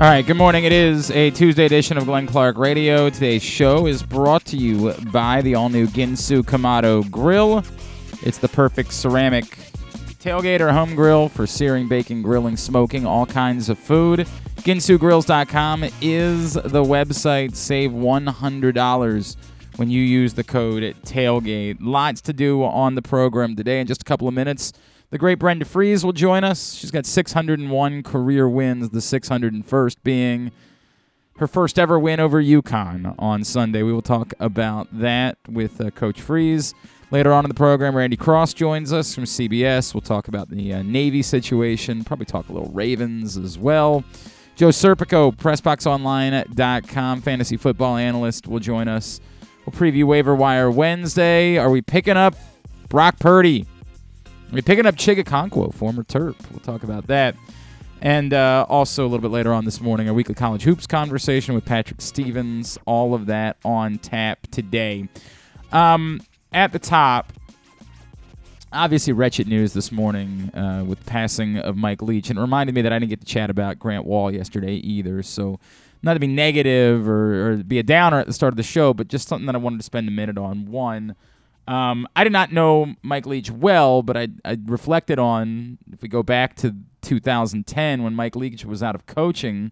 All right, good morning. It is a Tuesday edition of Glenn Clark Radio. Today's show is brought to you by the all new Ginsu Kamado Grill. It's the perfect ceramic tailgate or home grill for searing, baking, grilling, smoking, all kinds of food. GinsuGrills.com is the website. Save $100 when you use the code tailgate. Lots to do on the program today. In just a couple of minutes, the great Brenda Frese will join us. She's got 601 career wins, the 601st being her first ever win over UConn on Sunday. We will talk about that with uh, Coach Frese. Later on in the program, Randy Cross joins us from CBS. We'll talk about the uh, Navy situation, probably talk a little Ravens as well. Joe Serpico, PressBoxOnline.com, fantasy football analyst, will join us. We'll preview waiver wire Wednesday. Are we picking up Brock Purdy? We're picking up Chig Okonkwo, former Terp. We'll talk about that. And uh, also a little bit later on this morning, a weekly college hoops conversation with Patrick Stevens. All of that on tap today. Um, at the top, obviously wretched news this morning uh, with the passing of Mike Leach, and it reminded me that I didn't get to chat about Grant Wahl yesterday either. So, not to be negative or, or be a downer at the start of the show, but just something that I wanted to spend a minute on. One. Um, I did not know Mike Leach well, but I, I reflected on if we go back to 2010 when Mike Leach was out of coaching,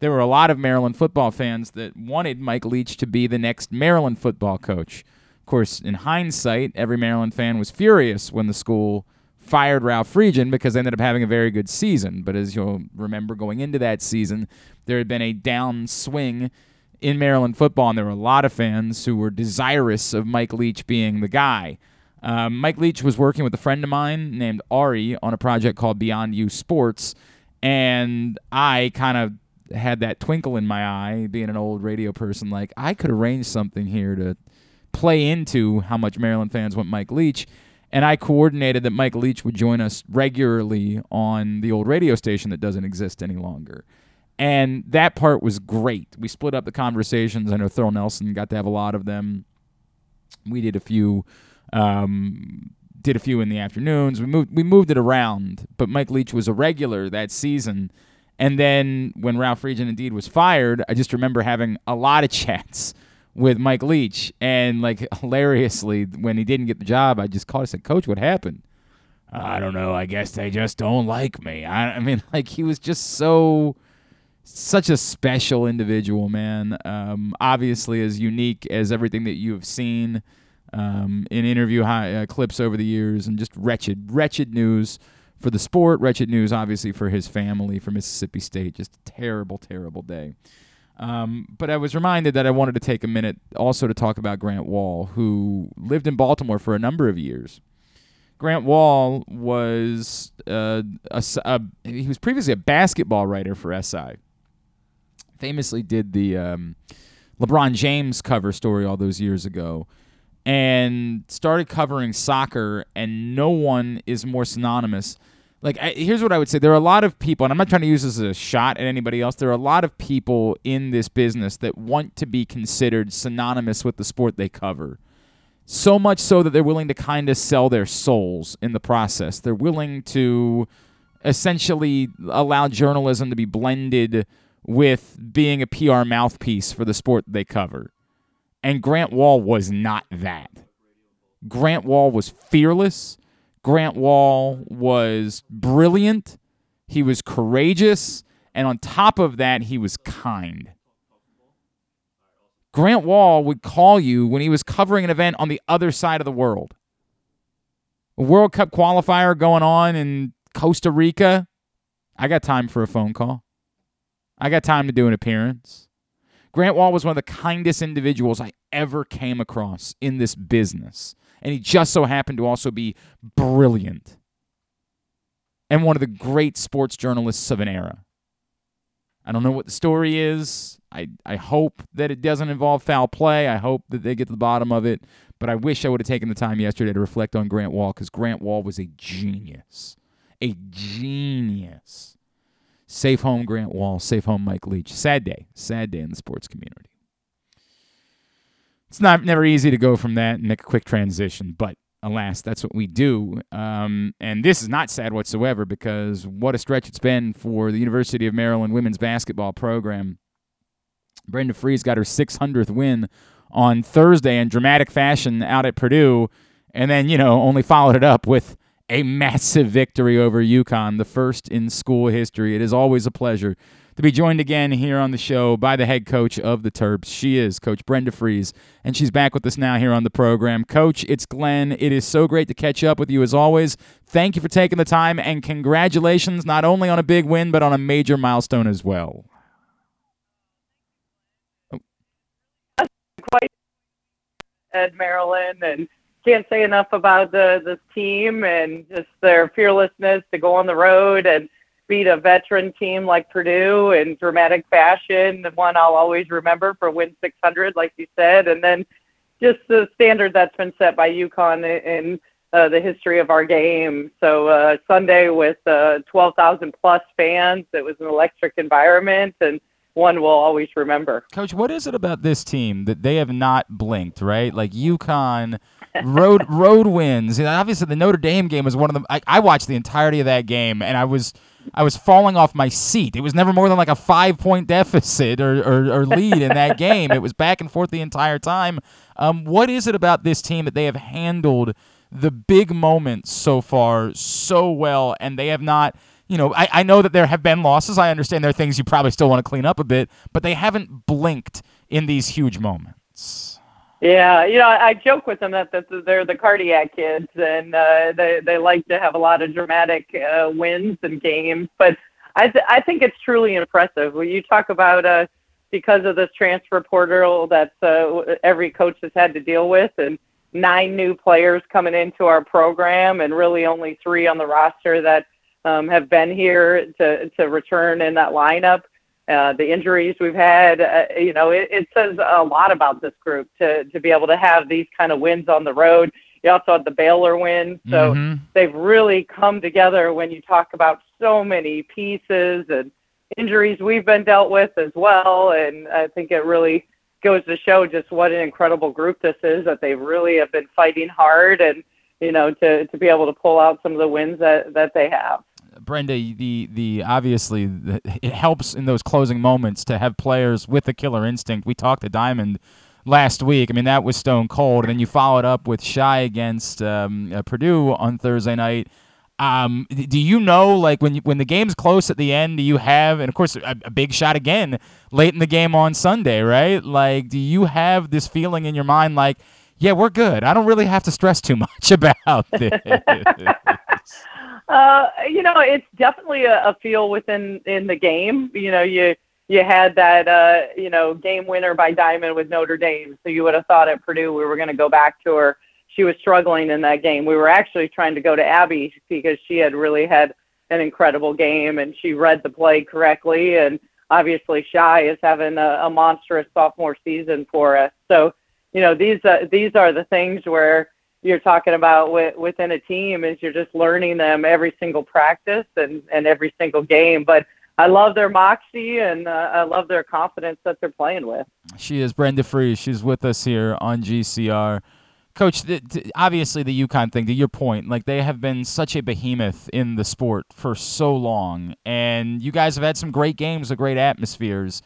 there were a lot of Maryland football fans that wanted Mike Leach to be the next Maryland football coach. Of course, in hindsight, every Maryland fan was furious when the school fired Ralph Friedgen because they ended up having a very good season. But as you'll remember, going into that season, there had been a downswing in Maryland football, and there were a lot of fans who were desirous of Mike Leach being the guy. Um, Mike Leach was working with a friend of mine named Ari on a project called Beyond You Sports, and I kind of had that twinkle in my eye, being an old radio person, like I could arrange something here to play into how much Maryland fans want Mike Leach. And I coordinated that Mike Leach would join us regularly on the old radio station that doesn't exist any longer. And that part was great. We split up the conversations. I know Thurl Nelson got to have a lot of them. We did a few, um, did a few in the afternoons. We moved we moved it around, but Mike Leach was a regular that season. And then when Ralph Friedgen indeed was fired, I just remember having a lot of chats with Mike Leach, and like hilariously, when he didn't get the job, I just called and said, "Coach, what happened?" I don't know. I guess they just don't like me. I, I mean, like he was just so such a special individual, man. Um, obviously, as unique as everything that you have seen um, in interview high, uh, clips over the years, and just wretched, wretched news for the sport, wretched news, obviously, for his family, for Mississippi State. Just a terrible, terrible day. Um, but I was reminded that I wanted to take a minute also to talk about Grant Wahl, who lived in Baltimore for a number of years. Grant Wahl was uh, a, a, he was previously a basketball writer for SI famously did the um, LeBron James cover story all those years ago and started covering soccer, and no one is more synonymous. Like, I, here's what I would say there are a lot of people, and I'm not trying to use this as a shot at anybody else. There are a lot of people in this business that want to be considered synonymous with the sport they cover. So much so that they're willing to kind of sell their souls in the process. They're willing to essentially allow journalism to be blended with being a PR mouthpiece for the sport they cover. And Grant Wahl was not that. Grant Wahl was fearless. Grant Wahl was brilliant. He was courageous. And on top of that, he was kind. Grant Wahl would call you when he was covering an event on the other side of the world. A World Cup qualifier going on in Costa Rica. I got time for a phone call. I got time to do an appearance. Grant Wahl was one of the kindest individuals I ever came across in this business. And he just so happened to also be brilliant and one of the great sports journalists of an era. I don't know what the story is. I, I hope that it doesn't involve foul play. I hope that they get to the bottom of it. But I wish I would have taken the time yesterday to reflect on Grant Wahl because Grant Wahl was a genius. A genius. Safe home Grant Wahl. safe home Mike Leach. Sad day. Sad day in the sports community. It's not never easy to go from that and make a quick transition, but alas, that's what we do. Um, and this is not sad whatsoever because what a stretch it's been for the University of Maryland women's basketball program. Brenda Frese got her 600th win on Thursday in dramatic fashion out at Purdue, and then, you know, only followed it up with a massive victory over UConn, the first in school history. It is always a pleasure to be joined again here on the show by the head coach of the Terps. She is Coach Brenda Frese, and she's back with us now here on the program. Coach, it's Glenn. It is so great to catch up with you as always. Thank you for taking the time, and congratulations not only on a big win, but on a major milestone as well. Quite at Maryland, and can't say enough about the this team and just their fearlessness to go on the road and beat a veteran team like Purdue in dramatic fashion, the one I'll always remember for win 600, like you said, and then just the standard that's been set by UConn in uh, the history of our game. So uh, Sunday with uh, 12,000 plus fans, it was an electric environment and one we'll always remember. Coach, what is it about this team that they have not blinked, right? Like UConn road road wins. Obviously, the Notre Dame game was one of them. I, I watched the entirety of that game, and I was – I was falling off my seat. It was never more than like a five point deficit or, or, or lead in that game. It was back and forth the entire time. Um, what is it about this team that they have handled the big moments so far so well, and they have not? You know, I, I know that there have been losses. I understand there are things you probably still want to clean up a bit, but they haven't blinked in these huge moments. Yeah, you know, I joke with them that, that they're the cardiac kids, and uh, they they like to have a lot of dramatic uh, wins and games. But I th- I think it's truly impressive when you talk about uh, because of this transfer portal that uh, every coach has had to deal with, and nine new players coming into our program, and really only three on the roster that um, have been here to to return in that lineup uh, the injuries we've had. Uh, you know, it, it says a lot about this group to to be able to have these kind of wins on the road. You also had the Baylor win, so mm-hmm. they've really come together. When you talk about so many pieces and injuries we've been dealt with as well, and I think it really goes to show just what an incredible group this is. That they really have been fighting hard, and you know, to to be able to pull out some of the wins that that they have. Brenda, the the obviously the, it helps in those closing moments to have players with the killer instinct. We talked to Diamond last week. I mean, that was stone cold, and then you followed up with Shy against um, uh, Purdue on Thursday night. Um, do you know, like when you, when the game's close at the end, do you have, and of course, a, a, big shot again late in the game on Sunday, right? Like, do you have this feeling in your mind, like, yeah, we're good. I don't really have to stress too much about this. Uh, you know, it's definitely a, a feel within in the game. You know, you you had that uh, you know game winner by Diamond with Notre Dame, so you would have thought at Purdue we were going to go back to her. She was struggling in that game. We were actually trying to go to Abby because she had really had an incredible game and she read the play correctly. And obviously, Shy is having a, a monstrous sophomore season for us. So, you know, these uh, these are the things where you're talking about with, within a team is you're just learning them every single practice and, and every single game. But I love their moxie and uh, I love their confidence that they're playing with. She is Brenda Frese. She's with us here on GCR. Coach, th- th- obviously the UConn thing, to your point, like they have been such a behemoth in the sport for so long, and you guys have had some great games, with great atmospheres.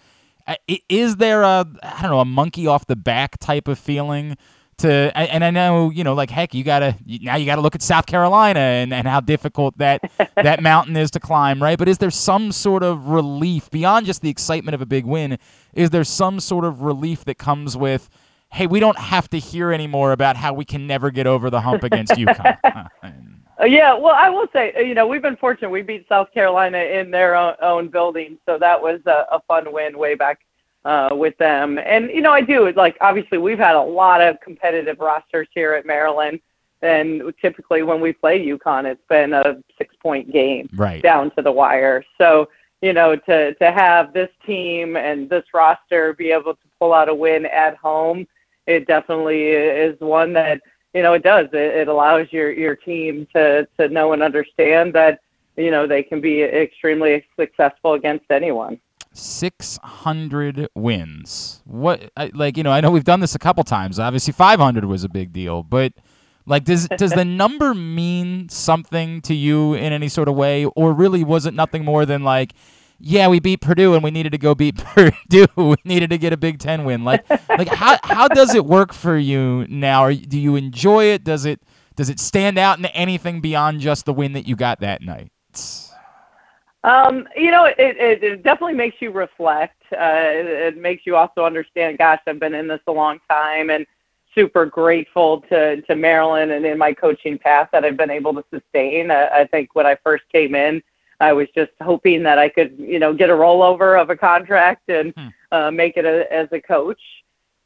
Uh, is there a, I don't know, a monkey off the back type of feeling to and I know you know like heck you gotta now you gotta look at South Carolina and, and how difficult that that mountain is to climb right? But is there some sort of relief beyond just the excitement of a big win? Is there some sort of relief that comes with hey we don't have to hear anymore about how we can never get over the hump against UConn? Uh, yeah well I will say you know we've been fortunate. We beat South Carolina in their own, own building so that was a, a fun win way back uh, with them. And you know, I do like obviously we've had a lot of competitive rosters here at Maryland, and typically when we play UConn, it's been a six-point game right. down to the wire. So you know, to to have this team and this roster be able to pull out a win at home, it definitely is one that you know it does. It, it allows your your team to to know and understand that you know they can be extremely successful against anyone. 600 wins. What like you know, I know we've done this a couple times. Obviously 500 was a big deal, but Like, does does the number mean something to you in any sort of way, or really was it nothing more than like, yeah, we beat Purdue and we needed to go beat Purdue. we needed to get a Big Ten win. Like, like how how does it work for you now? Or do you enjoy it? Does it does it stand out in anything beyond just the win that you got that night? Um, you know, it, it, it definitely makes you reflect. Uh, it, makes you also understand. Gosh, I've been in this a long time, and super grateful to to Maryland and in my coaching path that I've been able to sustain. I, I think when I first came in, I was just hoping that I could, you know, get a rollover of a contract and hmm. uh, make it a, as a coach.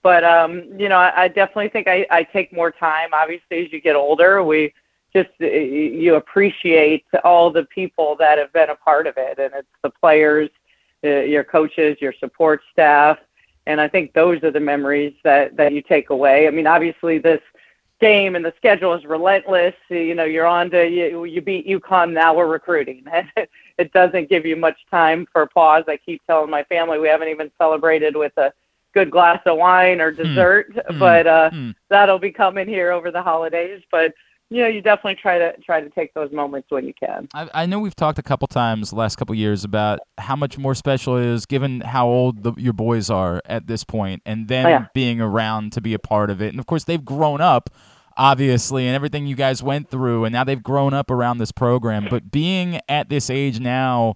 But um, you know, I, I definitely think I, I take more time. Obviously, as you get older, we just you appreciate all the people that have been a part of it, and it's the players, uh, your coaches, your support staff, and I think those are the memories that that you take away. I mean, obviously this game and the schedule is relentless. You know, you're on to you, you beat UConn. Now we're recruiting. it doesn't give you much time for pause. I keep telling my family we haven't even celebrated with a good glass of wine or hmm. dessert, mm. but uh, mm. that'll be coming here over the holidays. But you know, you definitely try to try to take those moments when you can. I, I know we've talked a couple times the last couple years about how much more special it is given how old the, your boys are at this point, and them oh, yeah. being around to be a part of it. And of course, they've grown up, obviously, and everything you guys went through, and now they've grown up around this program. But being at this age now,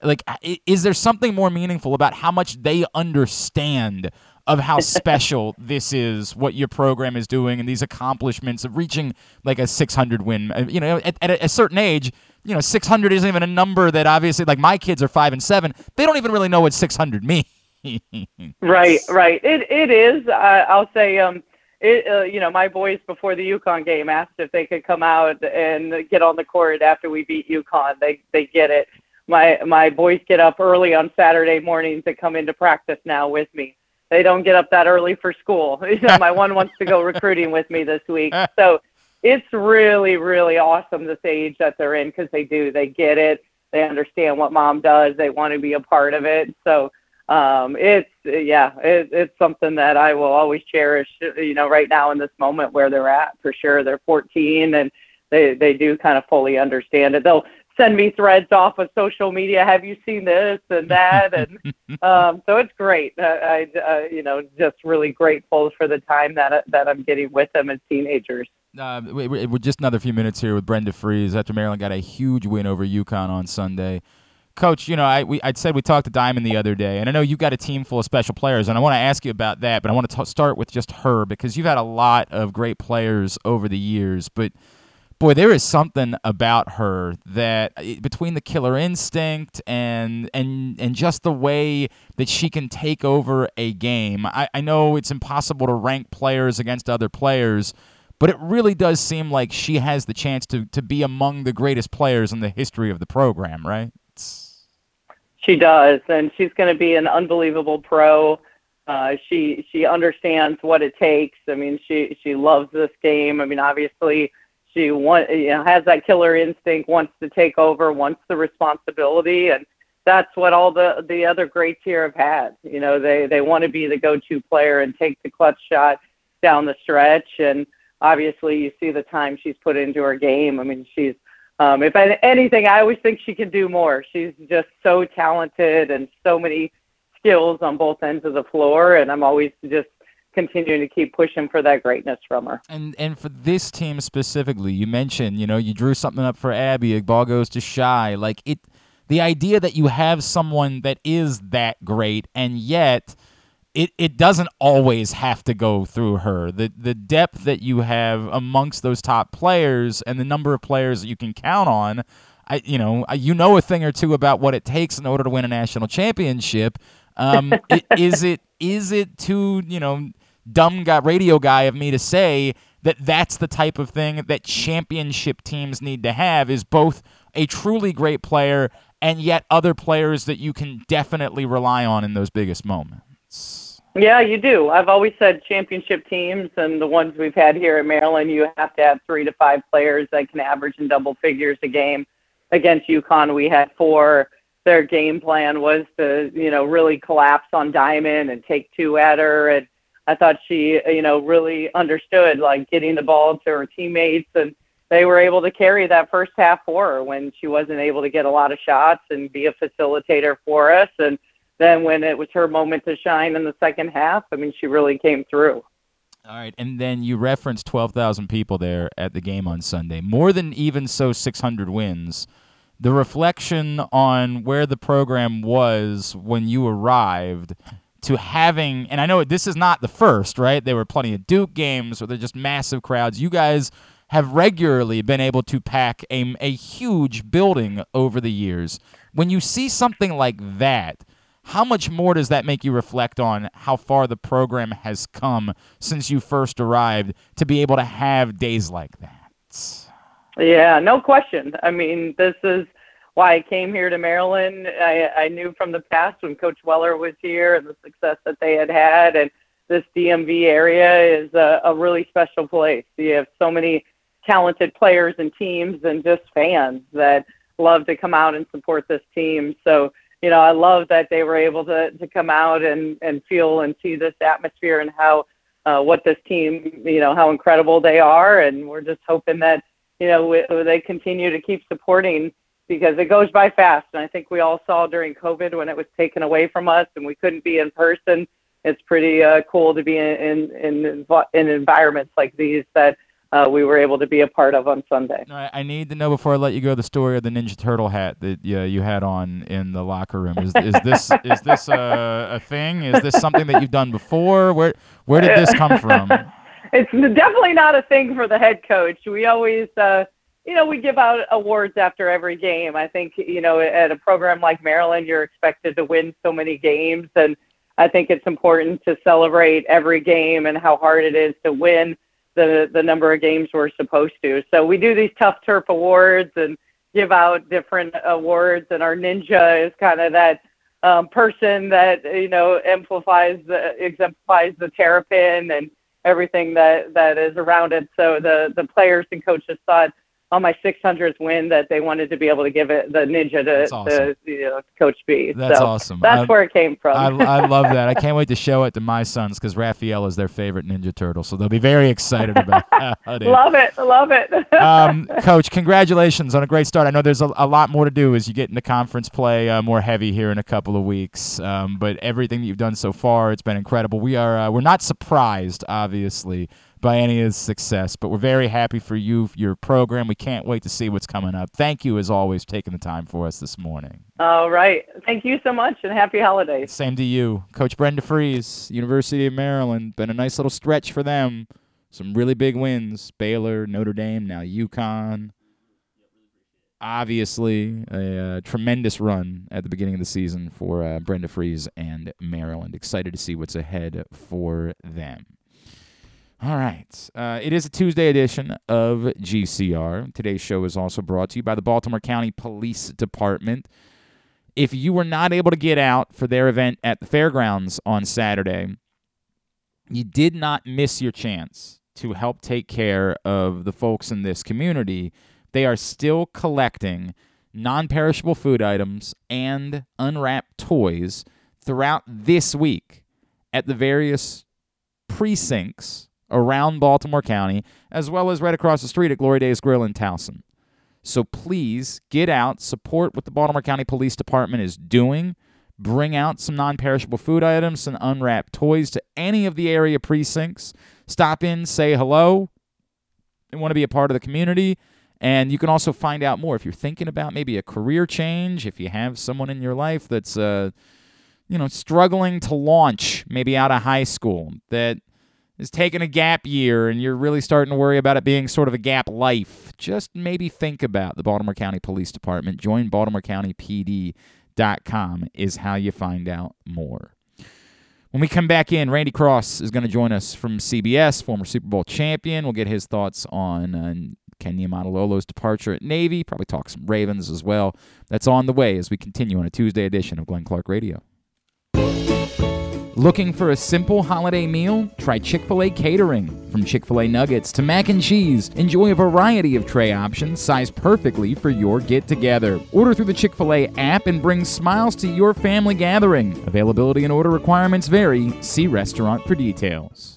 like, is there something more meaningful about how much they understand? Of how special this is, what your program is doing, and these accomplishments of reaching like a 600 win. Uh, you know, at, at a certain age, you know, 600 isn't even a number that obviously, like my kids are five and seven, they don't even really know what 600 means. right, right. It it is. Uh, I'll say, um, it, uh, you know, my boys before the UConn game asked if they could come out and get on the court after we beat UConn. They they get it. My my boys get up early on Saturday mornings and come into practice now with me they don't get up that early for school. You know, my one wants to go recruiting with me this week. So it's really, really awesome this age that they're in because they do. They get it. They understand what mom does. They want to be a part of it. So um, it's yeah, it, it's something that I will always cherish. You know, right now in this moment where they're at, for sure. They're 14 and they they do kind of fully understand it. They'll send me threads off of social media. Have you seen this and that? And um, so it's great. Uh, I, uh, you know, just really grateful for the time that that I'm getting with them as teenagers. Uh, we're just another few minutes here with Brenda Frese after Maryland got a huge win over UConn on Sunday. Coach, you know, I we, I'd said we talked to Diamond the other day, and I know you've got a team full of special players, and I want to ask you about that, but I want to t- start with just her because you've had a lot of great players over the years, but – boy, there is something about her that uh, between the killer instinct and and and just the way that she can take over a game. I, I know it's impossible to rank players against other players, but it really does seem like she has the chance to to be among the greatest players in the history of the program, right? It's... She does, and she's going to be an unbelievable pro. Uh, she she understands what it takes. I mean, she she loves this game. I mean, obviously she want, you know, has that killer instinct, wants to take over, wants the responsibility, and that's what all the the other greats here have had. You know, they they want to be the go-to player and take the clutch shot down the stretch. And obviously, you see the time she's put into her game. I mean, she's um, if anything, I always think she can do more. She's just so talented and so many skills on both ends of the floor, and I'm always just continuing to keep pushing for that greatness from her. And and for this team specifically, you mentioned, you know, you drew something up for Abby, a ball goes to Shy. Like it the idea that you have someone that is that great and yet it, it doesn't always have to go through her. The the depth that you have amongst those top players and the number of players that you can count on, I you know, you know a thing or two about what it takes in order to win a national championship. Um, it, is it is it too you know dumb guy, radio guy of me to say that that's the type of thing that championship teams need to have is both a truly great player and yet other players that you can definitely rely on in those biggest moments. Yeah, you do. I've always said championship teams and the ones we've had here in Maryland, you have to have three to five players that can average in double figures a game. Against UConn, we had four. Their game plan was to, you know, really collapse on Diamond and take two at her and I thought she, you know, really understood like getting the ball to her teammates and they were able to carry that first half for her when she wasn't able to get a lot of shots and be a facilitator for us. And then when it was her moment to shine in the second half, I mean, she really came through. All right, and then you referenced 12,000 people there at the game on Sunday. More than even so 600 wins. The reflection on where the program was when you arrived to having, and I know this is not the first, right? There were plenty of Duke games where they're just massive crowds. You guys have regularly been able to pack a, a huge building over the years. When you see something like that, how much more does that make you reflect on how far the program has come since you first arrived to be able to have days like that? Yeah, no question. I mean, this is why I came here to Maryland. I, I knew from the past when Coach Weller was here and the success that they had had, and this DMV area is a, a really special place. You have so many talented players and teams and just fans that love to come out and support this team. So, you know, I love that they were able to, to come out and, and feel and see this atmosphere and how, uh, what this team, you know, how incredible they are. And we're just hoping that, you know, we, they continue to keep supporting because it goes by fast. And I think we all saw during COVID when it was taken away from us and we couldn't be in person. It's pretty uh, cool to be in, in, in, in environments like these that, uh, we were able to be a part of on Sunday. I need to know before I let you go the story of the Ninja Turtle hat that uh, you had on in the locker room. Is, is this is this a, a thing? Is this something that you've done before? Where where did this come from? it's definitely not a thing for the head coach. We always, uh, you know, we give out awards after every game. I think you know at a program like Maryland, you're expected to win so many games, and I think it's important to celebrate every game and how hard it is to win the the number of games we're supposed to. So we do these tough turf awards and give out different awards, and our ninja is kind of that um, person that you know amplifies the exemplifies the terrapin and everything that that is around it. So the the players and coaches thought on my 600th win that they wanted to be able to give it the ninja to, awesome. to you know, Coach B. That's so awesome. That's I, where it came from. I, I love that. I can't wait to show it to my sons because Raphael is their favorite Ninja Turtle, so they'll be very excited about it. love it, love it. um, Coach, congratulations on a great start. I know there's a, a, lot more to do as you get into conference play uh, more heavy here in a couple of weeks, um, but everything that you've done so far, it's been incredible. We are uh, we're not surprised, obviously by any of his success. But we're very happy for you, your program. We can't wait to see what's coming up. Thank you, as always, for taking the time for us this morning. All right. Thank you so much, and happy holidays. Same to you. Coach Brenda Frese, University of Maryland. Been a nice little stretch for them. Some really big wins. Baylor, Notre Dame, now UConn. Obviously, a uh, tremendous run at the beginning of the season for uh, Brenda Frese and Maryland. Excited to see what's ahead for them. All right. Uh, it is a Tuesday edition of GCR. Today's show is also brought to you by the Baltimore County Police Department. If you were not able to get out for their event at the fairgrounds on Saturday, you did not miss your chance to help take care of the folks in this community. They are still collecting non perishable food items and unwrapped toys throughout this week at the various precincts around Baltimore County, as well as right across the street at Glory Days Grill in Towson. So please get out, support what the Baltimore County Police Department is doing. Bring out some non perishable food items, some unwrapped toys to any of the area precincts. Stop in, say hello, and want to be a part of the community. And you can also find out more if you're thinking about maybe a career change, if you have someone in your life that's, uh, you know, struggling to launch maybe out of high school that is taking a gap year and you're really starting to worry about it being sort of a gap life, just maybe think about the Baltimore County Police Department. Join BaltimoreCountyPD.com is how you find out more. When we come back in, Randy Cross is going to join us from CBS, former Super Bowl champion. We'll get his thoughts on uh, Ken Niumatalolo's departure at Navy, probably talk some Ravens as well. That's on the way as we continue on a Tuesday edition of Glenn Clark Radio. Looking for a simple holiday meal? Try Chick fil A catering. From Chick fil A nuggets to mac and cheese, enjoy a variety of tray options sized perfectly for your get together. Order through the Chick fil A app and bring smiles to your family gathering. Availability and order requirements vary. See restaurant for details.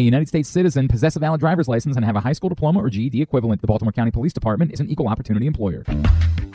a United States citizen, possess a valid driver's license, and have a high school diploma or GED equivalent. The Baltimore County Police Department is an equal opportunity employer.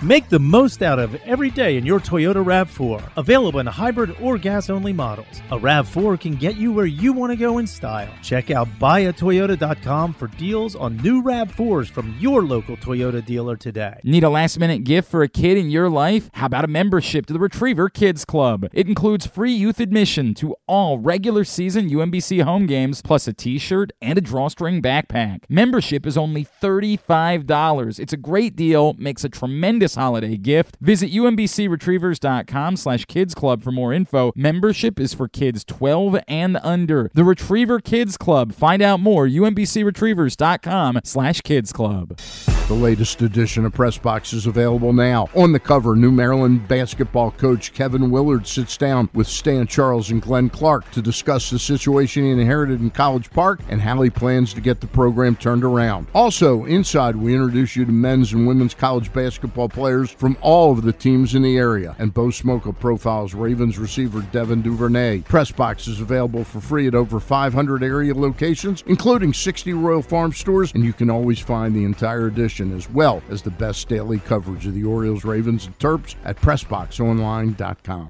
Make the most out of every day in your Toyota RAV4. Available in hybrid or gas only models. A RAV4 can get you where you want to go in style. Check out buyatoyota.com for deals on new RAV4s from your local Toyota dealer today. Need a last minute gift for a kid in your life? How about a membership to the Retriever Kids Club? It includes free youth admission to all regular season UMBC home games, plus a t shirt and a drawstring backpack. Membership is only $35. It's a great deal, makes a tremendous holiday gift. Visit umbcretrievers.com slash kids club for more info. Membership is for kids 12 and under. The Retriever Kids Club. Find out more, umbcretrievers.com slash kids club. The latest edition of Press Box is available now. On the cover, New Maryland basketball coach Kevin Willard sits down with Stan Charles and Glenn Clark to discuss the situation he inherited in College Park and how he plans to get the program turned around. Also, inside, we introduce you to men's and women's college basketball players from all of the teams in the area. And Bo Smolka profiles Ravens receiver Devin Duvernay. Press Box is available for free at over 500 area locations, including 60 Royal Farm stores, and you can always find the entire edition as well as the best daily coverage of the Orioles, Ravens, and Terps at PressBoxOnline.com.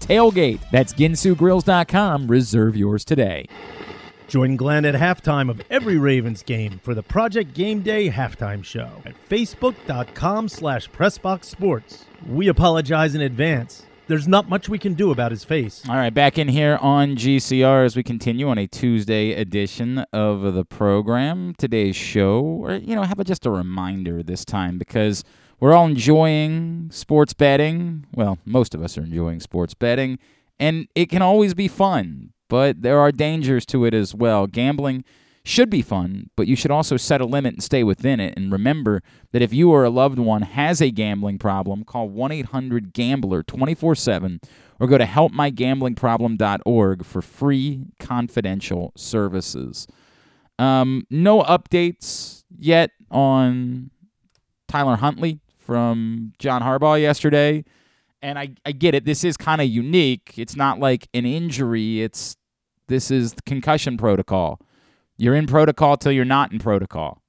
TAILGATE. That's ginsugrills.com. Reserve yours today. Join Glenn at halftime of every Ravens game for the Project Game Day halftime show at facebook.com slash pressboxsports. We apologize in advance. There's not much we can do about his face. All right, back in here on GCR as we continue on a Tuesday edition of the program. Today's show, or, you know, how about just a reminder this time because – we're all enjoying sports betting. Well, most of us are enjoying sports betting, and it can always be fun, but there are dangers to it as well. Gambling should be fun, but you should also set a limit and stay within it. And remember that if you or a loved one has a gambling problem, call 1 800 Gambler 24 7 or go to helpmygamblingproblem.org for free confidential services. Um, no updates yet on Tyler Huntley from John Harbaugh yesterday. And I, I get it. This is kind of unique. It's not like an injury. It's this is concussion protocol. You're in protocol till you're not in protocol.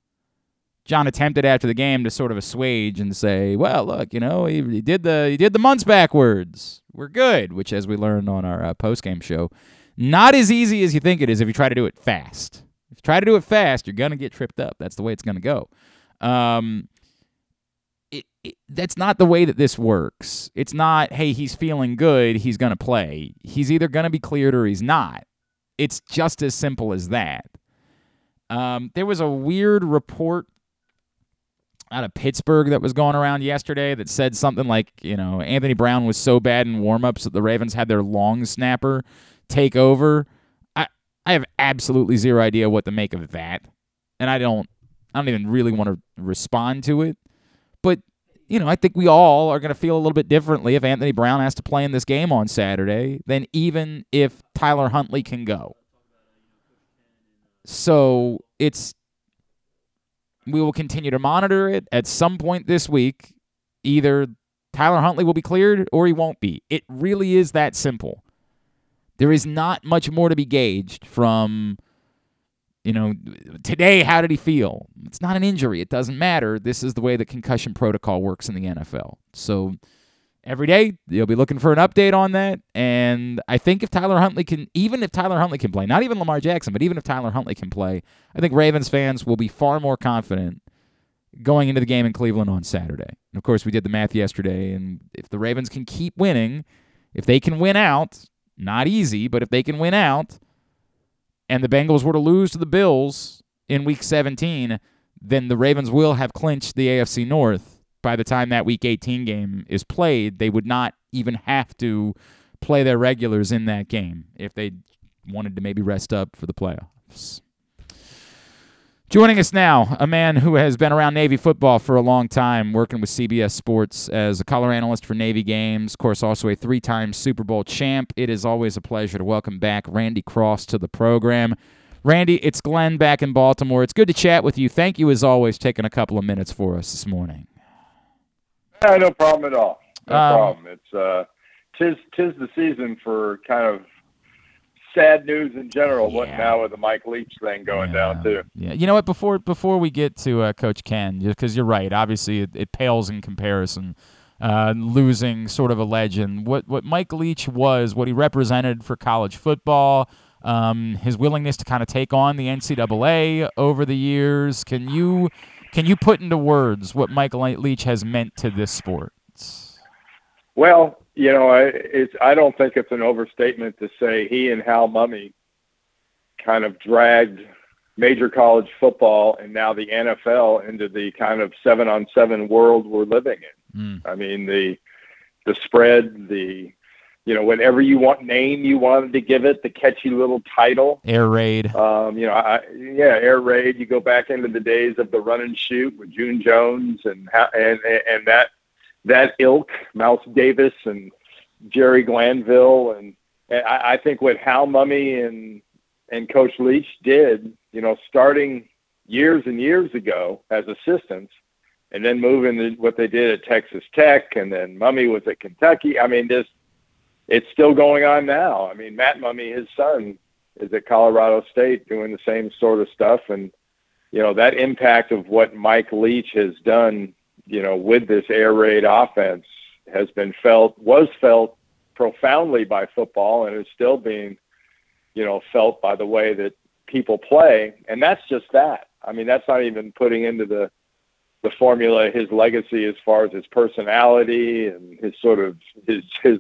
John attempted after the game to sort of assuage and say, "Well, look, you know, he, he did the he did the months backwards. We're good." Which, as we learned on our uh, post game show, not as easy as you think it is if you try to do it fast. If you try to do it fast, you're gonna get tripped up. That's the way it's gonna go. Um, it, that's not the way that this works. It's not, hey, he's feeling good, he's going to play. He's either going to be cleared or he's not. It's just as simple as that. Um, there was a weird report out of Pittsburgh that was going around yesterday that said something like, you know, Anthony Brown was so bad in warmups that the Ravens had their long snapper take over. I I have absolutely zero idea what to make of that, and I don't I don't even really want to respond to it. You know, I think we all are going to feel a little bit differently if Anthony Brown has to play in this game on Saturday than even if Tyler Huntley can go. So it's we will continue to monitor it at some point this week. Either Tyler Huntley will be cleared or he won't be. It really is that simple. There is not much more to be gauged from, you know, today, how did he feel? It's not an injury. It doesn't matter. This is the way the concussion protocol works in the NFL. So every day you'll be looking for an update on that. And I think if Tyler Huntley can, even if Tyler Huntley can play, not even Lamar Jackson, but even if Tyler Huntley can play, I think Ravens fans will be far more confident going into the game in Cleveland on Saturday. And of course, we did the math yesterday, and if the Ravens can keep winning, if they can win out, not easy, but if they can win out, and the Bengals were to lose to the Bills in Week 17, then the Ravens will have clinched the AFC North by the time that Week 18 game is played. They would not even have to play their regulars in that game if they wanted to maybe rest up for the playoffs. Joining us now, a man who has been around Navy football for a long time, working with CBS Sports as a color analyst for Navy games, of course, also a three time Super Bowl champ. It is always a pleasure to welcome back Randy Cross to the program. Randy, it's Glenn back in Baltimore. It's good to chat with you. Thank you, as always, taking a couple of minutes for us this morning. Yeah, no problem at all. No um, problem. It's uh, tis tis the season for kind of sad news in general. Yeah. What now with the Mike Leach thing going yeah. down too? Yeah, you know what? Before before we get to uh, Coach Ken, because you're right. Obviously, it, it pales in comparison. Uh, losing sort of a legend. What what Mike Leach was, what he represented for college football, um, his willingness to kind of take on the NCAA over the years. Can you can you put into words what Mike Leach has meant to this sport? Well, you know, I, it's I don't think it's an overstatement to say he and Hal Mumme kind of dragged major college football and now the NFL into the kind of seven on seven world we're living in. Mm. I mean the the spread, the you know, whatever you want name you wanted to give it, the catchy little title. Air raid. Um, you know, I, yeah, air raid. You go back into the days of the run and shoot with June Jones and and and that that ilk, Mouse Davis and Jerry Glanville, and, and I, I think what Hal Mumme and and Coach Leach did, you know, starting years and years ago as assistants, and then moving to what they did at Texas Tech, and then Mumme was at Kentucky. I mean, just it's still going on now. I mean, Matt Mumme, his son, is at Colorado State doing the same sort of stuff, and you know that impact of what Mike Leach has done you know, with this air raid offense has been felt, was felt profoundly by football and is still being, you know, felt by the way that people play. And that's just that. I mean, that's not even putting into the, the formula his legacy as far as his personality and his sort of his his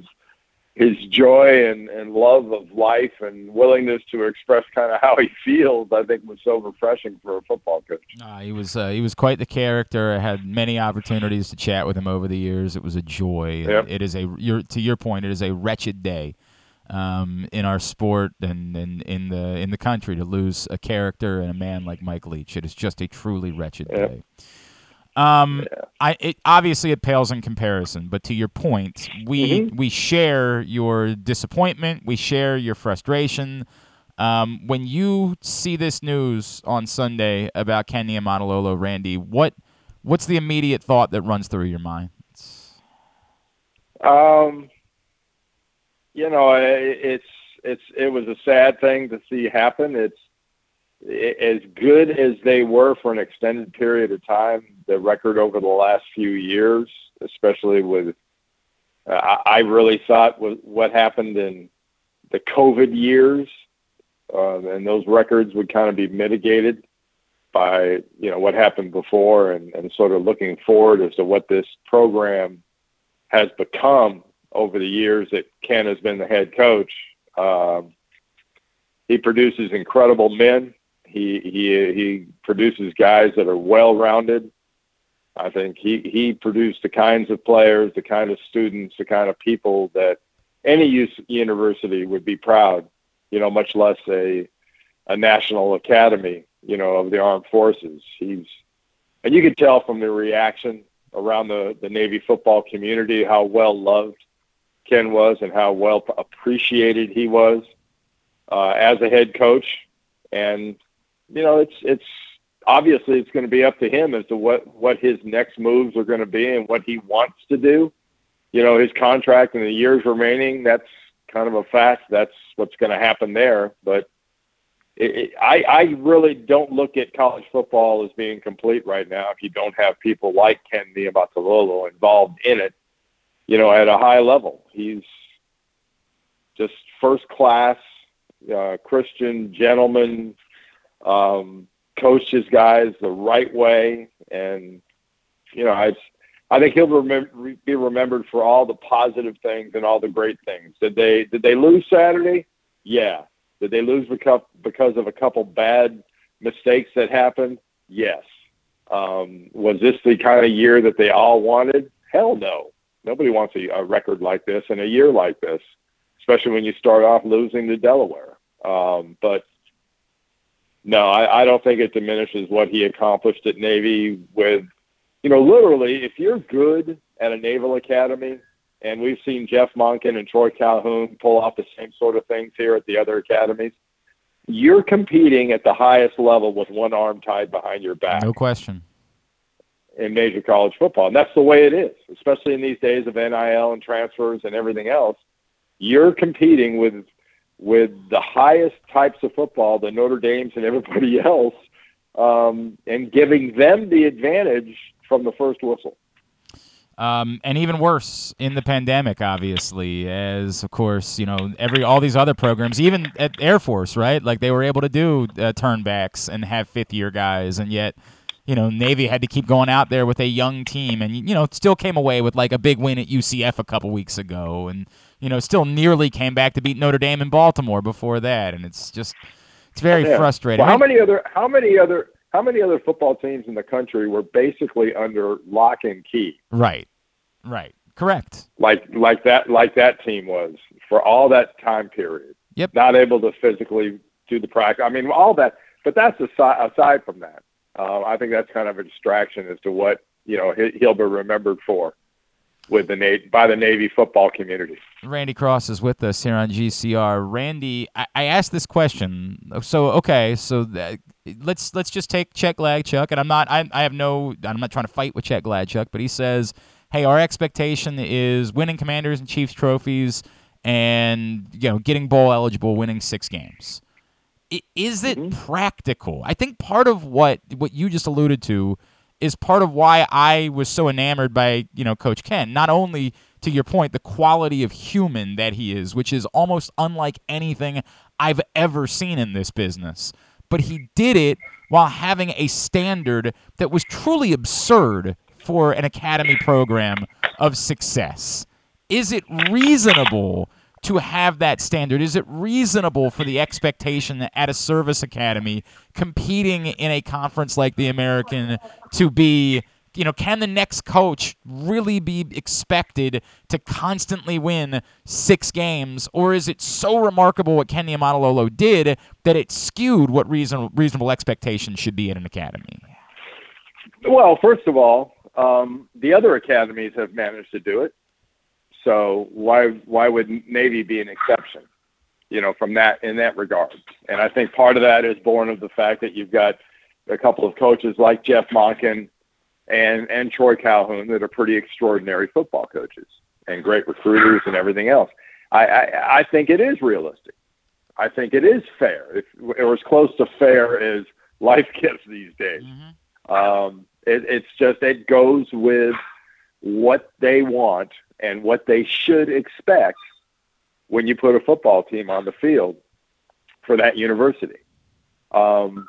his joy and, and love of life and willingness to express kind of how he feels, I think was so refreshing for a football coach. Uh, he was uh, he was quite the character. I had many opportunities to chat with him over the years. It was a joy. Yep. It is a your, to your point. It is a wretched day um, in our sport and, and in the in the country to lose a character and a man like Mike Leach. It is just a truly wretched yep. day. Um, yeah. I it, obviously it pales in comparison, but to your point, we mm-hmm. we share your disappointment, we share your frustration. Um, when you see this news on Sunday about Ken Niumatalolo, Randy, what what's the immediate thought that runs through your mind? Um, you know, it's it's it was a sad thing to see happen. It's as good as they were for an extended period of time, the record over the last few years, especially with, uh, I really thought what happened in the COVID years, uh, and those records would kind of be mitigated by you know what happened before, and, sort of looking forward as to what this program has become over the years that Ken has been the head coach. Um, he produces incredible men he he he produces guys that are well rounded. I think he he produced the kinds of players, the kind of students, the kind of people that any university would be proud you know, much less a a national academy, you know, of the armed forces. He's and you could tell from the reaction around the the Navy football community how well loved Ken was and how well appreciated he was uh, as a head coach. And you know, it's it's obviously it's going to be up to him as to what what his next moves are going to be and what he wants to do. You know, his contract and the years remaining. That's kind of a fact. That's what's going to happen there. But it, it, I, I really don't look at college football as being complete right now if you don't have people like Ken Niumatalolo involved in it. You know, at a high level, he's just first class uh, Christian gentleman. Um, coached his guys the right way, and you know, I I think he'll remember, be remembered for all the positive things and all the great things. Did they did they lose Saturday? Yeah. Did they lose because because of a couple bad mistakes that happened? Yes. Um, was this the kind of year that they all wanted? Hell no. Nobody wants a, a record like this in a year like this, especially when you start off losing to Delaware. Um, but no, I, I don't think it diminishes what he accomplished at Navy with, you know, literally, if you're good at a naval academy, and we've seen Jeff Monken and Troy Calhoun pull off the same sort of things here at the other academies, you're competing at the highest level with one arm tied behind your back. No question. In major college football. And that's the way it is, especially in these days of NIL and transfers and everything else. You're competing with with the highest types of football, the Notre Dames and everybody else, um, and giving them the advantage from the first whistle. Um, and even worse in the pandemic, obviously, as of course you know every all these other programs, even at Air Force, right? Like they were able to do uh, turnbacks and have fifth year guys, and yet you know Navy had to keep going out there with a young team, and you know still came away with like a big win at UCF a couple weeks ago, and you know, still nearly came back to beat Notre Dame in Baltimore before that, and it's just it's very yeah. frustrating. Well, how many other how many other how many other football teams in the country were basically under lock and key? Right, right, correct. Like like that like that team was for all that time period. Yep. Not able to physically do the practice. I mean, all that. But that's aside aside from that. Uh, I think that's kind of a distraction as to what you know he'll be remembered for with the Navy by the Navy football community. Randy Cross is with us here on GCR. Randy, I, I asked this question. So okay, so th- let's let's just take Chet Gladchuk, and I'm not I, I have no I'm not trying to fight with Chet Gladchuk, but he says, hey, our expectation is winning Commanders and Chiefs trophies, and you know getting bowl eligible, winning six games. Is it mm-hmm. practical? I think part of what what you just alluded to is part of why I was so enamored by, you know, Coach Ken. Not only to your point, the quality of human that he is, which is almost unlike anything I've ever seen in this business, but he did it while having a standard that was truly absurd for an academy program of success. Is it reasonable to have that standard? Is it reasonable for the expectation that at a service academy competing in a conference like the American to be you know, can the next coach really be expected to constantly win six games, or is it so remarkable what Ken Niumatalolo did that it skewed what reason, reasonable expectations should be in an academy? Well, first of all, um, the other academies have managed to do it. So why why would Navy be an exception? You know, from that in that regard. And I think part of that is born of the fact that you've got a couple of coaches like Jeff Monken and and Troy Calhoun that are pretty extraordinary football coaches and great recruiters and everything else. I, I, I think it is realistic. I think it is fair, if, or as close to fair as life gets these days. Mm-hmm. Um, it, it's just it goes with what they want and what they should expect when you put a football team on the field for that university. Um,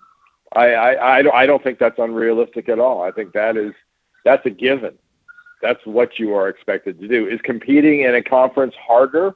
I, I, I, I don't think that's unrealistic at all. I think that is that's a given. That's what you are expected to do. Is competing in a conference harder?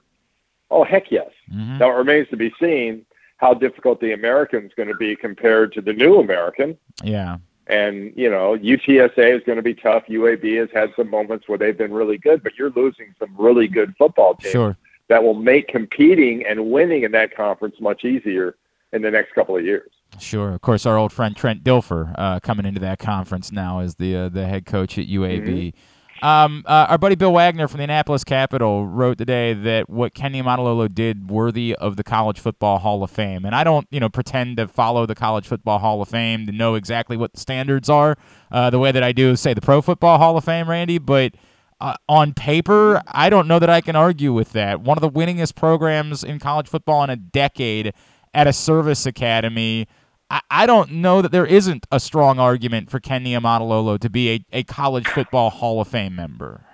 Oh heck yes. Mm-hmm. Now it remains to be seen how difficult the American is going to be compared to the new American. Yeah. And, you know, UTSA is going to be tough. UAB has had some moments where they've been really good, but you're losing some really good football teams sure. that will make competing and winning in that conference much easier in the next couple of years. Sure. Of course, our old friend Trent Dilfer uh, coming into that conference now as the uh, the head coach at UAB. Mm-hmm. Um, uh, our buddy Bill Wagner from the Annapolis Capital wrote today that what Ken Niumatalolo did worthy of the College Football Hall of Fame. And I don't, you know, pretend to follow the College Football Hall of Fame to know exactly what the standards are, uh, the way that I do, say, the Pro Football Hall of Fame, Randy. But uh, on paper, I don't know that I can argue with that. One of the winningest programs in college football in a decade at a service academy I, I don't know that there isn't a strong argument for Ken Niumatalolo to be a, a college football Hall of Fame member.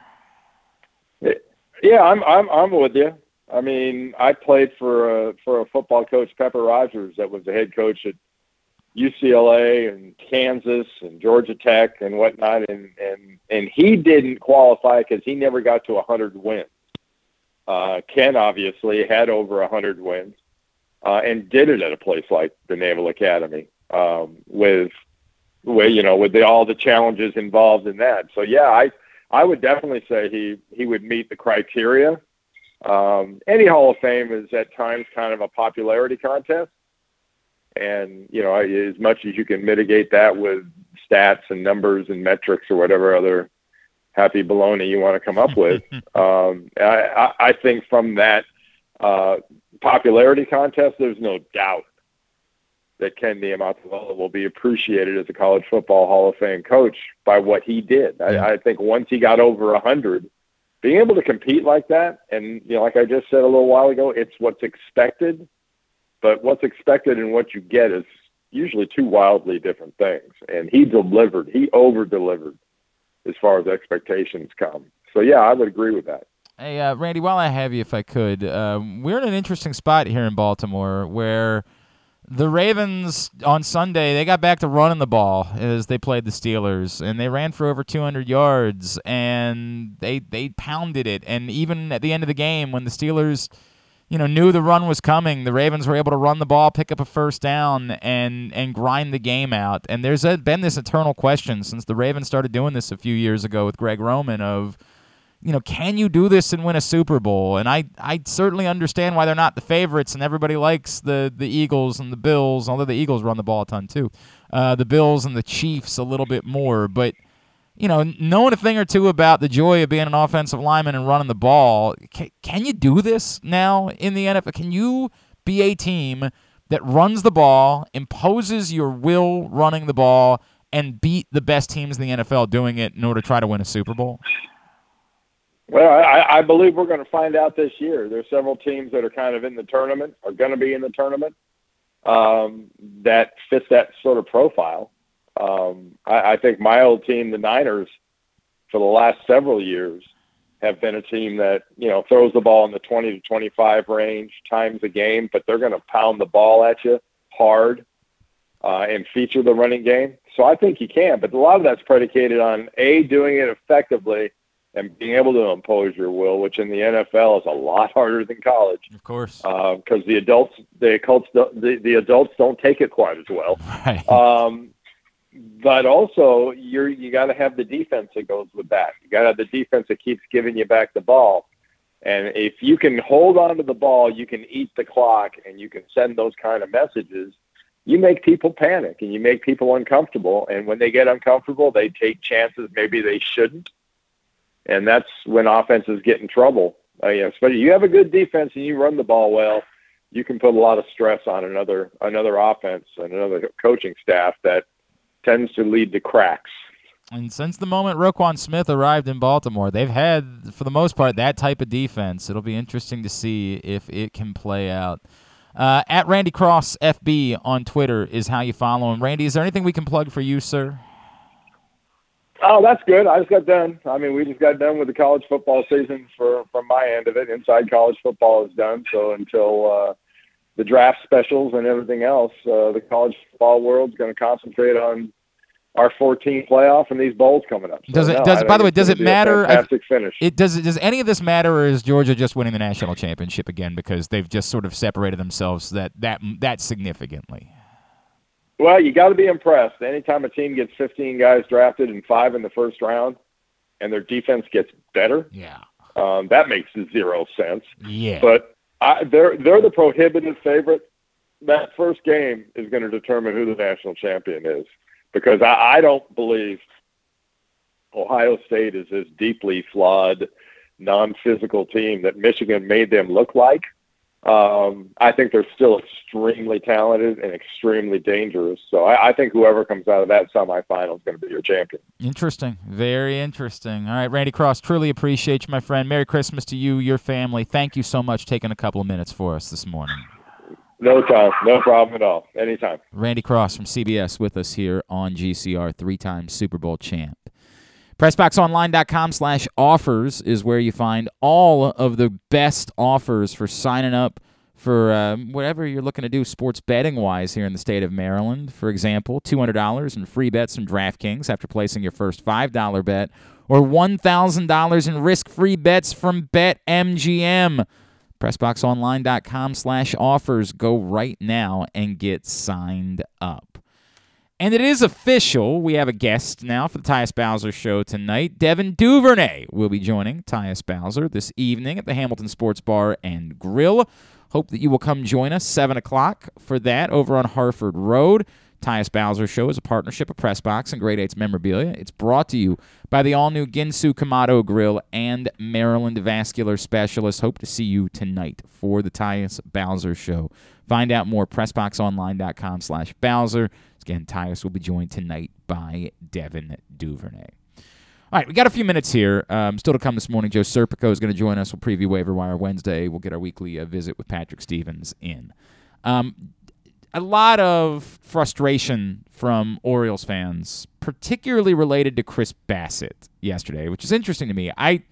Yeah, I'm I'm I'm with you. I mean, I played for a for a football coach, Pepper Rogers, that was the head coach at UCLA and Kansas and Georgia Tech and whatnot, and and and he didn't qualify because he never got to a hundred wins. Uh, Ken obviously had over a hundred wins, uh, and did it at a place like the Naval Academy um, with, with you know with the, all the challenges involved in that. So yeah, I I would definitely say he he would meet the criteria. Um, any Hall of Fame is at times kind of a popularity contest, and you know as much as you can mitigate that with stats and numbers and metrics or whatever other happy baloney you want to come up with. um, I, I think from that uh, popularity contest, there's no doubt that Ken Niumatalolo will be appreciated as a college football Hall of Fame coach by what he did. I, I think once he got over a hundred, being able to compete like that, and you know, like I just said a little while ago, it's what's expected, but what's expected and what you get is usually two wildly different things. And he delivered, he over delivered as far as expectations come. So yeah, I would agree with that. Hey, uh, Randy, while I have you, if I could, um, we're in an interesting spot here in Baltimore where the Ravens on Sunday they got back to running the ball as they played the Steelers, and they ran for over 200 yards, and they they pounded it. And even at the end of the game, when the Steelers, you know, knew the run was coming, the Ravens were able to run the ball, pick up a first down, and and grind the game out. And there's a, been this eternal question since the Ravens started doing this a few years ago with Greg Roman of you know, can you do this and win a Super Bowl? And I, I certainly understand why they're not the favorites, and everybody likes the the Eagles and the Bills, although the Eagles run the ball a ton too. Uh, the Bills and the Chiefs a little bit more, but you know, knowing a thing or two about the joy of being an offensive lineman and running the ball, can, can you do this now in the NFL? Can you be a team that runs the ball, imposes your will running the ball, and beat the best teams in the NFL doing it in order to try to win a Super Bowl? Well, I, I believe we're going to find out this year. There's several teams that are kind of in the tournament, are going to be in the tournament, um, that fits that sort of profile. Um, I, I think my old team, the Niners, for the last several years, have been a team that you know throws the ball in the 20 to 25 range times a game, but they're going to pound the ball at you hard uh, and feature the running game. So I think you can, but a lot of that's predicated on a doing it effectively and being able to impose your will, which in the NFL is a lot harder than college. Of course, because uh, the adults, the adults, the, the adults don't take it quite as well. Right. Um, but also, you're you got to have the defense that goes with that. You got to have the defense that keeps giving you back the ball. And if you can hold on to the ball, you can eat the clock, and you can send those kind of messages. You make people panic, and you make people uncomfortable. And when they get uncomfortable, they take chances maybe they shouldn't and that's when offenses get in trouble. Uh, you know, especially you have a good defense and you run the ball well, you can put a lot of stress on another another offense and another coaching staff that tends to lead to cracks. And since the moment Roquan Smith arrived in Baltimore, they've had, for the most part, that type of defense. It'll be interesting to see if it can play out. Uh, at Randy Cross FB on Twitter is how you follow him. Randy, is there anything we can plug for you, sir? Oh, that's good. I just got done. I mean, we just got done with the college football season for from my end of it. Inside college football is done. So until uh, the draft specials and everything else, uh, the college football world's going to concentrate on our 14 playoff and these bowls coming up. So, does it? No, does by the way, does it matter? Fantastic finish. It does. Does any of this matter, or is Georgia just winning the national championship again because they've just sort of separated themselves that that that significantly? Well, you got to be impressed. Anytime a team gets 15 guys drafted and five in the first round, and their defense gets better, yeah, Um, that makes zero sense. Yeah. But I, they're they're the prohibitive favorite. That first game is going to determine who the national champion is, because I, I don't believe Ohio State is this deeply flawed, non-physical team that Michigan made them look like. Um, I think they're still extremely talented and extremely dangerous. So I, I think whoever comes out of that semifinal is going to be your champion. Interesting. Very interesting. All right, Randy Cross, truly appreciate you, my friend. Merry Christmas to you, your family. Thank you so much taking a couple of minutes for us this morning. No time. No problem at all. Anytime. Randy Cross from CBS with us here on GCR, three-time Super Bowl champ. PressBoxOnline.com slash offers is where you find all of the best offers for signing up for uh, whatever you're looking to do sports betting wise here in the state of Maryland. For example, $200 in free bets from DraftKings after placing your first $5 bet, or $1,000 in risk free bets from BetMGM. PressBoxOnline.com slash offers. Go right now and get signed up. And it is official. We have a guest now for the Tyus Bowser show tonight. Devin Duvernay will be joining Tyus Bowser this evening at the Hamilton Sports Bar and Grill. Hope that you will come join us 7 o'clock for that over on Harford Road. Tyus Bowser Show is a partnership of Pressbox and Great Eights Memorabilia. It's brought to you by the all-new Ginsu Kamado Grill and Maryland Vascular Specialist. Hope to see you tonight for the Tyus Bowser Show. Find out more, pressboxonline.com slash Bowser. Again, Tyus will be joined tonight by Devin Duvernay. All right, we got a few minutes here. Um, still to come this morning, Joe Serpico is going to join us. We'll preview Waiver Wire Wednesday. We'll get our weekly uh, visit with Patrick Stevens in. Um, a lot of frustration from Orioles fans, particularly related to Chris Bassitt yesterday, which is interesting to me. I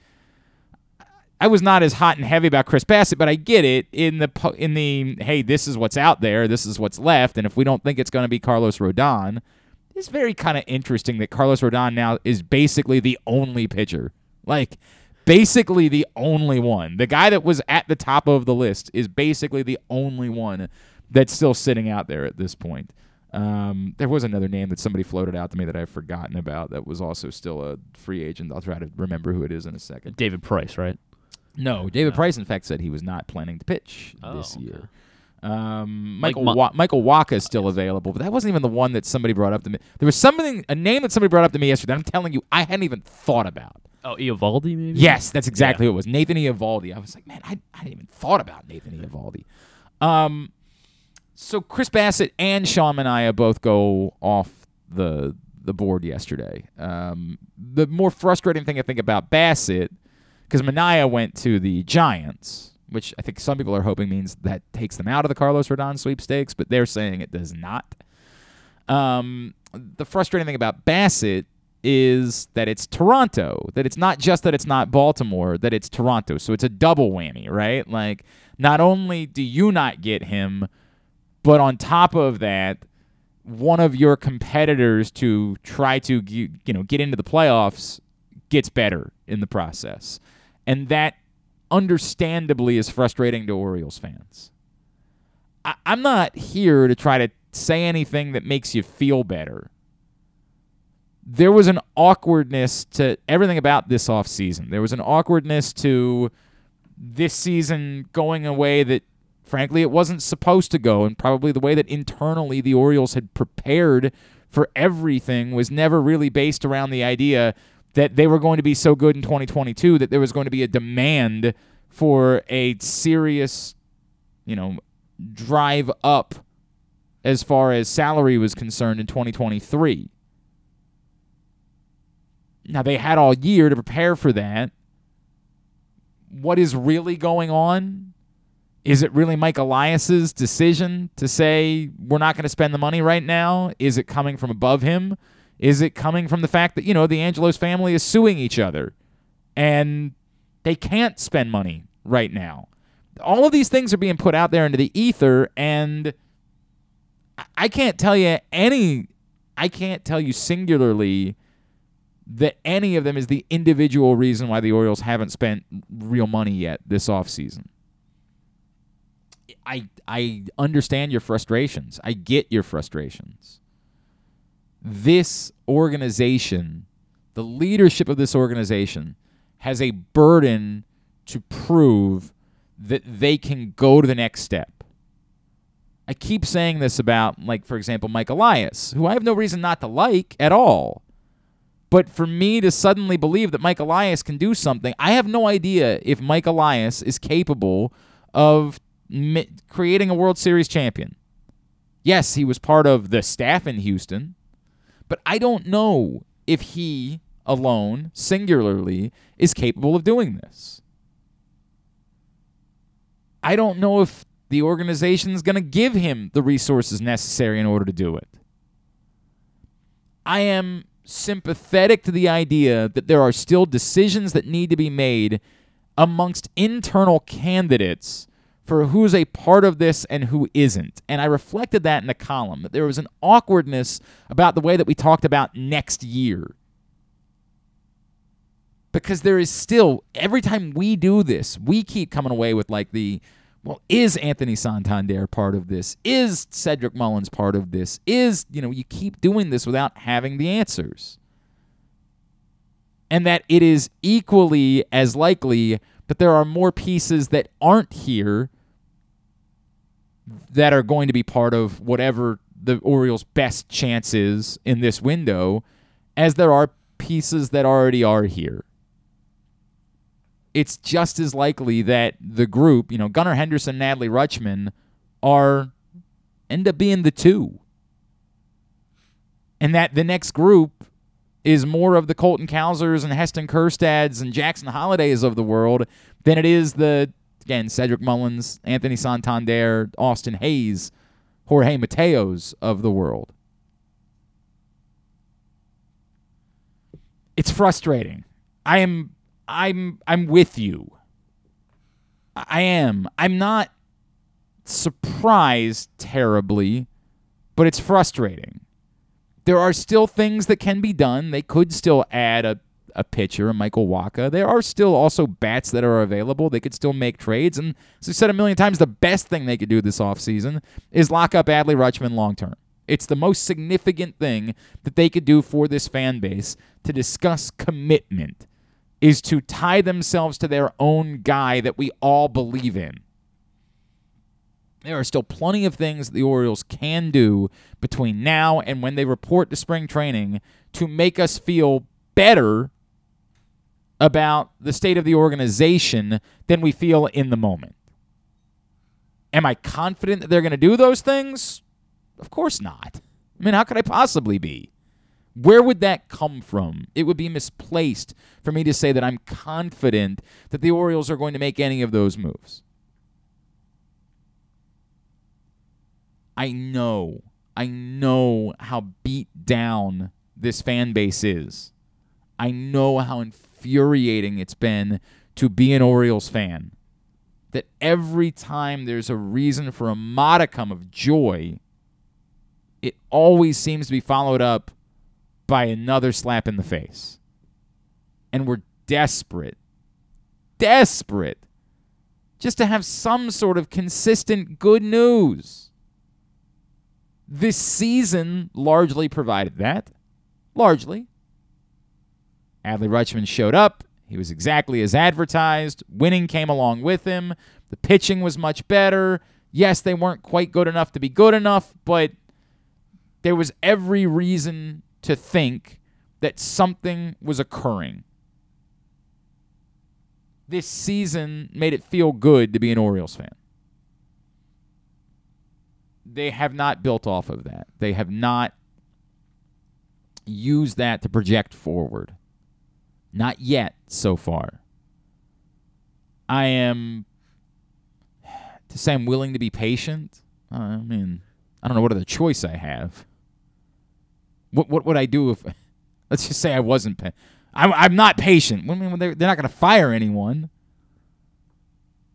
I was not as hot and heavy about Chris Bassitt, but I get it in the in the hey, this is what's out there, this is what's left, and if we don't think it's going to be Carlos Rodon, it's very kind of interesting that Carlos Rodon now is basically the only pitcher. Like basically the only one. The guy that was at the top of the list is basically the only one that's still sitting out there at this point. Um, there was another name that somebody floated out to me that I've forgotten about that was also still a free agent. I'll try to remember who it is in a second. David Price, right? No, David Price, in fact, said he was not planning to pitch Oh, this okay. year. Um, Mike Michael Mo- Wa- Michael Wacha is still available, but that wasn't even the one that somebody brought up to me. There was something, a name that somebody brought up to me yesterday. that I'm telling you, I hadn't even thought about. Oh, Eovaldi, maybe. Yes, that's exactly who it was. Nathan Eovaldi. I was like, man, I, I hadn't even thought about Nathan Eovaldi. Um, so Chris Bassitt and Sean Manaea both go off the the board yesterday. Um, the more frustrating thing I think about Bassitt, because Manaea went to the Giants, which I think some people are hoping means that takes them out of the Carlos Rodon sweepstakes, but they're saying it does not. Um, the frustrating thing about Bassitt is that it's Toronto, that it's not just that it's not Baltimore, that it's Toronto. So it's a double whammy, right? Like, not only do you not get him, but on top of that, one of your competitors to try to you know get into the playoffs gets better in the process. And that understandably is frustrating to Orioles fans. I, I'm not here to try to say anything that makes you feel better. There was an awkwardness to everything about this offseason. There was an awkwardness to this season going away that frankly it wasn't supposed to go and probably the way that internally the Orioles had prepared for everything was never really based around the idea that they were going to be so good in 2022 that there was going to be a demand for a serious you know drive up as far as salary was concerned in 2023 now they had all year to prepare for that. What is really going on is it really Mike Elias's decision to say we're not going to spend the money right now? Is it coming from above him? Is it coming from the fact that, you know, the Angelos family is suing each other and they can't spend money right now? All of these things are being put out there into the ether and I- can't tell you any I can't tell you singularly that any of them is the individual reason why the Orioles haven't spent real money yet this offseason. I I understand your frustrations. I get your frustrations. This organization, the leadership of this organization has a burden to prove that they can go to the next step. I keep saying this about, like, for example, Mike Elias, who I have no reason not to like at all. But for me to suddenly believe that Mike Elias can do something, I have no idea if Mike Elias is capable of creating a World Series champion. Yes, he was part of the staff in Houston, but I don't know if he alone, singularly, is capable of doing this. I don't know if the organization is going to give him the resources necessary in order to do it. I am sympathetic to the idea that there are still decisions that need to be made amongst internal candidates for who's a part of this and who isn't. And I reflected that in the column that there was an awkwardness about the way that we talked about next year. Because there is still, every time we do this, we keep coming away with like the, well, is Anthony Santander part of this? Is Cedric Mullins part of this? Is, you know, you keep doing this without having the answers. And that it is equally as likely that there are more pieces that aren't here that are going to be part of whatever the Orioles' best chance is in this window as there are pieces that already are here it's just as likely that the group, you know, Gunnar Henderson Adley Rutschman are end up being the two. And that the next group is more of the Colton Cowsers and Heston Kjerstads and Jackson Hollidays of the world than it is the again Cedric Mullins, Anthony Santander, Austin Hays, Jorge Mateos of the world. It's frustrating. I am I'm I'm with you. I am. I'm not surprised terribly, but it's frustrating. There are still things that can be done. They could still add a, a pitcher, a Michael Wacha. There are still also bats that are available. They could still make trades. And as I've said a million times, the best thing they could do this offseason is lock up Adley Rutschman long term. It's the most significant thing that they could do for this fan base to discuss commitment is to tie themselves to their own guy that we all believe in. There are still plenty of things the Orioles can do between now and when they report to spring training to make us feel better about the state of the organization than we feel in the moment. Am I confident that they're going to do those things? Of course not. I mean, how could I possibly be? Where would that come from? It would be misplaced for me to say that I'm confident that the Orioles are going to make any of those moves. I know, I know how beat down this fan base is. I know how infuriating it's been to be an Orioles fan. That every time there's a reason for a modicum of joy, it always seems to be followed up by another slap in the face. And we're desperate, desperate just to have some sort of consistent good news. This season largely provided that. Largely. Adley Rutschman showed up. He was exactly as advertised. Winning came along with him. The pitching was much better. Yes, they weren't quite good enough to be good enough, but there was every reason to think that something was occurring. This season made it feel good to be an Orioles fan. They have not built off of that. They have not used that to project forward. Not yet so far. I am to say I'm willing to be patient. I mean, I don't know what other choice I have. What what would I do if? Let's just say I wasn't. Pa- I'm I'm not patient. I mean, they're, they're not going to fire anyone.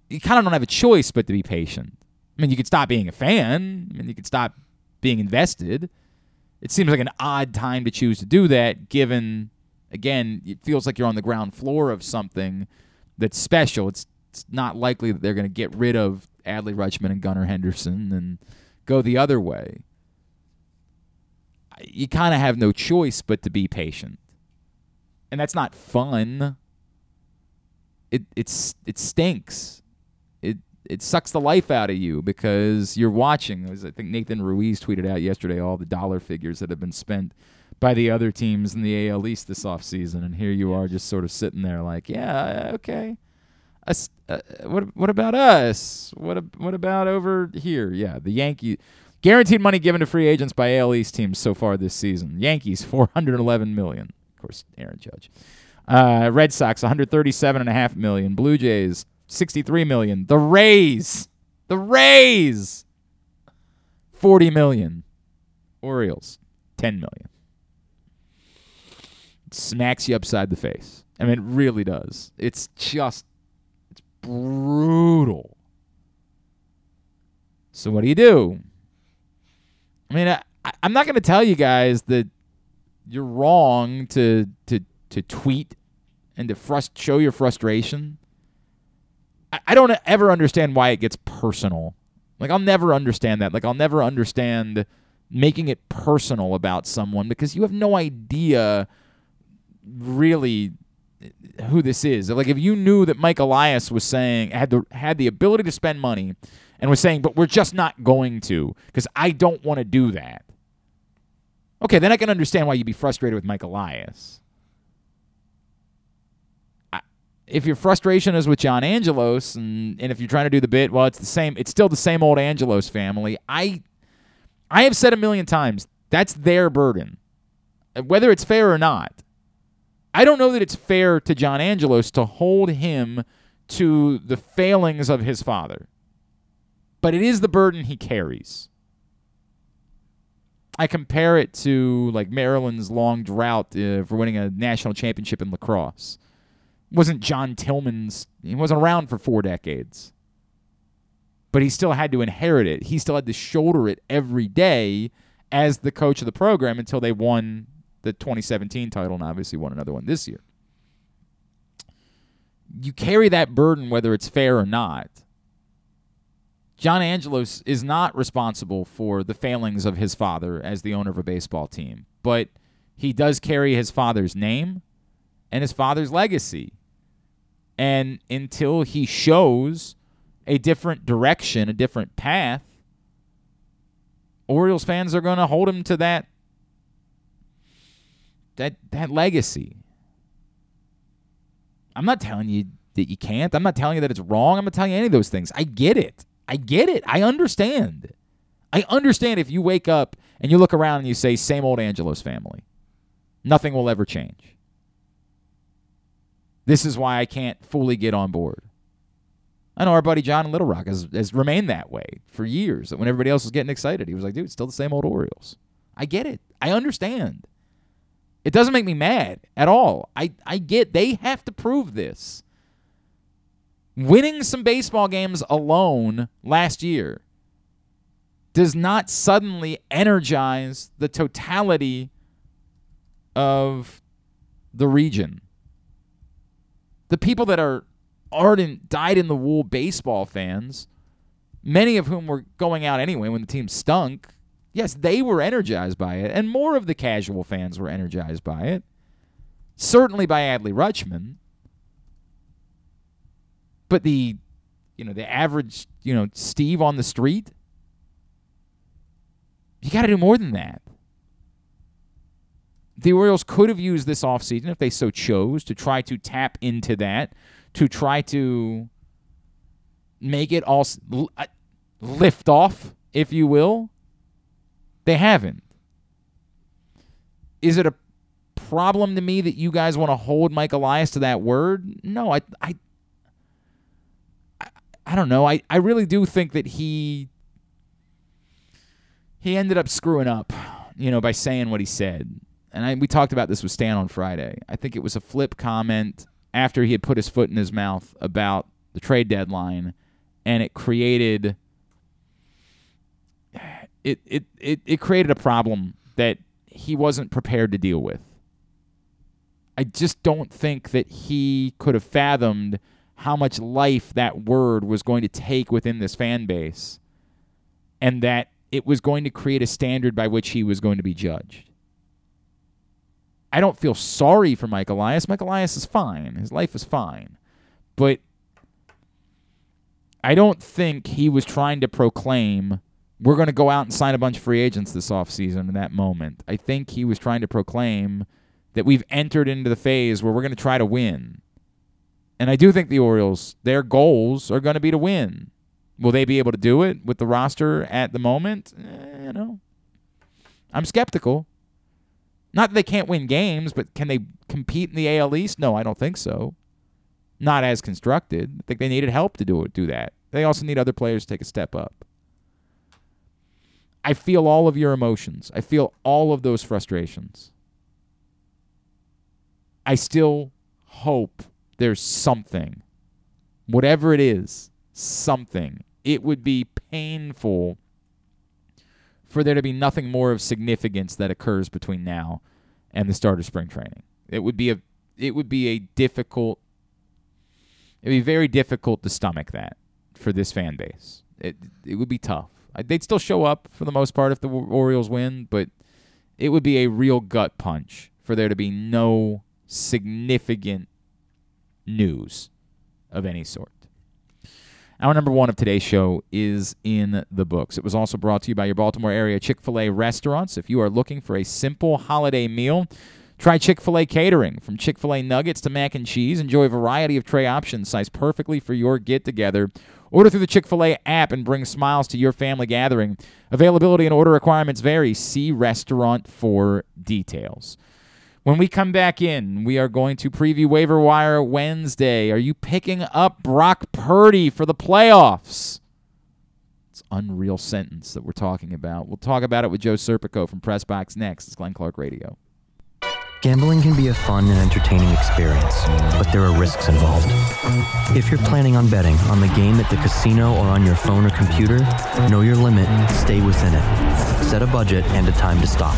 You kind of don't have a choice but to be patient. I mean, you could stop being a fan. I mean, you could stop being invested. It seems like an odd time to choose to do that, given again, it feels like you're on the ground floor of something that's special. It's, it's not likely that they're going to get rid of Adley Rutschman and Gunnar Henderson and go the other way you kind of have no choice but to be patient. And that's not fun. it it's it stinks. It it sucks the life out of you because you're watching. As I think Nathan Ruiz tweeted out yesterday all the dollar figures that have been spent by the other teams in the AL East this offseason, and here you are just sort of sitting there like, yeah, okay. Us, uh, what what about us? What what about over here? Yeah, the Yankees. guaranteed money given to free agents by AL East teams so far this season. Yankees 411 million. Of course, Aaron Judge. Uh, Red Sox 137.5 million. Blue Jays 63 million. The Rays, the Rays 40 million. Orioles 10 million. It smacks you upside the face. I mean, it really does. It's just it's brutal. So what do you do? I mean, I, I'm not going to tell you guys that you're wrong to to to tweet and to frust- show your frustration. I, don't ever understand why it gets personal. Like I'll never understand that. Like I'll never understand making it personal about someone because you have no idea really who this is. Like if you knew that Mike Elias was saying had the had the ability to spend money and was saying, but we're just not going to because I don't want to do that. Okay, then I can understand why you'd be frustrated with Mike Elias. I- If your frustration is with John Angelos and, and if you're trying to do the bit, well, it's the same. It's still the same old Angelos family. I, I have said a million times that's their burden, whether it's fair or not. I don't know that it's fair to John Angelos to hold him to the failings of his father, but it is the burden he carries. I compare it to like Maryland's long drought uh, for winning a national championship in lacrosse. Wasn't John Tillman's? He wasn't around for four decades, but he still had to inherit it. He still had to shoulder it every day as the coach of the program until they won the 2017 title and obviously won another one this year. You carry that burden whether it's fair or not. John Angelos is not responsible for the failings of his father as the owner of a baseball team, but he does carry his father's name and his father's legacy. And until he shows a different direction, a different path, Orioles fans are going to hold him to that that that legacy. I'm not telling you that you can't. I'm not telling you that it's wrong. I'm not telling you any of those things. I get it. I get it. I understand. I understand if you wake up and you look around and you say, same old Angelos family. Nothing will ever change. This is why I can't fully get on board. I know our buddy John Little Rock has, has remained that way for years. That when everybody else was getting excited, he was like, dude, it's still the same old Orioles. I get it. I understand. It doesn't make me mad at all. I, I get they have to prove this. Winning some baseball games alone last year does not suddenly energize the totality of the region. The people that are ardent, dyed in the wool baseball fans, many of whom were going out anyway when the team stunk, yes, they were energized by it, and more of the casual fans were energized by it. Certainly by Adley Rutschman. But the you know, the average, you know, Steve on the street, you got to do more than that. The Orioles could have used this offseason if they so chose to try to tap into that, to try to make it all uh, lift off, if you will. They haven't. Is it a problem to me that you guys want to hold Mike Elias to that word? No, I, I, I, I don't know. I, I really do think that he, he ended up screwing up, you know, by saying what he said. And I, we talked about this with Stan on Friday. I think it was a flip comment after he had put his foot in his mouth about the trade deadline, and it created it, it, it, it created a problem that he wasn't prepared to deal with. I just don't think that he could have fathomed how much life that word was going to take within this fan base and that it was going to create a standard by which he was going to be judged. I don't feel sorry for Mike Elias. Mike Elias is fine. His life is fine. But I don't think he was trying to proclaim we're going to go out and sign a bunch of free agents this offseason in that moment. I think he was trying to proclaim that we've entered into the phase where we're going to try to win. And I do think the Orioles, their goals are going to be to win. Will they be able to do it with the roster at the moment? Eh, you know, I'm skeptical. Not that they can't win games, but can they compete in the AL East? No, I don't think so. Not as constructed. I think they needed help to do do that. They also need other players to take a step up. I feel all of your emotions. I feel all of those frustrations. I still hope there's something, whatever it is, something. It would be painful for there to be nothing more of significance that occurs between now and the start of spring training. It would be a it would be a difficult it'd be very difficult to stomach that for this fan base. It it would be tough. They'd still show up for the most part if the Orioles win, but it would be a real gut punch for there to be no significant news of any sort. Our number one of today's show is in the books. It was also brought to you by your Baltimore area Chick fil A restaurants. If you are looking for a simple holiday meal, try Chick fil A catering. From Chick fil A nuggets to mac and cheese, enjoy a variety of tray options sized perfectly for your get together. Order through the Chick fil A app and bring smiles to your family gathering. Availability and order requirements vary. See restaurant for details. When we come back in, we are going to preview Waiver Wire Wednesday. Are you picking up Brock Purdy for the playoffs? It's unreal sentence that we're talking about. We'll talk about it with Joe Serpico from Pressbox next. It's Glenn Clark Radio. Gambling can be a fun and entertaining experience, but there are risks involved. If you're planning on betting on the game at the casino or on your phone or computer, know your limit, stay within it. Set a budget and a time to stop.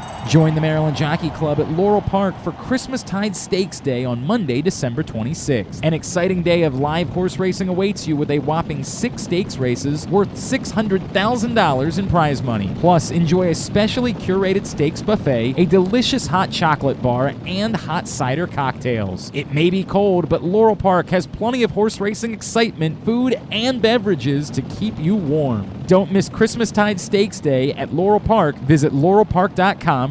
Join the Maryland Jockey Club at Laurel Park for Christmastide Stakes Day on Monday, December 26th. An exciting day of live horse racing awaits you with a whopping six stakes races worth $600,000 in prize money. Plus, enjoy a specially curated stakes buffet, a delicious hot chocolate bar, and hot cider cocktails. It may be cold, but Laurel Park has plenty of horse racing excitement, food, and beverages to keep you warm. Don't miss Christmastide Stakes Day at Laurel Park. Visit laurelpark.com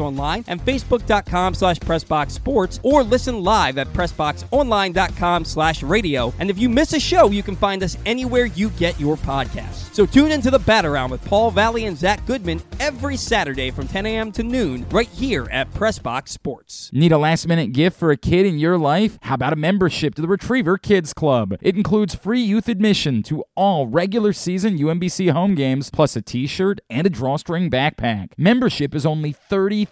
pressboxonline and facebook.com slash pressboxsports or listen live at pressboxonline.com slash radio. And if you miss a show, you can find us anywhere you get your podcasts. So tune into the Bat-A-Round with Paul Valley and Zach Goodman every Saturday from 10 a.m. to noon right here at Pressbox Sports. Need a last minute gift for a kid in your life? How about a membership to the Retriever Kids Club? It includes free youth admission to all regular season UMBC home games, plus a t shirt and a drawstring backpack. Membership is only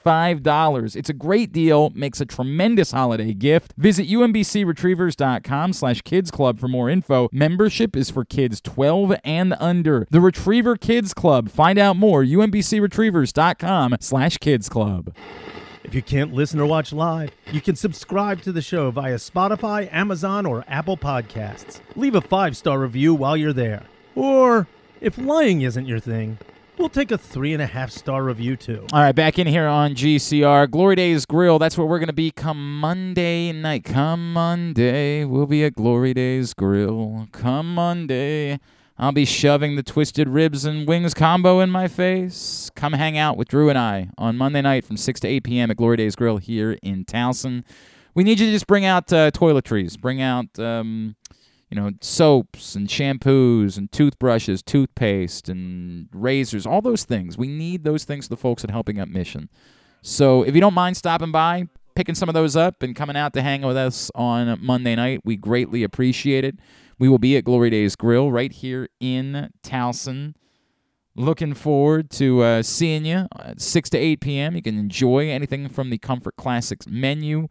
$35. It's a great deal, makes a tremendous holiday gift. Visit umbcretrievers.com slash kids club for more info. Membership is for kids 12 and under. The Retriever Kids Club. Find out more, umbcretrievers.com slash kids club. If you can't listen or watch live, you can subscribe to the show via Spotify, Amazon, or Apple Podcasts. Leave a five star review while you're there. Or, if lying isn't your thing, we'll take a three and a half star review too. All right, back in here on GCR. Glory Days Grill, that's where we're to be come Monday night. Come Monday, we'll be at Glory Days Grill. Come Monday, I'll be shoving the twisted ribs and wings combo in my face. Come hang out with Drew and I on Monday night from 6 to 8 p.m. at Glory Days Grill here in Towson. We need you to just bring out uh, toiletries, bring out. Um, you know, soaps and shampoos and toothbrushes, toothpaste and razors, all those things. We need those things for the folks at Helping Up Mission. So if you don't mind stopping by, picking some of those up, and coming out to hang with us on Monday night, we greatly appreciate it. We will be at Glory Days Grill right here in Towson. Looking forward to uh, seeing you at 6 to 8 p.m. You can enjoy anything from the Comfort Classics menu.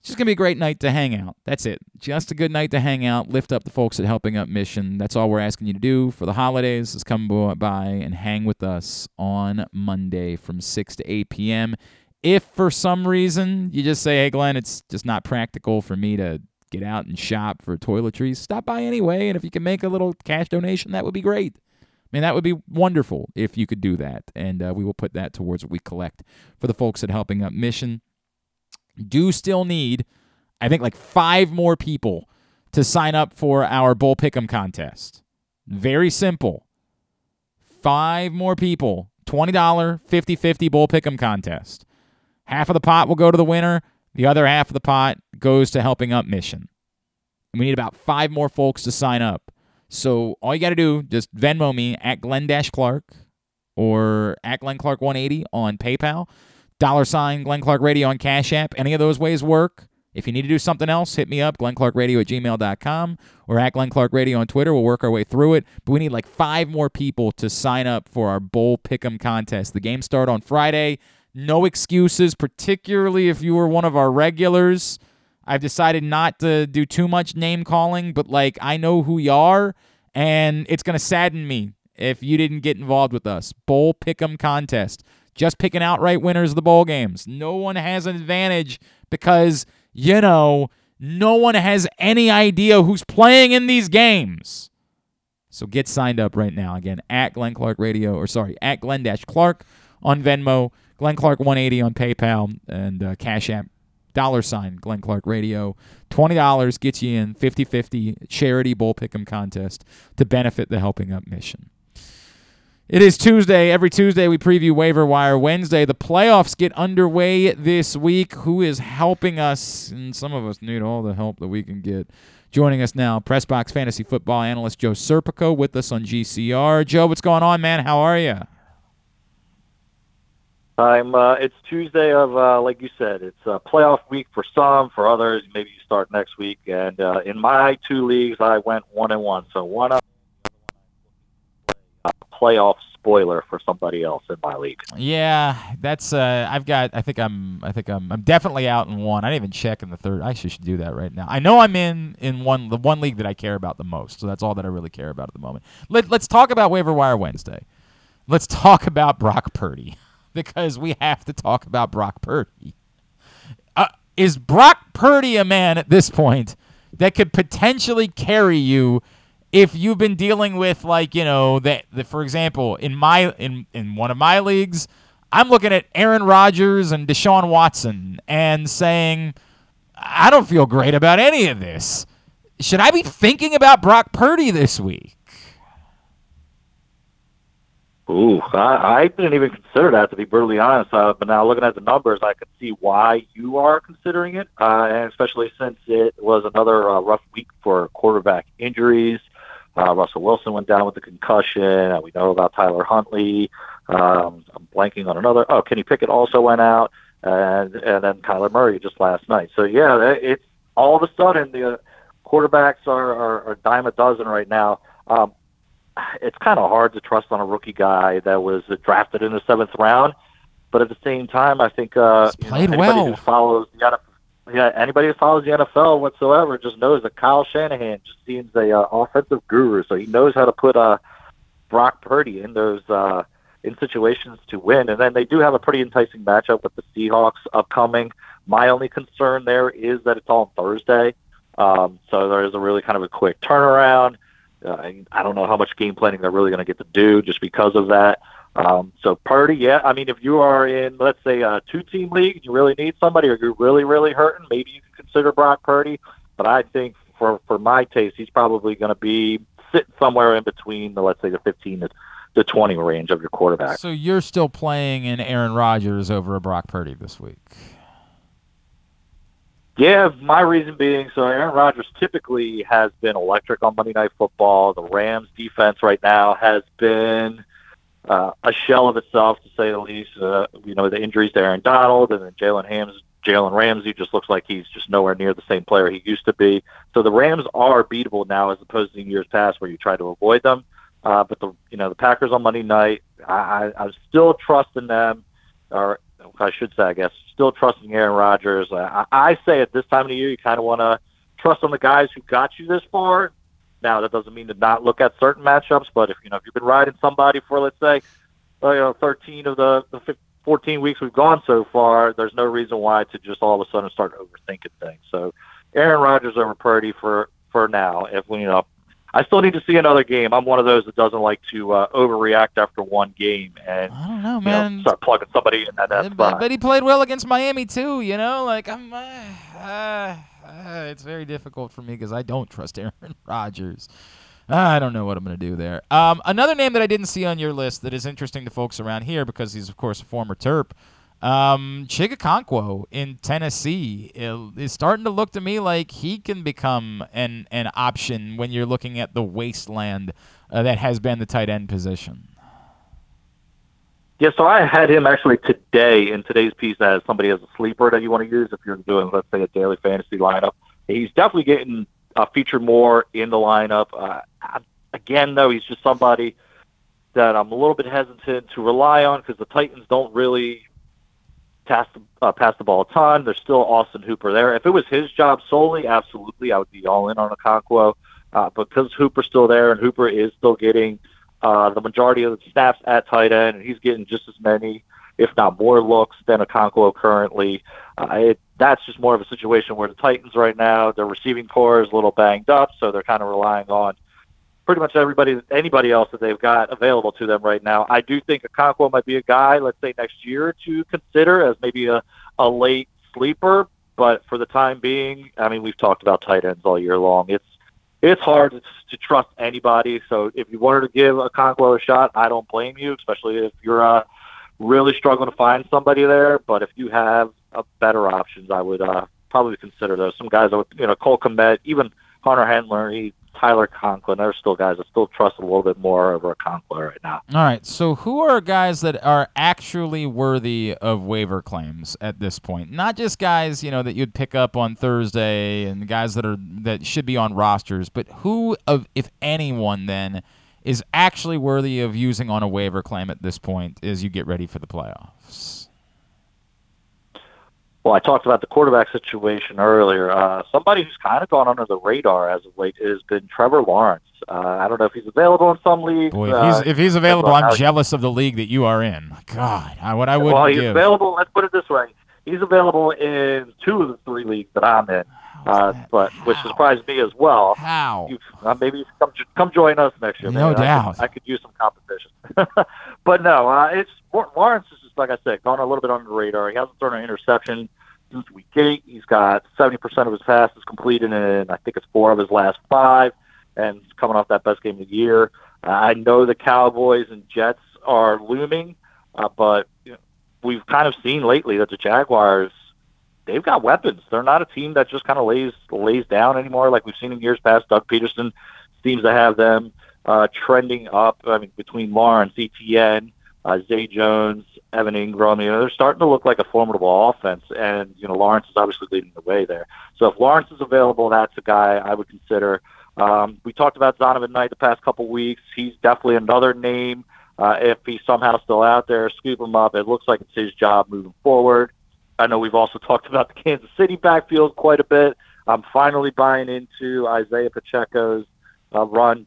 It's just going to be a great night to hang out. That's it. Just a good night to hang out, lift up the folks at Helping Up Mission. That's all we're asking you to do for the holidays is come by and hang with us on Monday from 6 to 8 p.m. If for some reason you just say, hey, Glenn, it's just not practical for me to get out and shop for toiletries, stop by anyway. And if you can make a little cash donation, that would be great. I mean, that would be wonderful if you could do that. And uh, we will put that towards what we collect for the folks at Helping Up Mission do still need, I think, like five more people to sign up for our Bowl Pick'em contest. Very simple. Five more people. $20 50 50 Bowl Pick'em contest. Half of the pot will go to the winner, the other half of the pot goes to Helping Up Mission. We need about five more folks to sign up. So all you got to do, just Venmo me at Glenn Clark or at Glenn Clark 180 on PayPal dollar sign Glenn Clark Radio on Cash App. Any of those ways work. If you need to do something else, hit me up, glennclarkradio at gmail.com or at Glenn Clark Radio on Twitter. We'll work our way through it. But we need like five more people to sign up for our bowl Pick'em contest. The games start on Friday. No excuses, particularly if you were one of our regulars. I've decided not to do too much name calling, but like I know who you are, and it's to sadden me if you didn't get involved with us. Bowl Pick'em contest just picking outright winners of the bowl games. No one has an advantage because, you know, no one has any idea who's playing in these games. So get signed up right now. Again, at Glenn Clark Radio, or sorry, at Glenn Dash Clark on Venmo, Glenn Clark 180 on PayPal, and uh, Cash App, dollar sign Glenn Clark Radio. $20 gets you in 50 50 charity bowl pick'em contest to benefit the Helping Up mission. It is Tuesday. Every Tuesday we preview Waiver Wire Wednesday. The playoffs get underway this week. Who is helping us? And some of us need all the help that we can get. Joining us now, Pressbox Fantasy Football analyst Joe Serpico with us on GCR. Joe, what's going on, man? How are you? I'm. Uh, it's Tuesday of, uh, like you said, it's a playoff week for some. For others, maybe you start next week. And uh, in my two leagues, I went one and one. So one up playoff spoiler for somebody else in my league. Yeah, that's uh I've got I think I'm I think I'm I'm definitely out in one. I didn't even check in the third. I should, should do that right now. I know I'm in in one the one league that I care about the most. So that's all that I really care about at the moment. Let, let's talk about waiver wire Wednesday. Let's talk about Brock Purdy because we have to talk about Brock Purdy. Uh, is Brock Purdy a man at this point that could potentially carry you if you've been dealing with like you know that for example in my in in one of my leagues i'm looking at aaron rodgers and deshaun watson and saying i don't feel great about any of this should i be thinking about brock purdy this week Ooh, I, I didn't even consider that to be brutally honest. Uh, but now looking at the numbers, I can see why you are considering it, uh, and especially since it was another uh, rough week for quarterback injuries. Uh, Russell Wilson went down with a concussion. Uh, we know about Tyler Huntley. Um, I'm blanking on another. Oh, Kenny Pickett also went out, and and then Kyler Murray just last night. So yeah, it's all of a sudden the uh, quarterbacks are, are, are dime a dozen right now. Um, it's kind of hard to trust on a rookie guy that was drafted in the seventh round, but at the same time, I think uh, He's played you know, anybody well. who follows the NFL yeah, anybody who follows the NFL whatsoever just knows that Kyle Shanahan just seems a uh, offensive guru, so he knows how to put uh, Brock Purdy in those uh, in situations to win. And then they do have a pretty enticing matchup with the Seahawks upcoming. My only concern there is that it's on Thursday. Um, so there is a really kind of a quick turnaround. Uh, I don't know how much game planning they're really going to get to do just because of that. Um, so Purdy, yeah, I mean, if you are in, let's say, a two-team league and you really need somebody, or you're really, really hurting, maybe you can consider Brock Purdy. But I think for for my taste, he's probably going to be sitting somewhere in between the, let's say, the 15 to the 20 range of your quarterback. So you're still playing in Aaron Rodgers over a Brock Purdy this week. Yeah, my reason being so Aaron Rodgers typically has been electric on Monday Night Football. The Rams defense right now has been uh, a shell of itself, to say the least. Uh, you know, the injuries to Aaron Donald and then Jalen Hams, Jalen Ramsey just looks like he's just nowhere near the same player he used to be. So the Rams are beatable now, as opposed to years past where you try to avoid them. Uh, but the you know the Packers on Monday night, I, I, I'm still trusting them, or I should say, I guess, still trusting Aaron Rodgers. I, I say at this time of the year, you kind of want to trust on the guys who got you this far. Now that doesn't mean to not look at certain matchups, but if you know if you've been riding somebody for let's say, uh, you know, 13 of the, the 14 weeks we've gone so far, there's no reason why to just all of a sudden start overthinking things. So Aaron Rodgers over Purdy for for now. If we you know I still need to see another game. I'm one of those that doesn't like to uh, overreact after one game and I don't know, man. know, start plugging somebody in that, that but, spot. but he played well against Miami too. You know, like I'm. Uh, uh, uh, it's very difficult for me because I don't trust Aaron Rodgers. I don't know what I'm going to do there. Um, another name that I didn't see on your list that is interesting to folks around here because he's of course a former Terp. Um, Chig Okonkwo in Tennessee is starting to look to me like he can become an an option when you're looking at the wasteland uh, that has been the tight end position. Yeah, so I had him actually today in today's piece as somebody as a sleeper that you want to use if you're doing, let's say, a daily fantasy lineup. He's definitely getting uh, featured more in the lineup. Uh, again, though, he's just somebody that I'm a little bit hesitant to rely on because the Titans don't really pass the, uh, pass the ball a ton. There's still Austin Hooper there. If it was his job solely, absolutely, I would be all in on Okonkwo. Uh, because Hooper's still there and Hooper is still getting – uh, the majority of the snaps at tight end, and he's getting just as many, if not more, looks than Okonkwo currently. Uh, it, that's just more of a situation where the Titans right now, their receiving core is a little banged up, so they're kind of relying on pretty much everybody, anybody else that they've got available to them right now. I do think Okonkwo might be a guy, let's say next year, to consider as maybe a, a late sleeper. But for the time being, I mean, we've talked about tight ends all year long. It's it's hard to, to trust anybody. So if you wanted to give a Okonkwo a shot, I don't blame you, especially if you're uh, really struggling to find somebody there. But if you have uh, better options, I would uh, probably consider those. Some guys, you know, Cole Kmet, even Hunter Handler, he Tyler Conklin. There's still guys I still trust a little bit more over a Conklin right now. All right. So who are guys that are actually worthy of waiver claims at this point? Not just guys, you know, that you'd pick up on Thursday and guys that are that should be on rosters, but who of if anyone then is actually worthy of using on a waiver claim at this point as you get ready for the playoffs? Well, I talked about the quarterback situation earlier. Uh, somebody who's kind of gone under the radar as of late has been Trevor Lawrence. Uh, I don't know if he's available in some leagues. Boy, if uh, he's, if he's available, I'm jealous of the league that you are in. God, I, what I would Well, he's give. available. Let's put it this way: he's available in two of the three leagues that I'm in. Uh, but which surprised me as well. How? You, uh, maybe you come come join us next year. No man. I doubt. could, I could use some competition. but no, uh, it's Lawrence is like I said, gone a little bit under the radar. He hasn't thrown an interception since week eight. He's got 70% of his passes completed in, I think it's four of his last five, and coming off that best game of the year. Uh, I know the Cowboys and Jets are looming, uh, but you know, we've kind of seen lately that the Jaguars they've got weapons. They're not a team that just kind of lays lays down anymore like we've seen in years past. Doug Pederson seems to have them uh, trending up. I mean, between Lawrence, ETN, uh, Zay Jones, Evan Engram, you know, they're starting to look like a formidable offense. And, you know, Lawrence is obviously leading the way there. So if Lawrence is available, that's a guy I would consider. Um, we talked about Zonovan Knight the past couple weeks. He's definitely another name. Uh, if he's somehow still out there, scoop him up. It looks like it's his job moving forward. I know we've also talked about the Kansas City backfield quite a bit. I'm finally buying into Isaiah Pacheco's uh, run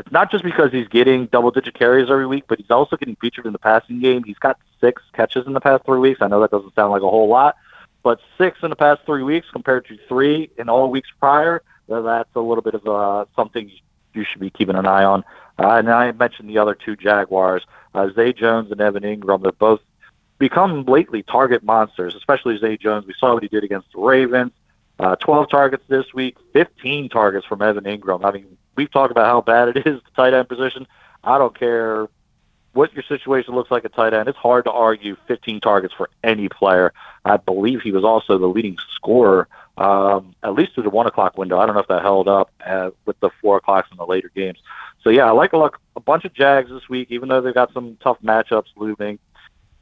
it's not just because he's getting double digit carries every week, but he's also getting featured in the passing game. He's got six catches in the past three weeks. I know that doesn't sound like a whole lot, but six in the past three weeks compared to three in all weeks prior, that's a little bit of uh, something you should be keeping an eye on. Uh, and I mentioned the other two Jaguars, uh, Zay Jones and Evan Engram. They're both become lately target monsters, especially Zay Jones. We saw what he did against the Ravens. Uh, 12 targets this week, 15 targets from Evan Engram. I mean, we've talked about how bad it is, the tight end position. I don't care what your situation looks like at tight end. It's hard to argue 15 targets for any player. I believe he was also the leading scorer, um, at least through the 1 o'clock window. I don't know if that held up uh, with the 4 o'clocks in the later games. So, yeah, I like a, look, a bunch of Jags this week, even though they've got some tough matchups looming.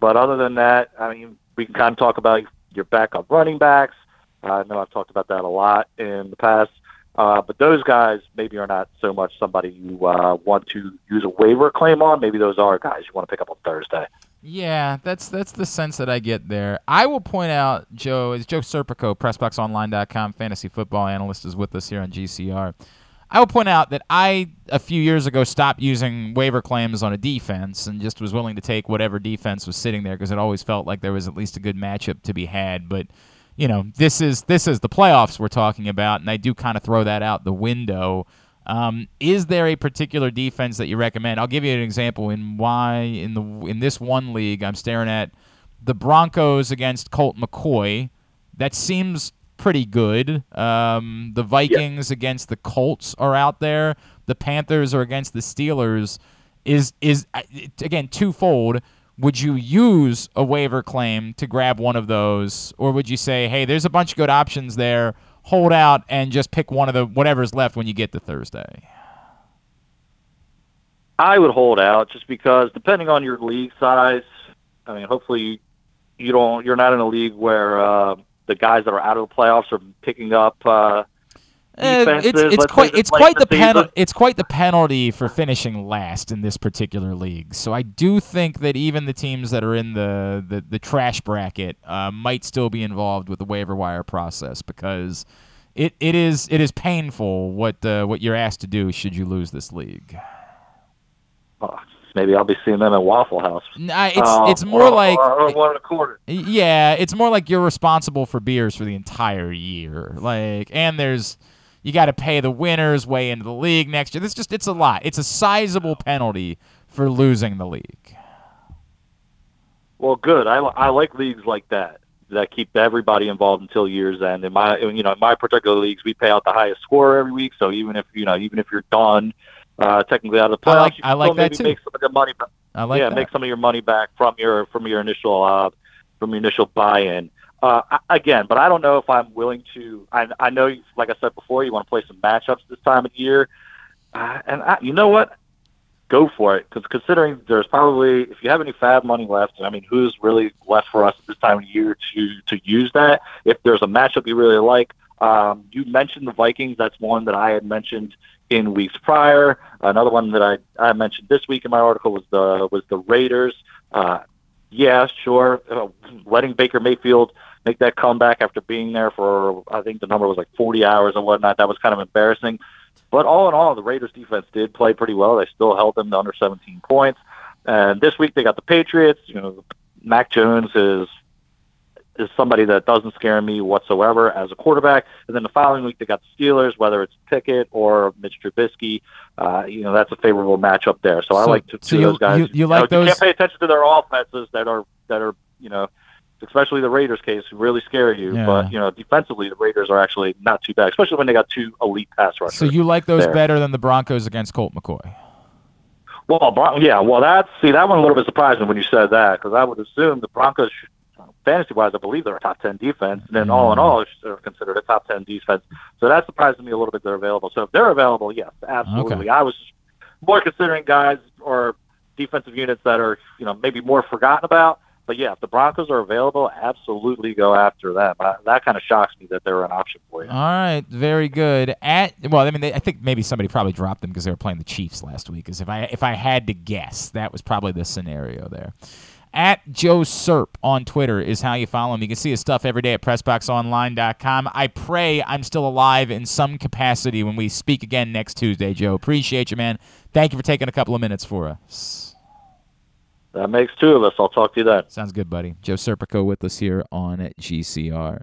But other than that, I mean, we can kind of talk about your backup running backs. I know I've talked about that a lot in the past. Uh, but those guys maybe are not so much somebody you uh, want to use a waiver claim on. Maybe those are guys you want to pick up on Thursday. Yeah, that's that's the sense that I get there. I will point out, Joe, is Joe Serpico, PressBoxOnline.com fantasy football analyst, is with us here on GCR. I will point out that I a few years ago stopped using waiver claims on a defense and just was willing to take whatever defense was sitting there because it always felt like there was at least a good matchup to be had. But you know, this is this is the playoffs we're talking about, and I do kind of throw that out the window. Um, is there a particular defense that you recommend? I'll give you an example in why in the in this one league I'm staring at the Broncos against Colt McCoy. That seems pretty good. Um, the Vikings against the Colts are out there. The Panthers are against the Steelers. Is is uh, again twofold would you use a waiver claim to grab one of those, or would you say, hey, there's a bunch of good options there, hold out and just pick one of the whatever's left when you get to Thursday? I would hold out just because depending on your league size, I mean, hopefully you don't you're not in a league where uh, the guys that are out of the playoffs are picking up uh, uh, it's it's quite it's quite the, the penalty it's quite the penalty for finishing last in this particular league. So I do think that even the teams that are in the the, the trash bracket uh, might still be involved with the waiver wire process because it, it is it is painful what uh, what you're asked to do should you lose this league. Oh, maybe I'll be seeing them at Waffle House. Nah, it's uh, it's more or, like or, or one and a quarter. Yeah, it's more like you're responsible for beers for the entire year. Like, and there's you got to pay the winners way into the league next year. This just it's a lot. It's a sizable penalty for losing the league. Well, good. I, I like leagues like that that keep everybody involved until year's end. In my you know in my particular leagues, we pay out the highest score every week. So even if you know even if you're done uh, technically out of the playoffs, I like, you I like that too. Make some of the money. Back. I like yeah, that. make some of your money back from your from your initial uh, from your initial buy-in. Uh, again, but I don't know if I'm willing to. I, I know, like I said before, you want to play some matchups this time of year, uh, and I, you know what? Go for it because considering there's probably if you have any FAAB money left, I mean, who's really left for us at this time of year to to use that? If there's a matchup you really like, um, you mentioned the Vikings. That's one that I had mentioned in weeks prior. Another one that I, I mentioned this week in my article was the was the Raiders. Uh, yeah, sure. Uh, letting Baker Mayfield make that comeback after being there for I think the number was like 40 hours and whatnot. That was kind of embarrassing. But all in all, the Raiders defense did play pretty well. They still held them to under 17 points. And this week they got the Patriots. You know, Mac Jones is is somebody that doesn't scare me whatsoever as a quarterback. And then the following week they got the Steelers, whether it's Pickett or Mitch Trubisky. Uh, you know, that's a favorable matchup there. So, I like to, so you, those guys. You, you like know, those? You can't pay attention to their offenses that are that are you know especially the Raiders case, really scare you. Yeah. But you know, defensively, the Raiders are actually not too bad, especially when they got two elite pass rushers. So you like those there. better than the Broncos against Colt McCoy? Well, Bron- yeah. Well, that's see that one a little bit surprising when you said that because I would assume the Broncos, fantasy wise, I believe they're a top ten defense, and then all in all, they're considered a top ten defense. So that surprises me a little bit. They're available. So if they're available, yes, absolutely. Okay. I was more considering guys or defensive units that are you know maybe more forgotten about. But yeah, if the Broncos are available, absolutely go after them. Uh, that kind of shocks me that they're an option for you. All right, very good. At well, I mean, they, I think maybe somebody probably dropped them because they were playing the Chiefs last week. Because if I if I had to guess, that was probably the scenario there. At Joe Serp on Twitter is how you follow him. You can see his stuff every day at PressBoxOnline.com. I pray I'm still alive in some capacity when we speak again next Tuesday, Joe. Appreciate you, man. Thank you for taking a couple of minutes for us. That makes two of us. I'll talk to you then. Sounds good, buddy. Joe Serpico with us here on GCR.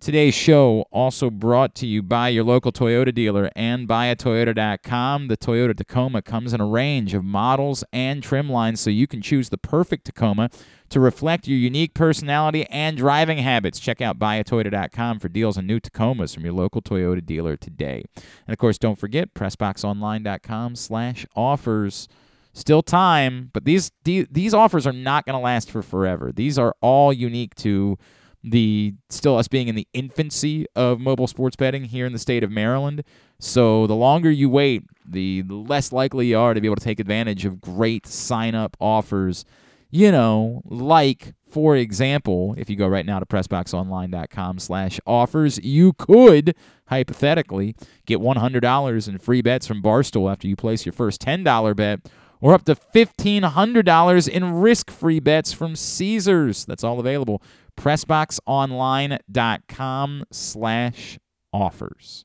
Today's show also brought to you by your local Toyota dealer and buyatoyota.com. The Toyota Tacoma comes in a range of models and trim lines so you can choose the perfect Tacoma to reflect your unique personality and driving habits. Check out buyatoyota.com for deals on new Tacomas from your local Toyota dealer today. And of course, don't forget pressboxonline.com slash offers. Still time, but these these offers are not going to last for forever. These are all unique to the still us being in the infancy of mobile sports betting here in the state of Maryland. So the longer you wait, the less likely you are to be able to take advantage of great sign up offers. You know, like for example, if you go right now to pressboxonline.com slash offers, you could hypothetically get $100 in free bets from Barstool after you place your first $10 bet or up to $1,500 in risk free bets from Caesars. That's all available pressboxonline.com slash offers.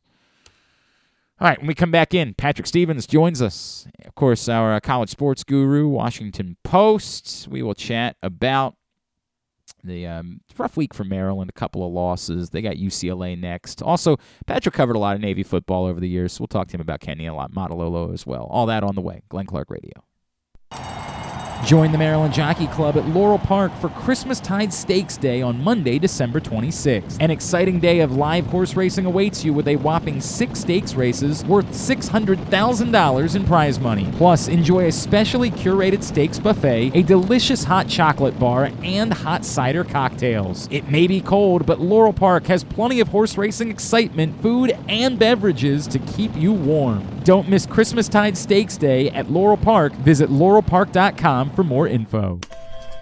All right, when we come back in, Patrick Stevens joins us. Of course, our uh, college sports guru, Washington Post. We will chat about the um, rough week for Maryland, a couple of losses. They got UCLA next. Also, Patrick covered a lot of Navy football over the years, so we'll talk to him about Ken Niumatalolo as well. All that on the way. Glenn Clark Radio. Join the Maryland Jockey Club at Laurel Park for Christmastide Stakes Day on Monday, December 26th. An exciting day of live horse racing awaits you with a whopping six stakes races worth $600,000 in prize money. Plus, enjoy a specially curated stakes buffet, a delicious hot chocolate bar, and hot cider cocktails. It may be cold, but Laurel Park has plenty of horse racing excitement, food, and beverages to keep you warm. Don't miss Christmastide Stakes Day at Laurel Park. Visit laurelpark.com for more info.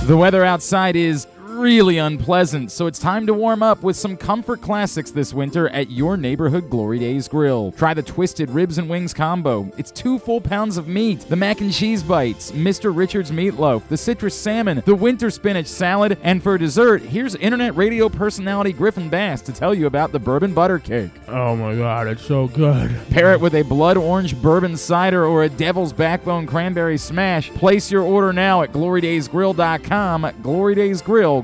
The weather outside is really unpleasant, so it's time to warm up with some comfort classics this winter at your neighborhood Glory Days Grill. Try the Twisted Ribs and Wings combo. It's two full pounds of meat, the mac and cheese bites, Mr. Richards meatloaf, the citrus salmon, the winter spinach salad, and for dessert, here's internet radio personality Griffin Bass to tell you about the bourbon butter cake. Oh my god, it's so good. Pair it with a blood orange bourbon cider or a devil's backbone cranberry smash. Place your order now at glorydaysgrill.com. Glory Days Grill,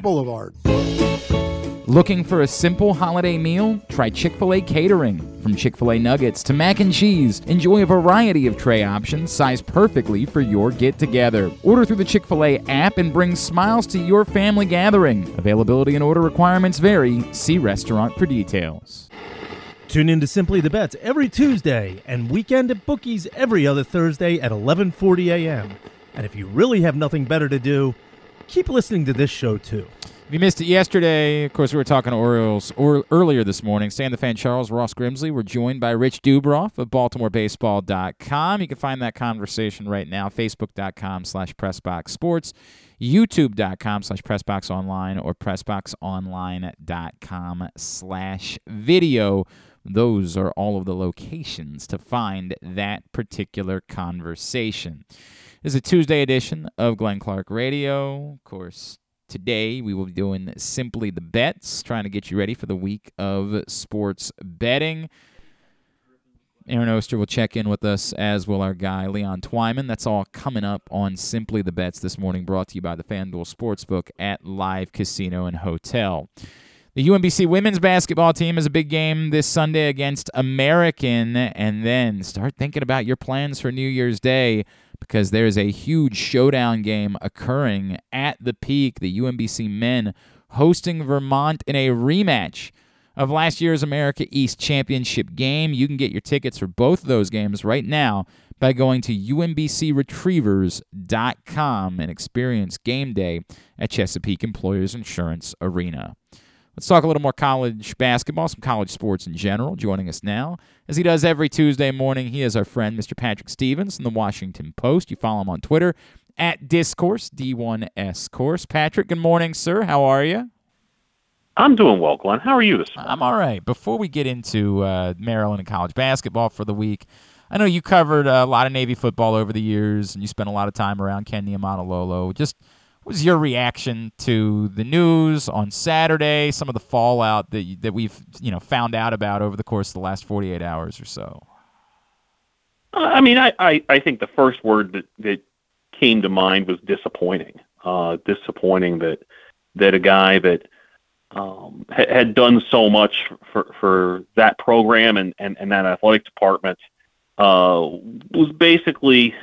Boulevard. Looking for a simple holiday meal? Try Chick fil A catering. From Chick fil A nuggets to mac and cheese, enjoy a variety of tray options sized perfectly for your get together. Order through the Chick fil A app and bring smiles to your family gathering. Availability and order requirements vary. See restaurant for details. Tune in to Simply the Bets every Tuesday and weekend at Bookies every other Thursday at 11:40 a.m. And if you really have nothing better to do, keep listening to this show too. If you missed it yesterday, of course, we were talking to Orioles or earlier this morning. Stan the Fan Charles, Ross Grimsley. We're joined by Rich Dubroff of BaltimoreBaseball.com. You can find that conversation right now, Facebook.com slash PressBoxSports, YouTube.com slash PressBox PressBoxOnline, or PressBoxOnline.com slash video. Those are all of the locations to find that particular conversation. This is a Tuesday edition of Glenn Clark Radio. Of course, today we will be doing simply the bets, trying to get you ready for the week of sports betting. Aaron Oster will check in with us, as will our guy Leon Twyman. That's all coming up on Simply the Bets this morning, brought to you by the FanDuel Sportsbook at Live Casino and Hotel. The UMBC women's basketball team is a big game this Sunday against American, and then start thinking about your plans for New Year's Day because there's a huge showdown game occurring at the peak. The UMBC men hosting Vermont in a rematch of last year's America East Championship game. You can get your tickets for both of those games right now by going to umbcretrievers.com and experience game day at Chesapeake Employers Insurance Arena. Let's talk a little more college basketball, some college sports in general. Joining us now, as he does every Tuesday morning, he is our friend, Mr. Patrick Stevens from the Washington Post. You follow him on Twitter at Discourse, D1S Course. Patrick, good morning, sir. How are you? I'm doing well, Glenn. How are you this morning? I'm all right. Before we get into uh, Maryland and college basketball for the week, I know you covered a lot of Navy football over the years, and you spent a lot of time around Ken Niumatalolo. Just what was your reaction to the news on Saturday? Some of the fallout that that we've you know found out about over the course of the last 48 hours or so. I mean, I, I, I think the first word that, that came to mind was disappointing. Uh, disappointing that that a guy that um, ha- had done so much for, for that program and, and, and that athletic department uh, was basically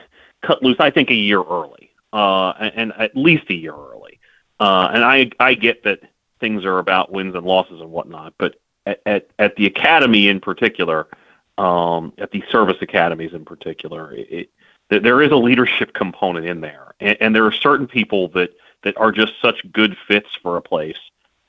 cut loose. I think a year early, uh, and, and at least a year early. Uh, and I I get that things are about wins and losses and whatnot, but at at, at the academy in particular, um, at the service academies in particular, it, it, there is a leadership component in there, and, and there are certain people that that are just such good fits for a place.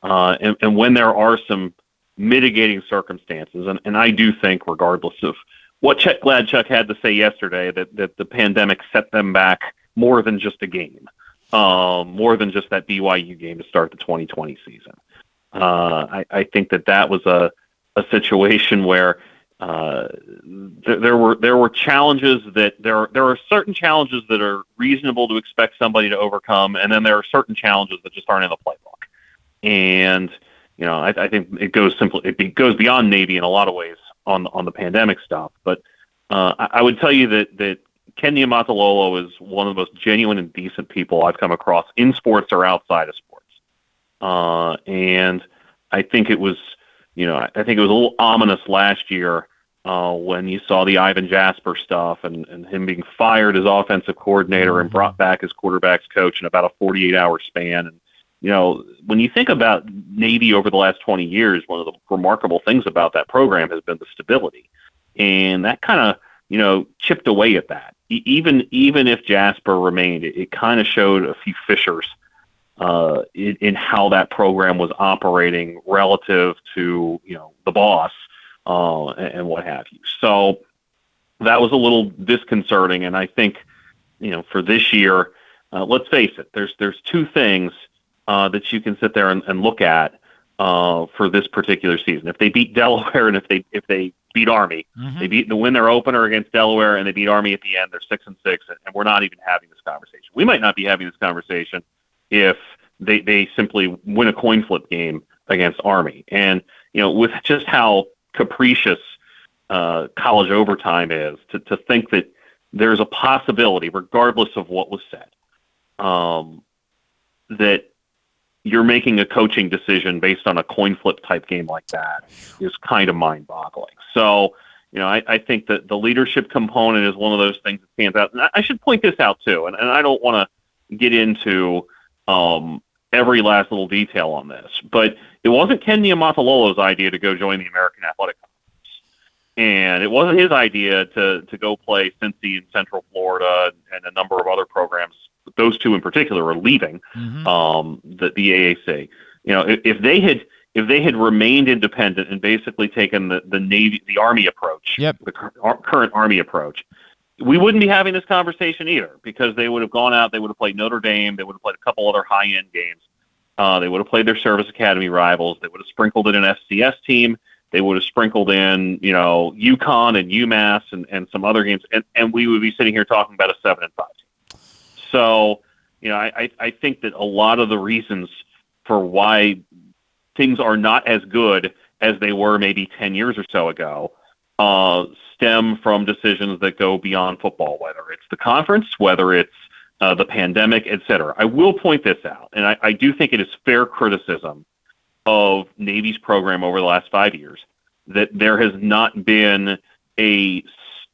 Uh, and, and when there are some mitigating circumstances, and, and I do think, regardless of what Chet Gladchuk had to say yesterday, that, that the pandemic set them back more than just a game, um, more than just that BYU game to start the 2020 season. Uh, I, I think that that was a, a situation where uh, th- there were there were challenges that there are, there are certain challenges that are reasonable to expect somebody to overcome, and then there are certain challenges that just aren't in the playbook. And you know, I, I think it goes simply it be, goes beyond Navy in a lot of ways on on the pandemic stuff. But uh, I, I would tell you that that Ken Niumatalolo is one of the most genuine and decent people I've come across in sports or outside of sports. Uh, and I think it was, you know, I think it was a little ominous last year uh, when you saw the Ivan Jasper stuff and, and him being fired as offensive coordinator and brought back as quarterbacks coach in about a 48 hour span. And, you know, when you think about Navy over the last 20 years, one of the remarkable things about that program has been the stability. And that kind of, you know, chipped away at that. E- even even if Jasper remained, it, it kind of showed a few fissures uh, in, in how that program was operating relative to you know the boss uh, and, and what have you. So that was a little disconcerting, and I think you know for this year, uh, let's face it, there's there's two things uh, that you can sit there and, and look at uh, for this particular season. If they beat Delaware and if they if they beat Army, Mm-hmm. they beat the win their opener against Delaware and they beat Army at the end. They're six and six, and, and we're not even having this conversation. We might not be having this conversation if they they simply win a coin flip game against Army. And you know, with just how capricious uh, college overtime is, to to think that there's a possibility, regardless of what was said, um, that you're making a coaching decision based on a coin flip type game like that is kind of mind boggling. So, you know, I, I think that the leadership component is one of those things that stands out. And I, should point this out too, and, and I don't want to get into um, every last little detail on this, but it wasn't Ken Niumatalolo's idea to go join the American Athletic Conference. And it wasn't his idea to, to go play Cincy in Central Florida and a number of other programs. Those two in particular are leaving Mhm. um, the, the AAC. you know, if, if they had if they had remained independent and basically taken the, the Navy, the Army approach, yep. the current Army approach, we wouldn't be having this conversation either because they would have gone out, they would have played Notre Dame, they would have played a couple other high end games. Uh, they would have played their service academy rivals. They would have sprinkled in an FCS team. They would have sprinkled in, you know, UConn and UMass and, and some other games, and, and we would be sitting here talking about a seven and five. So, you know, I, I think that a lot of the reasons for why things are not as good as they were maybe 10 years or so ago uh, stem from decisions that go beyond football, whether it's the conference, whether it's uh, the pandemic, et cetera. I will point this out, and I, I do think it is fair criticism of Navy's program over the last five years that there has not been a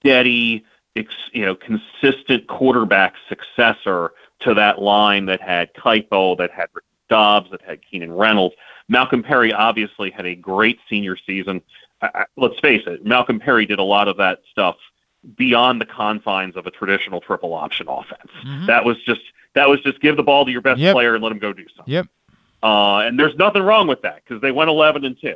steady, consistent quarterback successor to that line that had Keuchel, that had Dobbs, that had Keenan Reynolds. Malcolm Perry obviously had a great senior season. Let's face it, Malcolm Perry did a lot of that stuff beyond the confines of a traditional triple option offense. Mm-hmm. That was just that was just give the ball to your best yep. player and let him go do something. Yep. Uh, and there's nothing wrong with that because they went 11 and two.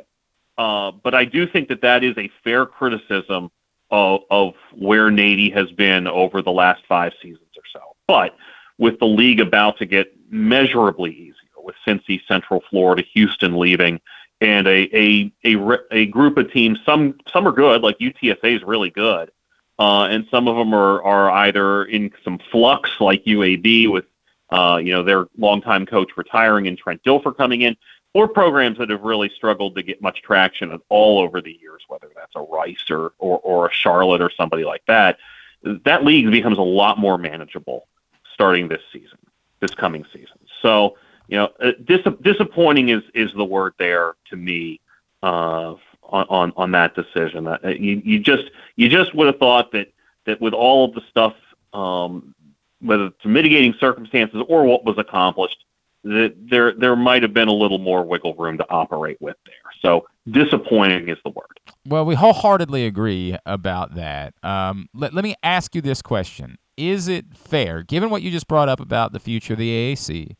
Uh, but I do think that that is a fair criticism of, of where Navy has been over the last five seasons or so. But with the league about to get measurably easier, with Cincy, Central Florida, Houston leaving, and a a a, a group of teams. Some some are good, like UTSA is really good, uh, and some of them are are either in some flux, like UAB with uh, you know their longtime coach retiring and Trent Dilfer coming in, or programs that have really struggled to get much traction all over the years, whether that's a Rice or or, or a Charlotte or somebody like that. That league becomes a lot more manageable starting this season, this coming season. So you know, uh, dis- disappointing is is the word there to me uh, on, on on that decision. Uh, you you just you just would have thought that that with all of the stuff, um, whether it's mitigating circumstances or what was accomplished, that there there might have been a little more wiggle room to operate with there. So disappointing is the word. Well, we wholeheartedly agree about that. Um, let, let me ask you this question. Is it fair, given what you just brought up about the future of the AAC,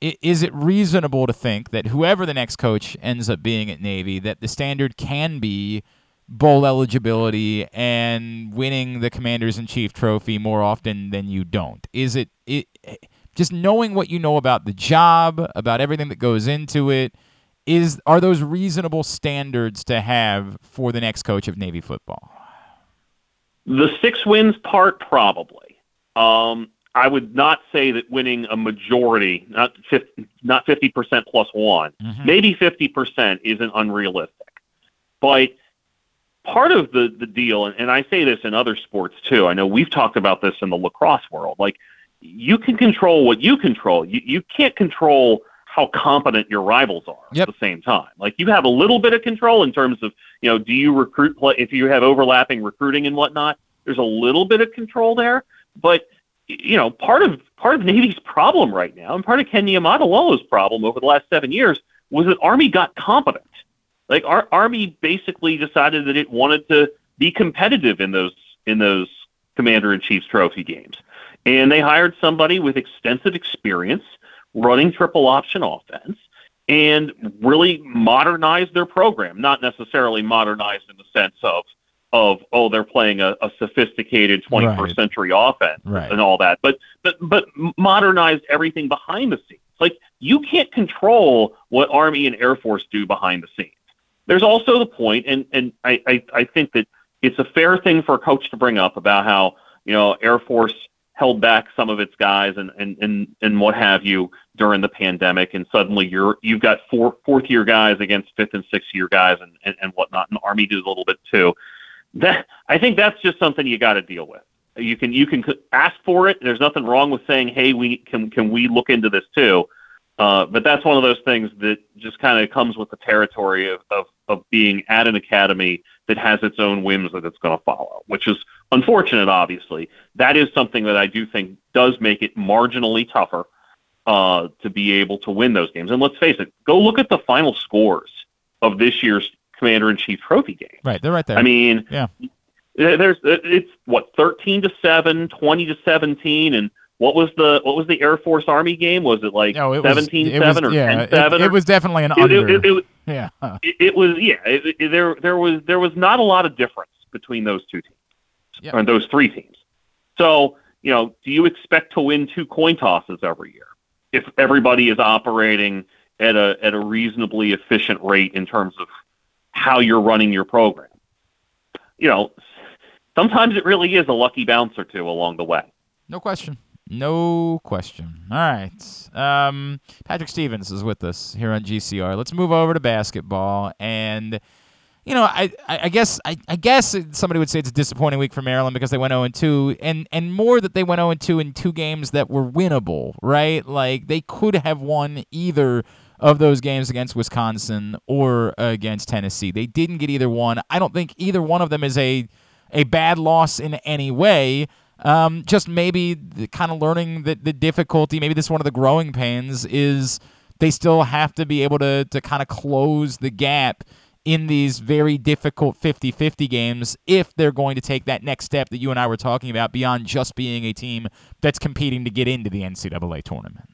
is it reasonable to think that whoever the next coach ends up being at Navy, that the standard can be bowl eligibility and winning the Commanders in Chief trophy more often than you don't? Is it, it just knowing what you know about the job, about everything that goes into it? Is are those reasonable standards to have for the next coach of Navy football? The six wins part, probably. Um, I would not say that winning a majority, not 50, not 50% plus one, mm-hmm. maybe 50% isn't unrealistic. But part of the, the deal, and, and I say this in other sports too, I know we've talked about this in the lacrosse world, like you can control what you control. You, you can't control how competent your rivals are yep. at the same time. Like you have a little bit of control in terms of, you know, do you recruit play if you have overlapping recruiting and whatnot, there's a little bit of control there, but – you know, part of part of Navy's problem right now, and part of Ken Niumatalolo's problem over the last seven years, was that Army got competent. Like our Army basically decided that it wanted to be competitive in those in those Commander in Chief's trophy games, and they hired somebody with extensive experience running triple option offense and really modernized their program. Not necessarily modernized in the sense of of oh they're playing a, a sophisticated 21st right. century offense right. and all that but but but modernized everything behind the scenes like you can't control what army and air force do behind the scenes there's also the point and and i i, I think that it's a fair thing for a coach to bring up about how you know air force held back some of its guys and and and, and what have you during the pandemic and suddenly you're you've got four fourth year guys against fifth and sixth year guys and, whatnot and army did a little bit too that I think that's just something you got to deal with. You can you can ask for it. There's nothing wrong with saying, "Hey, we can can we look into this too." Uh, but that's one of those things that just kind of comes with the territory of being at an academy that has its own whims that it's going to follow, which is unfortunate. Obviously, that is something that I do think does make it marginally tougher uh, to be able to win those games. And let's face it, go look at the final scores of this year's commander in chief trophy game. Right, they're right there. I mean, yeah. There's it's what 13 to 7, 20 to 17 and what was the what was the Air Force Army game? Was it like No, it 17 it was- 7 or yeah, 10 7? it- it was definitely an it, under. It, it, Yeah. it, was yeah. There there was there was not a lot of difference between those two teams Yep. or those three teams. So you know, do you expect to win two coin tosses every year if everybody is operating at a at a reasonably efficient rate in terms of how you're running your program? You know, sometimes it really is a lucky bounce or two along the way. No question. No question. All right. Um, Patrick Stevens is with us here on GCR. Let's move over to basketball. And, you know, I, I, I guess I, I guess somebody would say it's a disappointing week for Maryland because they went 0 2, and and more that they went 0 2 in two games that were winnable, right? Like they could have won either of those games against Wisconsin or against Tennessee. They didn't get either one. I don't think either one of them is a a bad loss in any way. Um, just maybe kind of learning that the difficulty, maybe this is one of the growing pains, is they still have to be able to, to kind of close the gap in these very difficult 50 50 games if they're going to take that next step that you and I were talking about beyond just being a team that's competing to get into the NCAA tournament.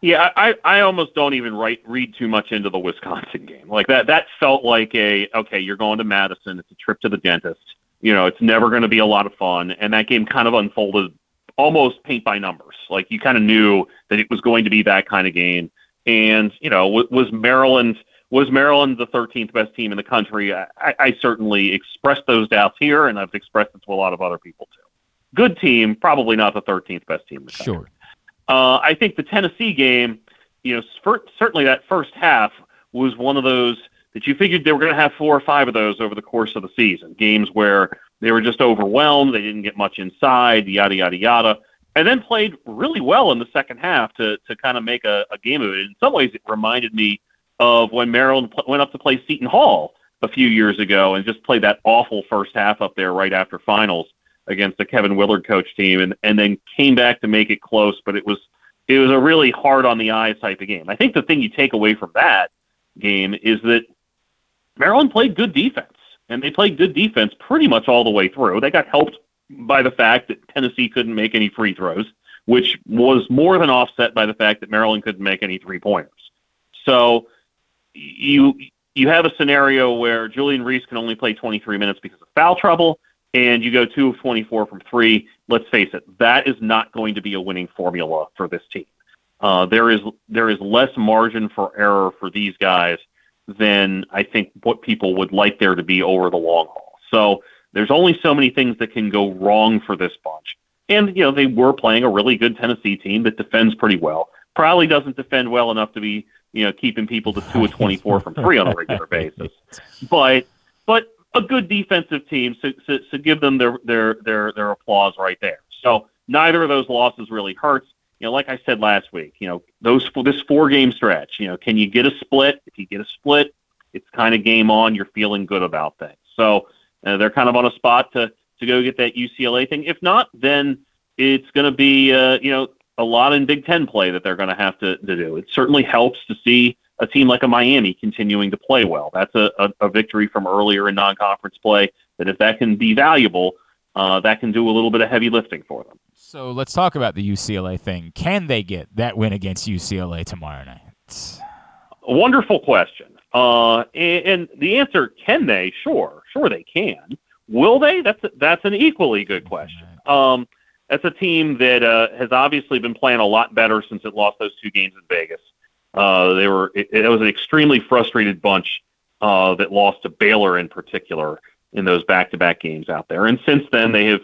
Yeah, I, I almost don't even write, read too much into the Wisconsin game. Like that, that felt like a okay. You're going to Madison. It's a trip to the dentist. You know, it's never going to be a lot of fun. And that game kind of unfolded almost paint by numbers. Like you kind of knew that it was going to be that kind of game. And you know, w- was Maryland was Maryland the 13th best team in the country? I, I certainly expressed those doubts here, and I've expressed it to a lot of other people too. Good team, probably not the 13th best team in the country. Sure. Uh, I think the Tennessee game, you know, fir- certainly that first half was one of those that you figured they were going to have four or five of those over the course of the season. Games where they were just overwhelmed, they didn't get much inside, yada yada yada, and then played really well in the second half to to kind of make a, a game of it. In some ways, it reminded me of when Maryland pl- went up to play Seton Hall a few years ago and just played that awful first half up there right after finals against the Kevin Willard coach team, and and then came back to make it close, but it was it was a really hard on the eyes type of game. I think the thing you take away from that game is that Maryland played good defense, and they played good defense pretty much all the way through. They got helped by the fact that Tennessee couldn't make any free throws, which was more than offset by the fact that Maryland couldn't make any three pointers. So you you have a scenario where Julian Reese can only play 23 minutes because of foul trouble, and you go two of 24 from three. Let's face it, that is not going to be a winning formula for this team. Uh, there is there is less margin for error for these guys than I think what people would like there to be over the long haul. So there's only so many things that can go wrong for this bunch. And you know they were playing a really good Tennessee team that defends pretty well. Probably doesn't defend well enough to be you know keeping people to two of 24 from three on a regular basis. But but a good defensive team, so, so, so give them their, their their their applause right there. So neither of those losses really hurts. You know, like I said last week, you know, those this four game stretch, you know, can you get a split? If you get a split, it's kind of game on. You're feeling good about things. So uh, they're kind of on a spot to to go get that UCLA thing. If not, then it's going to be uh, you know a lot in Big Ten play that they're going to have to, to do. It certainly helps to see a team like a Miami continuing to play well. That's a, a, a victory from earlier in non-conference play. That if that can be valuable, uh, that can do a little bit of heavy lifting for them. So let's talk about the UCLA thing. Can they get that win against UCLA tomorrow night? A wonderful question. Uh, and, and the answer, can they? Sure, sure they can. Will they? That's a, that's an equally good question. Um, that's a team that uh, has obviously been playing a lot better since it lost those two games in Vegas. Uh, they were it, it was an extremely frustrated bunch uh, that lost to Baylor in particular in those back-to-back games out there. And since then, they have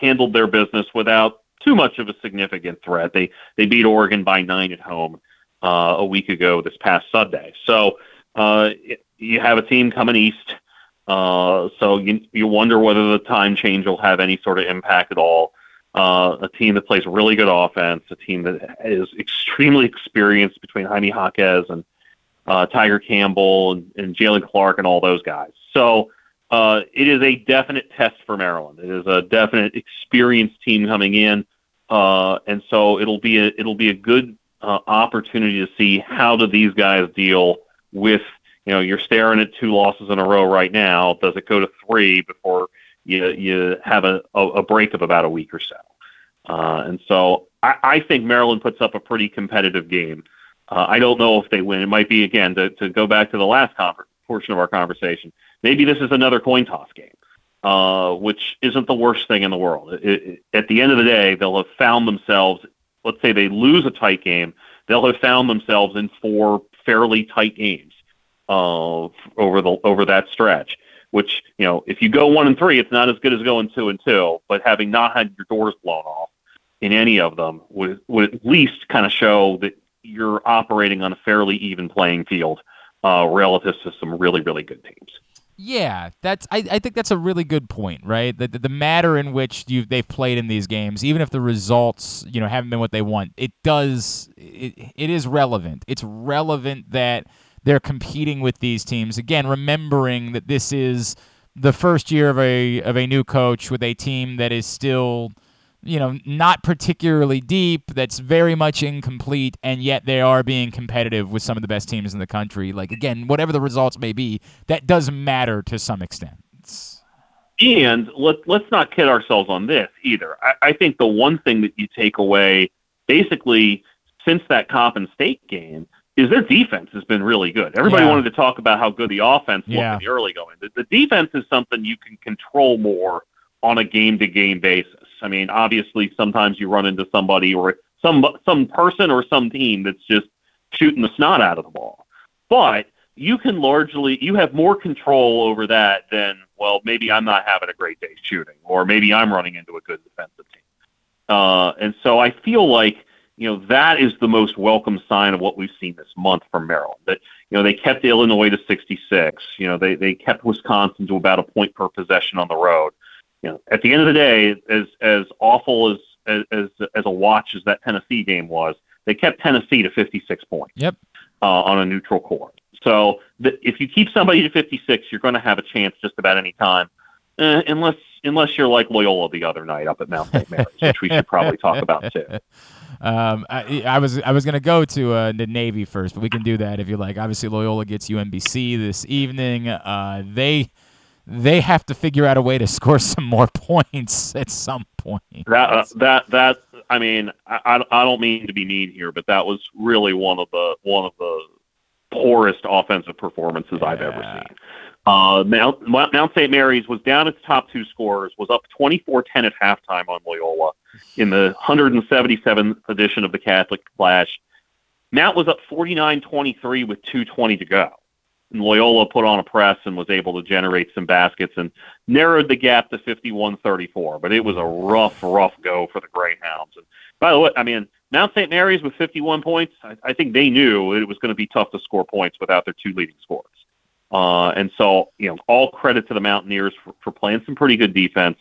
handled their business without too much of a significant threat. They they beat Oregon by nine at home uh, a week ago this past Sunday. So uh, you have a team coming east. Uh, so you you wonder whether the time change will have any sort of impact at all. Uh, a team that plays really good offense, a team that is extremely experienced between Jaime Jaquez and uh, Tiger Campbell and, and Jaylen Clark and all those guys. So uh, it is a definite test for Maryland. It is a definite experienced team coming in, uh, and so it'll be a it'll be a good uh, opportunity to see how do these guys deal with you know you're staring at two losses in a row right now. Does it go to three before you you have a, a, break of about a week or so? Uh, and so I, I think Maryland puts up a pretty competitive game. Uh, I don't know if they win. It might be again to, to go back to the last conver- portion of our conversation. Maybe this is another coin toss game, uh, which isn't the worst thing in the world. It, it, at the end of the day, they'll have found themselves. Let's say they lose a tight game, they'll have found themselves in four fairly tight games uh, over the over that stretch. Which you know, if you go one and three, it's not as good as going two and two. But having not had your doors blown off in any of them would would at least kind of show that you're operating on a fairly even playing field uh, relative to some really really good teams. Yeah, that's. I, I think that's a really good point, right? The, the, the matter in which you they've played in these games, even if the results you know haven't been what they want, it does. It, it is relevant. It's relevant that they're competing with these teams again. Remembering that this is the first year of a of a new coach with a team that is still you know, not particularly deep, that's very much incomplete, and yet they are being competitive with some of the best teams in the country. Like, again, whatever the results may be, that does matter to some extent. And let, let's not kid ourselves on this either. I, I think the one thing that you take away, basically, since that Coppin State game, is their defense has been really good. Everybody Yeah. wanted to talk about how good the offense looked Yeah. in the early going. The, the defense is something you can control more on a game to game basis. I mean, obviously, sometimes you run into somebody or some some person or some team that's just shooting the snot out of the ball. But you can largely you have more control over that than well, maybe I'm not having a great day shooting, or maybe I'm running into a good defensive team. Uh, and so I feel like you know that is the most welcome sign of what we've seen this month from Maryland. That you know they kept Illinois to 66. You know they they kept Wisconsin to about a point per possession on the road. You know at the end of the day, as as awful as as as, a watch as that Tennessee game was, they kept Tennessee to 56 points Yep. uh, on a neutral court. So the, if you keep somebody to 56, you're going to have a chance just about any time, uh, unless unless you're like Loyola the other night up at Mount St. Mary's, which we should probably talk about too. Um, I, I was I was gonna go to uh, the Navy first, but we can do that if you like. Obviously, Loyola gets UMBC this evening. Uh, they they have to figure out a way to score some more points at some point. That uh, that that I mean, I, I don't mean to be mean here, but that was really one of the one of the poorest offensive performances I've ever seen. Uh, Mount, Mount St. Mary's was down its top two scorers, was up 24-10 at halftime on Loyola in the 177th edition of the Catholic Flash. Mount was up 49-23 with 2.20 to go. And Loyola put on a press and was able to generate some baskets and narrowed the gap to 51-34. But it was a rough, rough go for the Greyhounds. And by the way, I mean, Mount St. Mary's with 51 points, I, I think they knew it was going to be tough to score points without their two leading scorers. Uh, and so, you know, all credit to the Mountaineers for, for playing some pretty good defense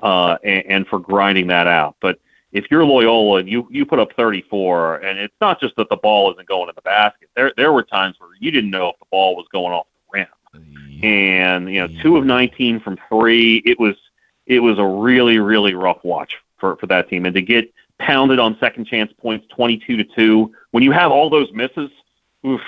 uh, and, and for grinding that out. But if you're Loyola and you you put up 34, and it's not just that the ball isn't going in the basket. There there were times where you didn't know if the ball was going off the rim, and you know, two of 19 from three. It was it was a really really rough watch for for that team, and to get pounded on second chance points, 22 to two, when you have all those misses, oof,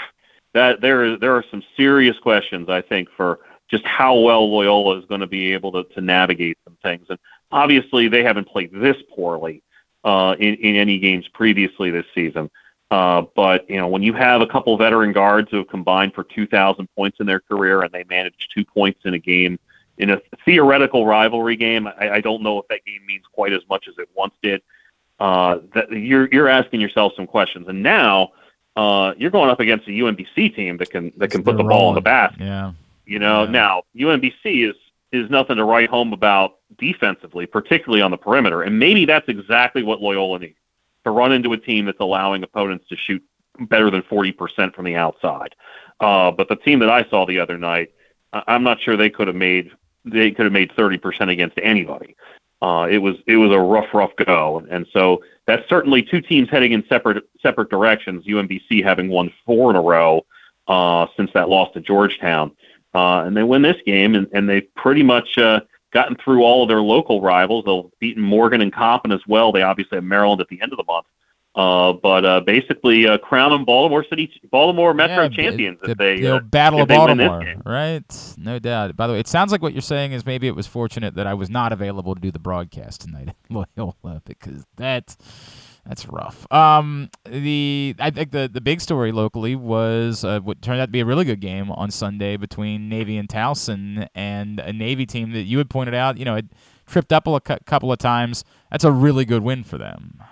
that there there are some serious questions I think for just how well Loyola is going to be able to, to navigate some things. And obviously, they haven't played this poorly uh, in in any games previously this season. Uh, but you know, when you have a couple veteran guards who have combined for 2,000 points in their career and they manage two points in a game in a theoretical rivalry game, I, I don't know if that game means quite as much as it once did. Uh, that you're you're asking yourself some questions, and now uh, you're going up against a UMBC team that can that can put the ball in the basket. Yeah. You know, now UMBC is is nothing to write home about defensively, particularly on the perimeter, and maybe that's exactly what Loyola needs to run into a team that's allowing opponents to shoot better than forty percent from the outside. Uh, but the team that I saw the other night, I'm not sure they could have made they could have made thirty percent against anybody. Uh, it was it was a rough, rough go, and so that's certainly two teams heading in separate separate directions. UMBC having won four in a row uh, since that loss to Georgetown, uh, and they win this game, and, and they've pretty much uh, gotten through all of their local rivals. They've beaten Morgan and Coppin as well. They obviously have Maryland at the end of the month Uh, but uh, basically, uh, crown them Baltimore City, Baltimore Metro Yeah, champions the, if they the uh, Battle if of Baltimore, right? No doubt. By the way, it sounds like what you're saying is maybe it was fortunate that I was not available to do the broadcast tonight at Loyola because that that's rough. Um, the I think the the big story locally was uh, what turned out to be a really good game on Sunday between Navy and Towson, and a Navy team that you had pointed out, you know, had tripped up a cou- couple of times. That's a really good win for them.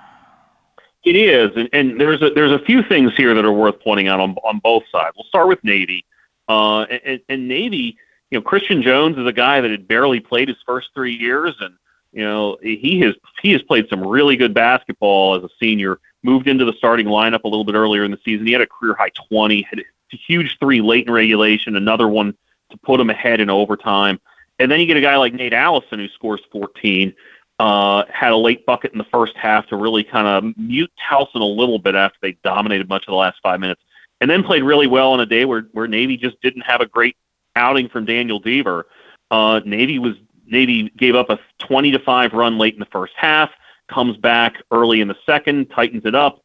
It is, and, and there's a there's a few things here that are worth pointing out on on both sides. We'll start with Navy, uh, and, and Navy. You know, Christian Jones is a guy that had barely played his first three years, and you know he has he has played some really good basketball as a senior. Moved into the starting lineup a little bit earlier in the season. He had a career high twenty, had a huge three late in regulation, another one to put him ahead in overtime, and then you get a guy like Nate Allison who scores fourteen uh, had a late bucket in the first half to really kind of mute Towson a little bit after they dominated much of the last five minutes, and then played really well on a day where, where Navy just didn't have a great outing from Daniel Deaver. Uh, Navy was Navy gave up a 20 to five run late in the first half, comes back early in the second, tightens it up,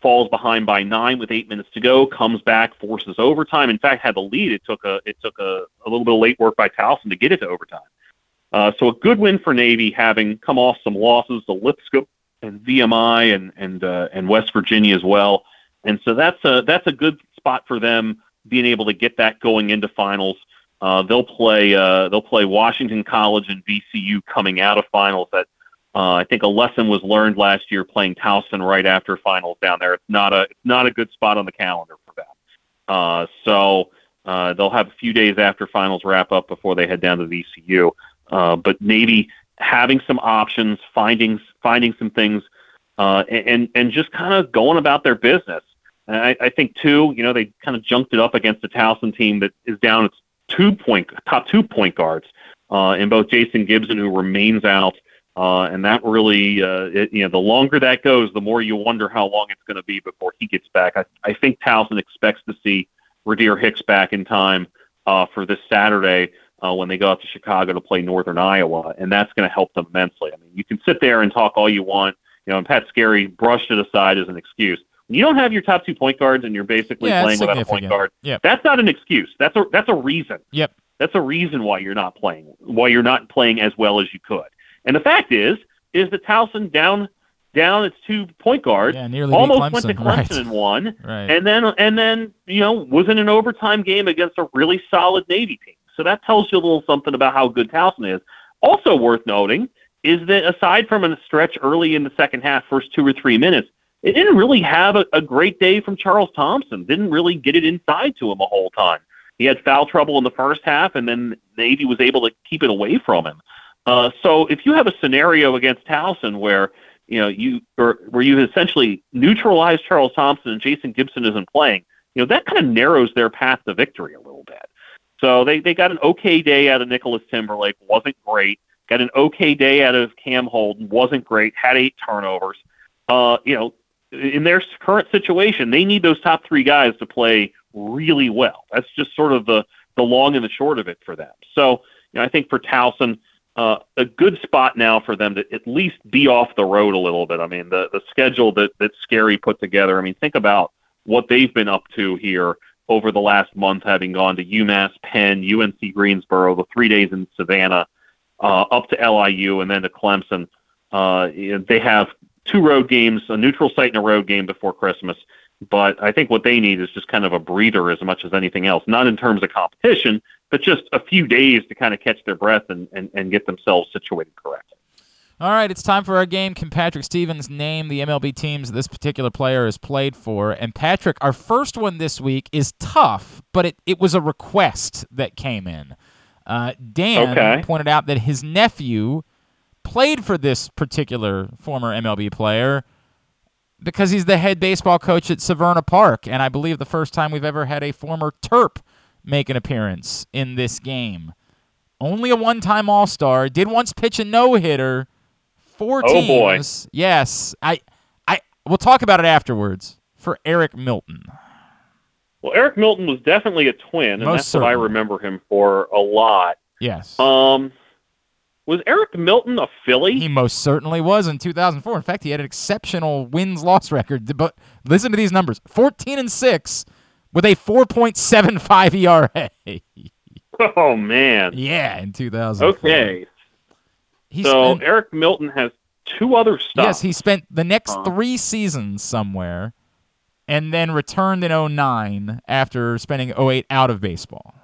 falls behind by nine with eight minutes to go, comes back, forces overtime. In fact, had the lead. It took a it took a, a little bit of late work by Towson to get it to overtime. Uh, so a good win for Navy, having come off some losses to Lipscomb and VMI and and uh, and West Virginia as well. And so that's a that's a good spot for them being able to get that going into finals. Uh, they'll play uh, they'll play Washington College and VCU coming out of finals. That uh, I think a lesson was learned last year playing Towson right after finals down there. It's not a it's not a good spot on the calendar for them. Uh, so uh, they'll have a few days after finals wrap up before they head down to VCU. Uh, but Navy having some options, finding finding some things, uh, and and just kind of going about their business. I, I think too, you know, they kind of junked it up against a Towson team that is down its two point top two point guards uh, in both Jason Gibson, who remains out, uh, and that really, uh, it, you know, the longer that goes, the more you wonder how long it's going to be before he gets back. I, I think Towson expects to see Rahdir Hicks back in time uh, for this Saturday uh, when they go out to Chicago to play Northern Iowa, and that's going to help them immensely. I mean, you can sit there and talk all you want, you know, and Pat Skerry brushed it aside as an excuse. When you don't have your top two point guards and you're basically Yeah, playing without a point guard, Yep. that's not an excuse. That's a that's a reason. Yep. That's a reason why you're not playing, why you're not playing as well as you could. And the fact is, is that Towson down down its two point guards, Yeah, nearly almost went to Clemson, Clemson right. and won, Right. and then and then you know was in an overtime game against a really solid Navy team. So that tells you a little something about how good Towson is. Also worth noting is that aside from a stretch early in the second half, first two or three minutes, it didn't really have a, a great day from Charles Thompson. Didn't really get it inside to him a whole time. He had foul trouble in the first half, and then Navy was able to keep it away from him. Uh, so if you have a scenario against Towson where you know you or where you essentially neutralize Charles Thompson and Jason Gibson isn't playing, you know that kind of narrows their path to victory a little bit. So they they got an okay day out of Nicholas Timberlake, wasn't great. Got an okay day out of Cam Holden, wasn't great. Had eight turnovers. Uh, you know, in their current situation, they need those top three guys to play really well. That's just sort of the the long and the short of it for them. So, you know, I think for Towson, uh, a good spot now for them to at least be off the road a little bit. I mean, the the schedule that that Skerry put together. I mean, think about what they've been up to here over the last month, having gone to UMass, Penn, UNC Greensboro, the three days in Savannah, uh, up to LIU, and then to Clemson. Uh, they have two road games, a neutral site and a road game before Christmas. But I think what they need is just kind of a breather as much as anything else, not in terms of competition, but just a few days to kind of catch their breath and, and, and get themselves situated correctly. All right, it's time for our game. Can Patrick Stevens name the MLB teams this particular player has played for? And Patrick, our first one this week is tough, but it, it was a request that came in. Uh, Dan Okay. pointed out that his nephew played for this particular former MLB player because he's the head baseball coach at Severna Park, and I believe the first time we've ever had a former Terp make an appearance in this game. Only a one-time All-Star. Did once pitch a no-hitter. Four Oh, boy. teams. Yes, I, I. We'll talk about it afterwards. For Eric Milton. Well, Eric Milton was definitely a twin, and Most that's what I remember him for a lot. Yes. Um, was Eric Milton a Philly? He most certainly was in 2004. In fact, he had an exceptional wins loss record. But listen to these numbers: 14 and six with a 4.75 ERA. Oh man. Yeah, in 2004. Okay. He so spent- Eric Milton has two other stops. Yes, he spent the next Huh. three seasons somewhere, and then returned in 09 after spending 08 out of baseball.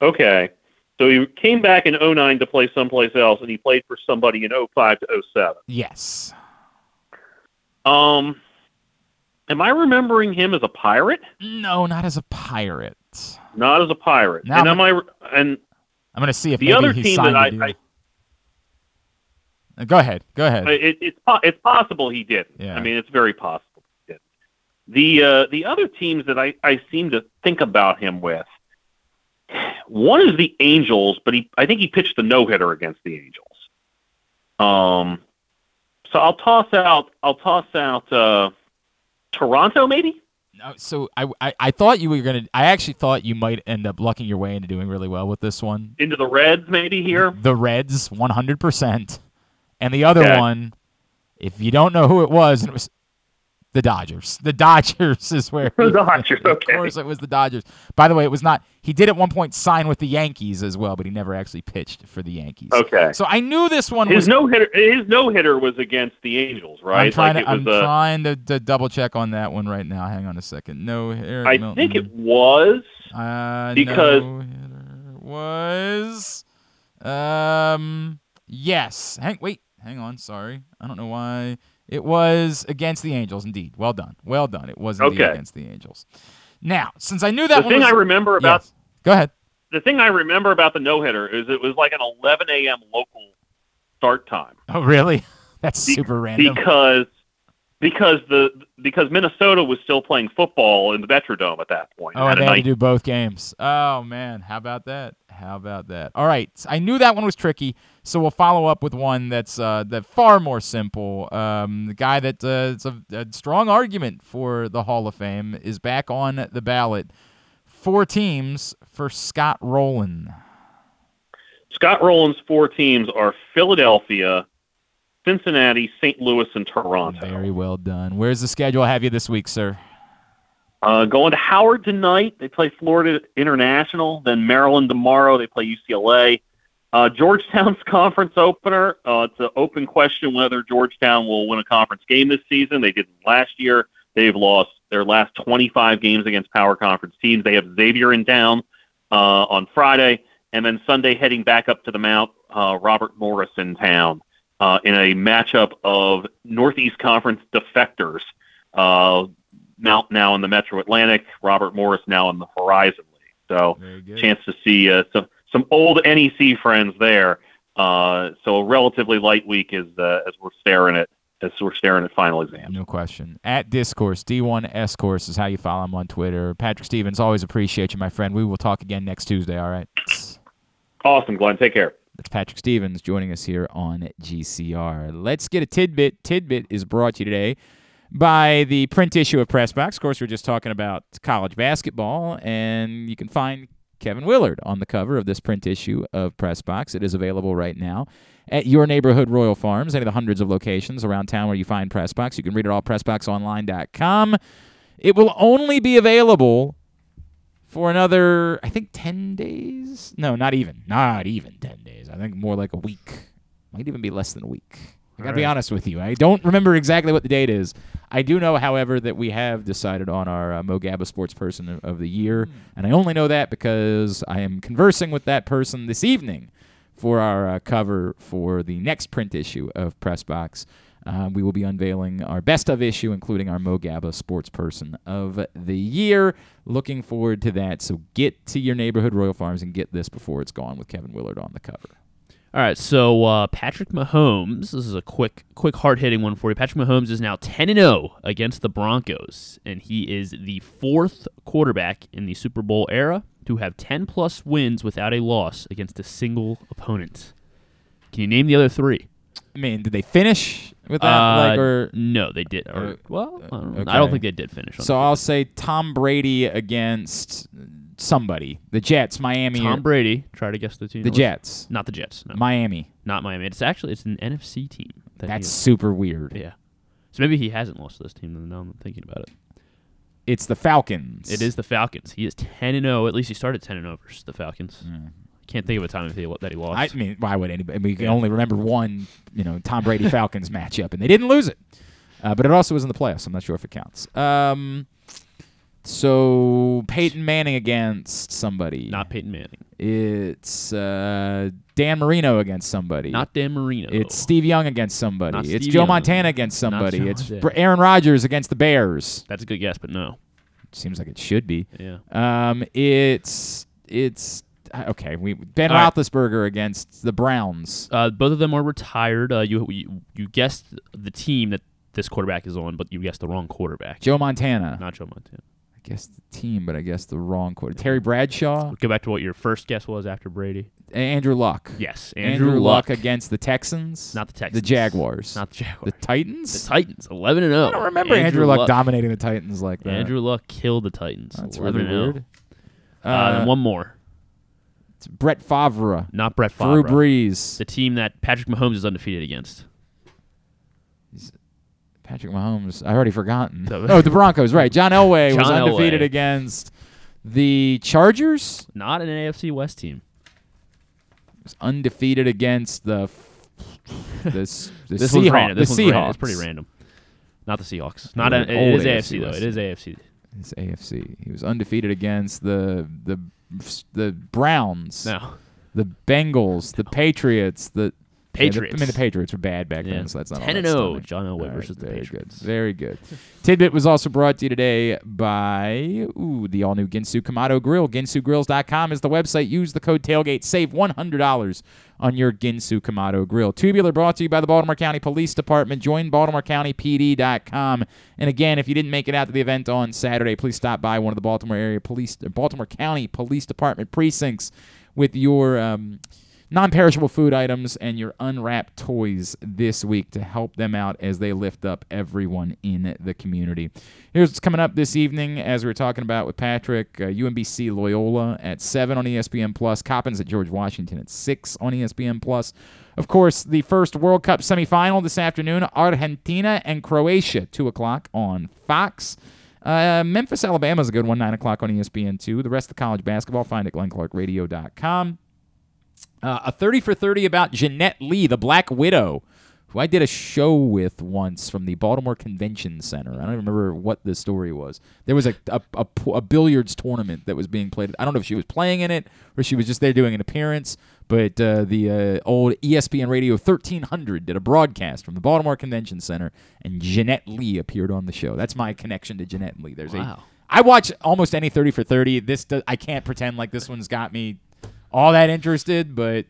Okay. So he came back in 09 to play someplace else, and he played for somebody in 05 to 07. Yes. Um, am I remembering him as a pirate? No, not as a pirate. Not as a pirate. Now and I'm- am I? And I'm going to see if the other he team signed that I. I Uh, Go ahead. Go ahead. it, it's it's possible he didn't. Yeah. I mean, it's very possible he didn't. The uh, the other teams that I, I seem to think about him with, one is the Angels, but he I think he pitched the no hitter against the Angels. Um, so I'll toss out I'll toss out uh, Toronto maybe. No, so I, I I thought you were gonna. I actually thought you might end up lucking your way into doing really well with this one. Into the Reds maybe here. The Reds, one hundred percent, and the other Okay. one, if you don't know who it was, it was the Dodgers. The Dodgers is where The Dodgers, okay. Of course, it was the Dodgers. By the way, it was not. He did at one point sign with the Yankees as well, but he never actually pitched for the Yankees. Okay. So I knew this one His was. no hitter his no hitter was against the Angels, right? I'm trying like to. I'm uh, trying to, to double check on that one right now. Hang on a second. No, Eric I Milton. think it was Uh, because no hitter was um yes. Hang wait, hang on. Sorry, I don't know why. It was against the Angels. Indeed, well done, well done. It was indeed Okay. against the Angels. Now, since I knew that the thing was- I remember about Yes. Go ahead. the thing I remember about the no hitter is it was like an 11 a.m. local start time Oh, really? That's super random. because because the because Minnesota was still playing football in the Metrodome at that point. Oh, and they had to do both games. Oh man, how about that? How about that? All right, I knew that one was tricky, so we'll follow up with one that's uh, that far more simple. Um, the guy that uh, it's a, a strong argument for the Hall of Fame is back on the ballot. Four teams for Scott Rolen. Scott Rolen's four teams are Philadelphia, Cincinnati, St. Louis, and Toronto. Very well done. Where's the schedule have you this week, sir? Uh, going to Howard tonight. They play Florida International. Then Maryland tomorrow. They play UCLA. Uh, Georgetown's conference opener. Uh, it's an open question whether Georgetown will win a conference game this season. They didn't last year. They've lost their last 25 games against power conference teams. They have Xavier in town uh, on Friday, and then Sunday heading back up to the Mount. Uh, Robert Morris in town in a matchup of Northeast Conference defectors. Uh, Mount now in the Metro Atlantic, Robert Morris now in the Horizon League. So chance to see uh, some some old NEC friends there. Uh, so a relatively light week as uh, as we're staring at as we're staring at final exams. No question. At Discourse, D1S Course is how you follow him on Twitter. Patrick Stevens, always appreciate you, my friend. We will talk again next Tuesday, all right? Awesome, Glenn. Take care. That's Patrick Stevens joining us here on GCR. Let's get a tidbit. Tidbit is brought to you today by the print issue of Pressbox. Of course, we're just talking about college basketball, and you can find Kevin Willard on the cover of this print issue of Pressbox. It is available right now at your neighborhood Royal Farms, any of the hundreds of locations around town where you find Pressbox. You can read it all at PressBoxOnline.com. It will only be available for another, I think, 10 days. No, not even. Not even 10 days. I think more like a week. Might even be less than a week. I got to be Alright. honest with you. I don't remember exactly what the date is. I do know, however, that we have decided on our uh, Mogaba Sports Person of- of the Year. And I only know that because I am conversing with that person this evening for our uh, cover for the next print issue of Pressbox. Uh, we will be unveiling our best of issue, including our Mogaba Sports Person of the Year. Looking forward to that. So get to your neighborhood Royal Farms and get this before it's gone with Kevin Willard on the cover. All right, so uh, Patrick Mahomes. This is a quick, quick, hard hitting one for you. Patrick Mahomes is now ten and zero against the Broncos, and he is the fourth quarterback in the Super Bowl era to have ten plus wins without a loss against a single opponent. Can you name the other three? I mean, did they finish with that? Uh, like, or no, they did. Or, well, I don't, okay. I don't think they did finish. On So I'll say Tom Brady against somebody. The Jets, Miami. Tom or- Brady. Try to guess the team. The. Jets. Not the Jets. No. Miami. Not Miami. It's actually it's an NFC team. that That's super weird. yeah. So maybe he hasn't lost to this team. Now I'm thinking about it. It's the Falcons. It is the Falcons. He is ten and zero. At least he started ten and zero versus the Falcons. Can't think of a time that he lost. I mean, why would anybody? We can Yeah. only remember one, you know, Tom Brady Falcons matchup, and they didn't lose it. Uh, but it also was in the playoffs. I'm not sure if it counts. Um, so Peyton Manning against somebody. Not Peyton Manning. It's uh, Dan Marino against somebody. Not Dan Marino. It's Steve Young against somebody. Not it's Steve Joe Young. Montana against somebody. It's. Br- Aaron Rodgers against the Bears. That's a good guess, but no. Seems like it should be. Yeah. Um, it's it's okay. We Ben All right. Roethlisberger against the Browns. Uh, both of them are retired. Uh, you, you you guessed the team that this quarterback is on, but you guessed the wrong quarterback. Joe Montana. Not Joe Montana. I guess the team, but I guess the wrong quarter. Terry Bradshaw. Go back to what your first guess was after Brady. Andrew Luck. Yes, Andrew, Andrew Luck. Luck. against the Texans. Not the Texans. The Jaguars. Not the Jaguars. The Titans. The Titans, eleven and zero. I don't remember Andrew, Luck, dominating the Titans like that. Andrew Luck killed the Titans. That's 11 really and 0. weird. Uh, Uh, and one more. It's Brett Favre. Not Brett Favre. Drew Brees. The team that Patrick Mahomes is undefeated against. Patrick Mahomes. I already forgotten. The- oh, the Broncos. Right. John Elway was undefeated Elway. against the Chargers. Not an AFC West team. Was undefeated against the f- the, this Seahawks. random. This the one's Seahawks. random. It's pretty random. Not the Seahawks. Not Old- a, it old AFC, though. It is. AFC. It's AFC. He was undefeated against the the the Browns. No. The Bengals, the Patriots, the yeah, the- I mean, the Patriots were bad back Yeah. then, so that's not all 10 that and 0. John Elway right, versus the very Patriots. Good. Very good. Tidbit was also brought to you today by ooh, the all new Ginsu Kamado Grill. GinsuGrills.com is the website. Use the code tailgate. Save $100 on your Ginsu Kamado Grill. Tubular brought to you by the Baltimore County Police Department. Join BaltimoreCountyPD.com. And again, if you didn't make it out to the event on Saturday, please stop by one of the Baltimore area police, Baltimore County Police Department precincts with your. Um, non-perishable food items and your unwrapped toys this week to help them out as they lift up everyone in the community. Here's what's coming up this evening, as we were talking about with Patrick. Uh, UMBC Loyola at seven on ESPN Plus. Coppins at George Washington at six on ESPN Plus. Of course, the first World Cup semifinal this afternoon: Argentina and Croatia, two o'clock on Fox. Uh, Memphis, Alabama is a good one, 9 o'clock on E ESPN 2. The rest of the college basketball, find at glennclarkradio.com. Uh, a 30 for 30 about Jeanette Lee, the Black Widow, who I did a show with once from the Baltimore Convention Center. I don't remember what the story was. There was a, a, a, a billiards tournament that was being played. I don't know if she was playing in it or she was just there doing an appearance, but uh, the uh, old ESPN Radio 1300 did a broadcast from the Baltimore Convention Center, and Jeanette Lee appeared on the show. That's my connection to Jeanette Lee. There's Wow. a I watch almost any 30 for 30. This does, I can't pretend like this one's got me all that interested, but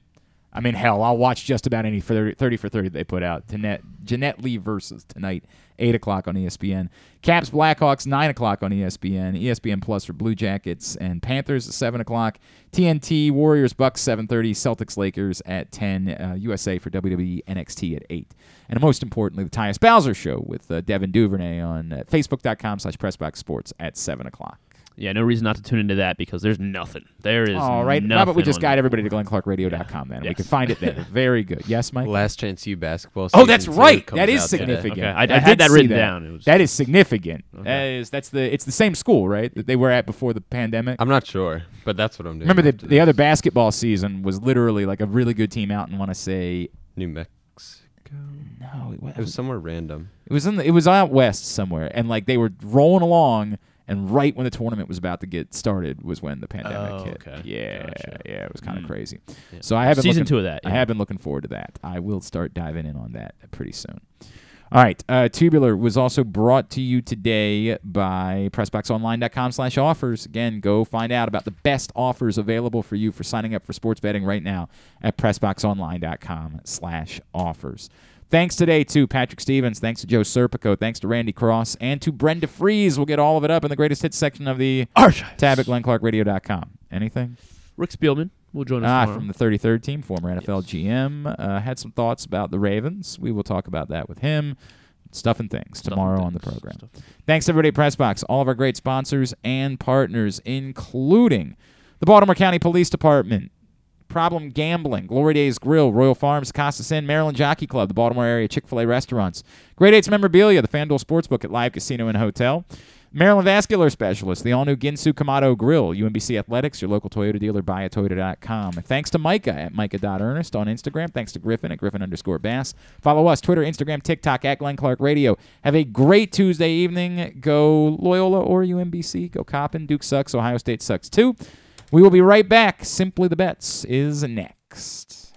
I mean, hell, I'll watch just about any 30, 30 for 30 they put out. Jeanette, Jeanette Lee versus tonight, 8 o'clock on ESPN. Caps Blackhawks, 9 o'clock on ESPN. ESPN Plus for Blue Jackets and Panthers, 7 o'clock. TNT Warriors, Bucks, 7.30. Celtics, Lakers at 10. Uh, USA for WWE NXT at 8. And most importantly, the Tyus Bowser Show with uh, Devin Duvernay on uh, Facebook.com slash PressBox Sports at 7 o'clock. Yeah, no reason not to tune into that because there's nothing. There is All right. How nothing. about we just guide everybody to glennclarkradio.com then? We Yes. can find it there. Very good. Yes, Mike? Last Chance U basketball. Oh, that's right. That is significant. Okay. I- I did had that written that. down. It was- That is significant. Okay. That is that's the it's the same school, right? That they were at before the pandemic. I'm not sure, but that's what I'm doing. Remember the the other basketball season was literally like a really good team out and want to say New Mexico. no, it, wa- It was somewhere random. it was in the, it was out west somewhere, and like they were rolling along, and right when the tournament was about to get started was when the pandemic Oh, hit. okay. Yeah, Gotcha. yeah, it was kind of Mm. crazy. Yeah. So I have been Season looking- two of that, I have been looking forward to that. I will start diving in on that pretty soon. All right. Uh, Tubular was also brought to you today by PressBoxOnline.com slash offers. Again, go find out about the best offers available for you for signing up for sports betting right now at PressBoxOnline.com slash offers. Thanks today to Patrick Stevens. Thanks to Joe Serpico. Thanks to Randy Cross. And to Brenda Frese. We'll get all of it up in the greatest hits section of the Archives. tab at GlennClarkRadio.com. Anything? Rick Spielman will join us Ah, tomorrow. from the 33rd team, former NFL GM, uh, had some thoughts about the Ravens. We will talk about that with him. Stuff and things tomorrow on the program. Thanks everybody at Pressbox, all of our great sponsors and partners, including the Baltimore County Police Department, Problem Gambling, Glory Days Grill, Royal Farms, Casa Sin, Maryland Jockey Club, the Baltimore area Chick fil A restaurants, Great Eights Memorabilia, the FanDuel Sportsbook at Live Casino and Hotel, Maryland Vascular Specialist, the all new Ginsu Kamado Grill, UMBC Athletics, your local Toyota dealer, buyatoyota.com. And thanks to Micah at Micah.Ernest on Instagram. Thanks to Griffin at Griffin underscore Bass. Follow us, Twitter, Instagram, TikTok at Glenn Clark Radio. Have a great Tuesday evening. Go Loyola or UMBC. Go Coppin. Duke sucks. Ohio State sucks too. We will be right back. Simply the Bets is next.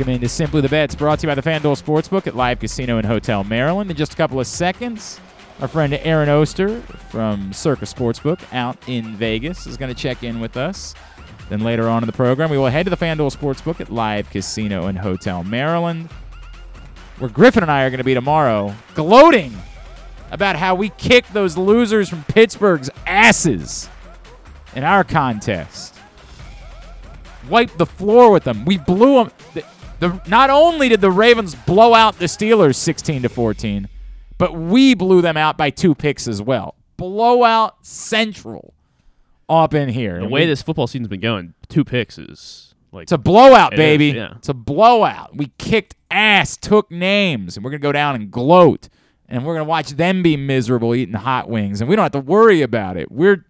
Welcome into Simply the Bets, brought to you by the FanDuel Sportsbook at Live Casino and Hotel Maryland. In just a couple of seconds, our friend Aaron Oster from Circa Sportsbook out in Vegas is going to check in with us. Then later on in the program, we will head to the FanDuel Sportsbook at Live Casino and Hotel Maryland, where Griffin and I are going to be tomorrow, gloating about how we kicked those losers from Pittsburgh's asses in our contest wiped the floor with them. We blew them. The, not only did the Ravens blow out the Steelers 16 to 14, but we blew them out by two picks as well. Blowout central up in here. The And way we- this football season's been going, two picks is like it's a blowout, It is, baby. yeah. It's a blowout. We kicked ass, took names, and we're gonna go down and gloat, and we're gonna watch them be miserable eating hot wings, and we don't have to worry about it. We're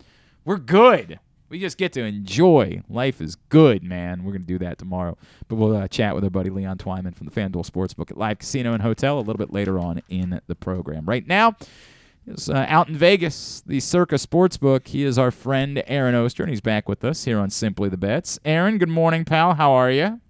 we're good. We just get to enjoy. Life is good, man. We're gonna do that tomorrow, but we'll uh, chat with our buddy Leon Twyman from the FanDuel Sportsbook at Live Casino and Hotel a little bit later on in the program. Right now. Is, uh, out in Vegas, the Circa Sportsbook. He is our friend Aaron Oster, and he's back with us here on Simply the Bets. Aaron, good morning, pal. How are you?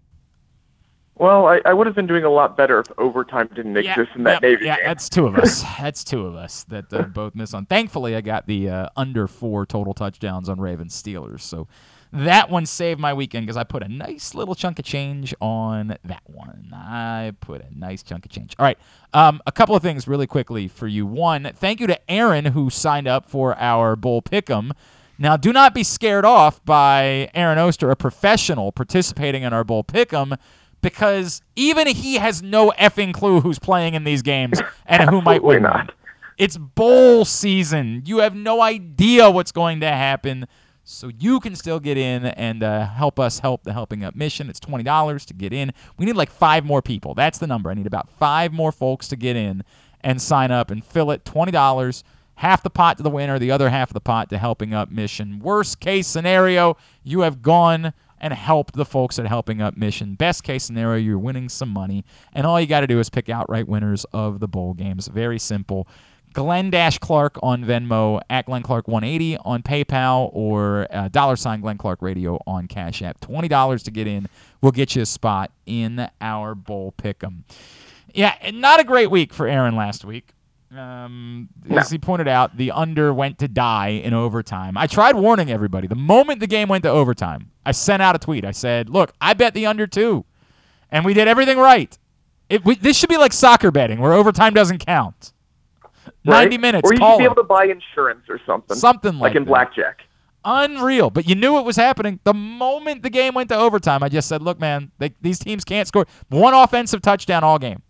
Well, I, I would have been doing a lot better if overtime didn't exist in that Yep, Navy yeah, game. that's two of us. that's two of us that uh, both miss on. Thankfully, I got the uh, under four total touchdowns on Ravens Steelers, so that one saved my weekend because I put a nice little chunk of change on that one. I put a nice chunk of change. All right, um, a couple of things really quickly for you. One, thank you to Aaron who signed up for our Bowl Pick'em. Now, do not be scared off by Aaron Oster, a professional participating in our Bowl Pick'em, because even he has no effing clue who's playing in these games and who might win. Not. It's bowl season. You have no idea what's going to happen. So you can still get in and uh, help us help the Helping Up mission. It's twenty dollars to get in. We need like five more people. That's the number. I need about five more folks to get in and sign up and fill it. Twenty dollars, half the pot to the winner, the other half of the pot to Helping Up mission. Worst case scenario, you have gone and helped the folks at Helping Up Mission. Best case scenario, you're winning some money, and all you got to do is pick outright winners of the bowl games. Very simple. Glenn Dash Clark on Venmo, at Glenn Clark 180 on PayPal, or uh, dollar sign Glenn Clark Radio on Cash App. Twenty dollars to get in. We'll get you a spot in our bowl pick'em. Yeah, not a great week for Aaron last week. Um, as he pointed out, the under went to die in overtime. I tried warning everybody. The moment the game went to overtime, I sent out a tweet. I said, "Look, I bet the under too," and we did everything right. It, we, this should be like soccer betting, where overtime doesn't count. Right? Ninety minutes. Or you should be able to buy insurance or something. Something like in that. blackjack. Unreal. But you knew it was happening. The moment the game went to overtime, I just said, look, man, they, these teams can't score. One offensive touchdown all game.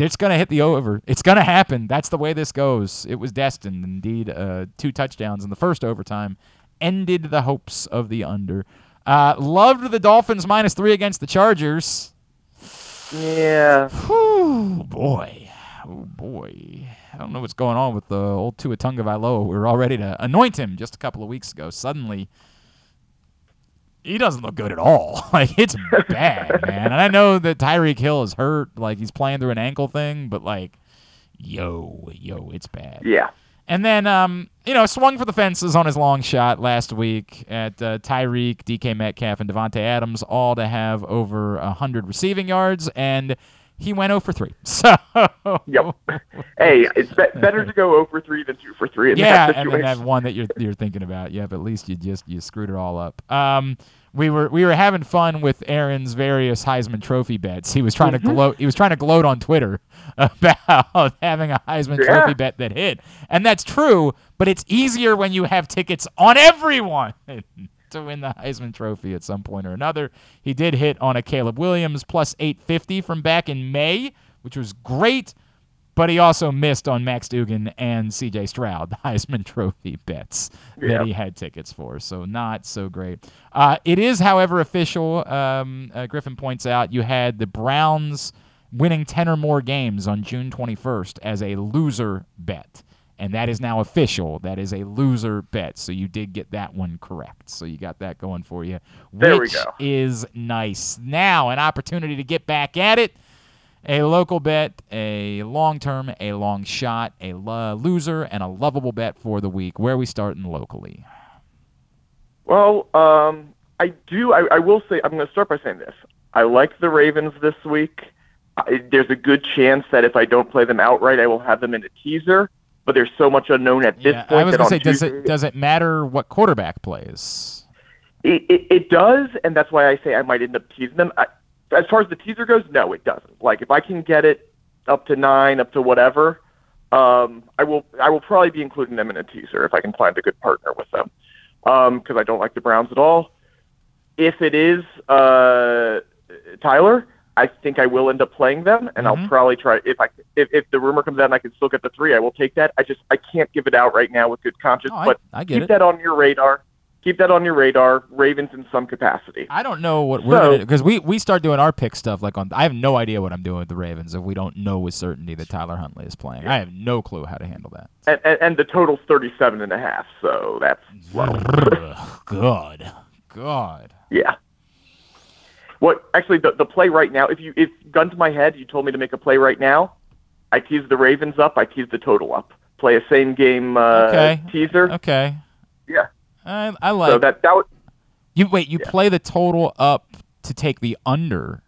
It's going to hit the over. It's going to happen. That's the way this goes. It was destined. Indeed, uh, two touchdowns in the first overtime ended the hopes of the under. Uh, loved the Dolphins minus three against the Chargers. Yeah. Whew, boy. Oh, boy. I don't know what's going on with the old Tua Tagovailoa. We were all ready to anoint him just a couple of weeks ago. Suddenly, he doesn't look good at all. Like it's bad, man. And I know that Tyreek Hill is hurt, like he's playing through an ankle thing, but like, yo, yo, it's bad. Yeah. And then, um, you know, swung for the fences on his long shot last week at uh, Tyreek, DK Metcalf, and Davante Adams, all to have over 100 receiving yards, and he went 0 for 3. So, Yep. Hey, it's be- better to go over three than two for three in yeah, that and then that one that you're you're thinking about. Yeah, but at least you just you screwed it all up. Um, we were we were having fun with Aaron's various Heisman Trophy bets. He was trying Mm-hmm. to gloat. He was trying to gloat on Twitter about having a Heisman Yeah. Trophy bet that hit, and that's true. But it's easier when you have tickets on everyone. To win the Heisman Trophy at some point or another. He did hit on a Caleb Williams plus 850 from back in May, which was great but he also missed on Max Duggan and C.J. Stroud, the Heisman Trophy bets Yeah. that he had tickets for. So not so great. Uh, it is, however, official. Um, uh, Griffin points out you had the Browns winning ten or more games on June 21st as a loser bet. And that is now official. That is a loser bet. So you did get that one correct. So you got that going for you. There we which go. is nice. Now, an opportunity to get back at it. A local bet, a long term, a long shot, a lo- loser, and a lovable bet for the week. Where are we starting locally? Well, um, I do. I, I will say I'm going to start by saying this. I like the Ravens this week. I, there's a good chance that if I don't play them outright, I will have them in a teaser. But there's so much unknown at this Yeah, point I was gonna on say, does Tuesday, it does it matter what quarterback plays? It, it, it does, and that's why I say I might end up teasing them. I, as far as the teaser goes, no, it doesn't. Like if I can get it up to nine, up to whatever, um, I will. I will probably be including them in a teaser if I can find a good partner with them, because I don't like the Browns at all. If it is uh, Tyler, I think I will end up playing them, and Mm-hmm. I'll probably try. If I if, if the rumor comes out and I can still get the three, I will take that. I just I can't give it out right now with good conscience, I- but I get keep it. that on your radar. Keep that on your radar. Ravens in some capacity. I don't know what we're So- gonna because we we start doing our pick stuff like on. I have no idea what I'm doing with the Ravens if we don't know with certainty that Tyler Huntley is playing. I have no clue how to handle that. And, and, and the total's 37 and a half, so that's God, God. yeah. What actually the the play right now? If you if gun to my head, you told me to make a play right now. I tease the Ravens up. I tease the total up. Play a same game uh, Okay. teaser. Okay. Yeah. I I like So that that would you. Wait, you play the total up to take the under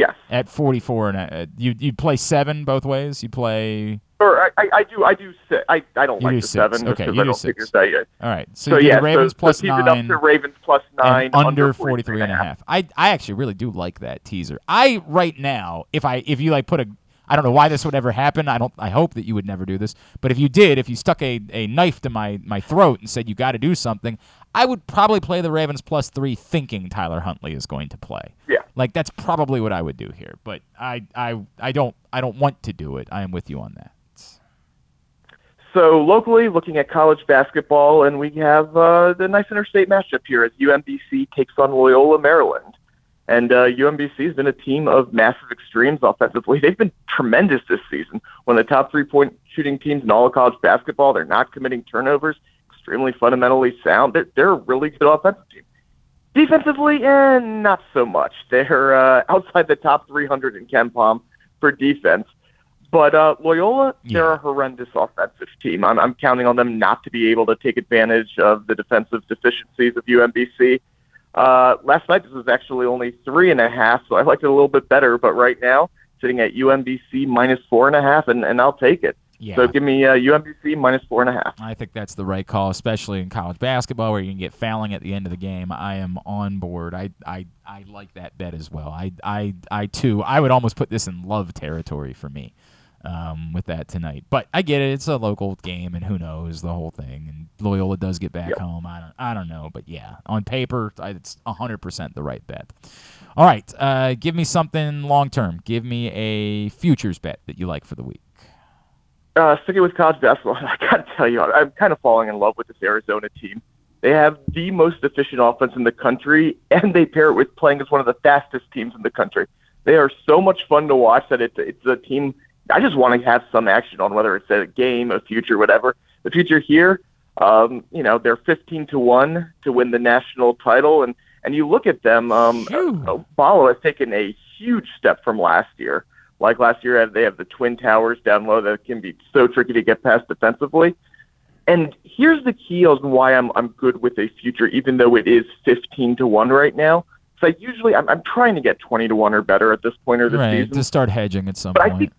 yes. at 44 and a, uh, you you play seven both ways. You play. Or I, I, I do I do six. I I don't You like do the six. seven Okay, you I do six. All right. So, So, yeah, the Ravens so, plus so nine. it up to Ravens plus nine and under 43 43 and a half. I I actually really do like that teaser. I right now, if I if you like put a I don't know why this would ever happen. I don't I hope that you would never do this. But if you did, if you stuck a, a knife to my, my throat and said you got to do something, I would probably play the Ravens plus 3 thinking Tyler Huntley is going to play. Yeah. Like that's probably what I would do here. But I I I don't I don't want to do it. I am with you on that. So locally, looking at college basketball, and we have uh, the nice interstate matchup here as UMBC takes on Loyola, Maryland. And uh, UMBC has been a team of massive extremes offensively. They've been tremendous this season. One of the top three-point shooting teams in all of college basketball. They're not committing turnovers. Extremely fundamentally sound. They're, they're a really good offensive team. Defensively, eh, not so much. They're uh, outside the top 300 in KenPom for defense. But uh, Loyola, they're a horrendous offensive team. I'm, I'm counting on them not to be able to take advantage of the defensive deficiencies of UMBC. Uh, last night, this was actually only three and a half, so I liked it a little bit better. But right now, sitting at UMBC minus four and a half, and, and I'll take it. Yeah. So give me uh, UMBC minus four and a half. I think that's the right call, especially in college basketball where you can get fouling at the end of the game. I am on board. I I, I like that bet as well. I, I I too I would almost put this in love territory for me um, with that tonight. But I get it. It's a local game, and who knows the whole thing. And Loyola does get back home. I don't I don't know, but yeah, on paper I- it's hundred percent the right bet. All right, uh, give me something long term. Give me a futures bet that you like for the week. Uh, sticking with college basketball, I gotta tell you, I'm kind of falling in love with this Arizona team. They have the most efficient offense in the country, and they pair it with playing as one of the fastest teams in the country. They are so much fun to watch that it's it's a team I just want to have some action on whether it's a game, a future, whatever. The future here, um, you know, they're 15 to one to win the national title, and and you look at them. Um, Ballo has taken a huge step from last year. Like last year, they have the twin towers down low that can be so tricky to get past defensively. And here's the key on why I'm I'm good with a future, even though it is 15 to one right now. So I usually I'm, I'm trying to get 20 to one or better at this point of the right season. to start hedging at some But I think-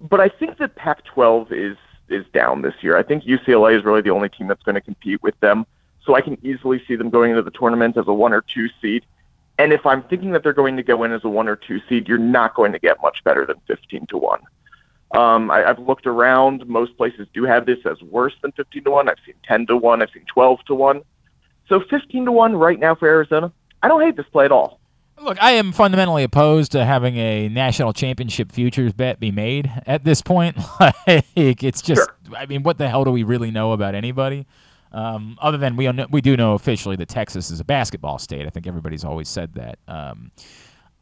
But I think that Pac-12 is is down this year. I think UCLA is really the only team that's going to compete with them. So I can easily see them going into the tournament as a one or two seed. And if I'm thinking that they're going to go in as a one or two seed, you're not going to get much better than 15 to one. Um, I, I've looked around. Most places do have this as worse than 15 to one. I've seen 10 to one. I've seen 12 to one. So 15 to one right now for Arizona. I don't hate this play at all. Look, I am fundamentally opposed to having a national championship futures bet be made at this point. like, it's just, I mean, what the hell do we really know about anybody? Um, other than we we do know officially that Texas is a basketball state. I think everybody's always said that. Um,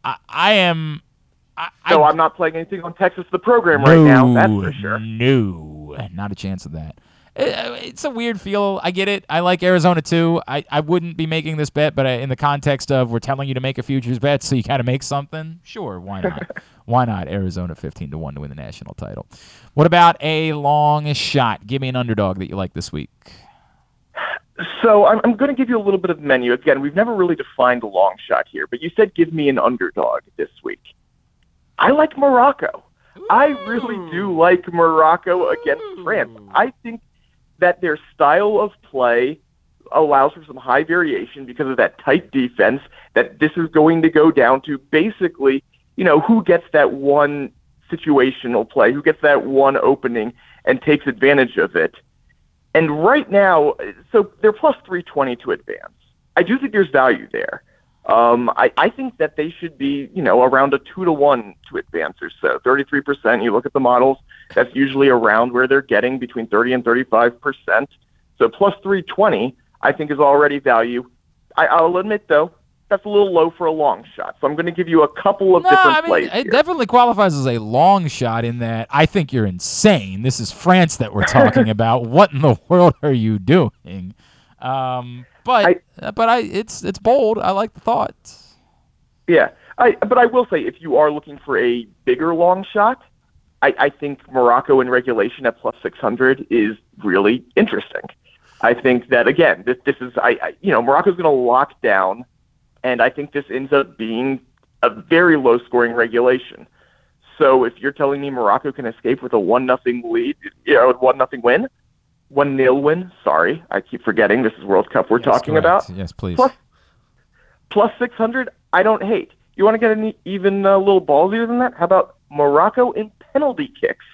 I, I am. So I'm not playing anything on Texas the program right now. That's for sure. No, not a chance of that. It's a weird feel. I get it. I like Arizona too. I, I wouldn't be making this bet, but I, in the context of we're telling you to make a futures bet, so you got to make something. Sure, why not? why not? Arizona fifteen to one to win the national title. What about a long shot? Give me an underdog that you like this week. So I'm, I'm going to give you a little bit of the menu. Again, we've never really defined a long shot here, but you said give me an underdog this week. I like Morocco. I really do like Morocco against France. I think that their style of play allows for some high variation because of that tight defense. That this is going to go down to basically, you know, who gets that one situational play, who gets that one opening and takes advantage of it. And right now, so they're plus 320 to advance. I do think there's value there. Um, I, I think that they should be, you know, around a two to one to advance or so. 33%. You look at the models, that's usually around where they're getting between 30 and 35%. So plus 320, I think is already value. I, I'll admit though, that's a little low for a long shot. So I'm going to give you a couple of No, different I mean, plays. it here. definitely qualifies as a long shot in that I think you're insane. This is France that we're talking about. What in the world are you doing? Um, but uh, but I it's it's bold. I like the thought. Yeah, I but I will say if you are looking for a bigger long shot, I, I think Morocco in regulation at plus six hundred is really interesting. I think that again, this this is I, I you know Morocco's going to lock down, and I think this ends up being a very low scoring regulation. So if you're telling me Morocco can escape with a one nothing lead, you know, one nothing win, one nil win. Sorry, I keep forgetting this is World Cup we're talking correct. about. Yes, please. Plus plus 600, I don't hate. You want to get an even a little ballsier than that? How about Morocco in penalty kicks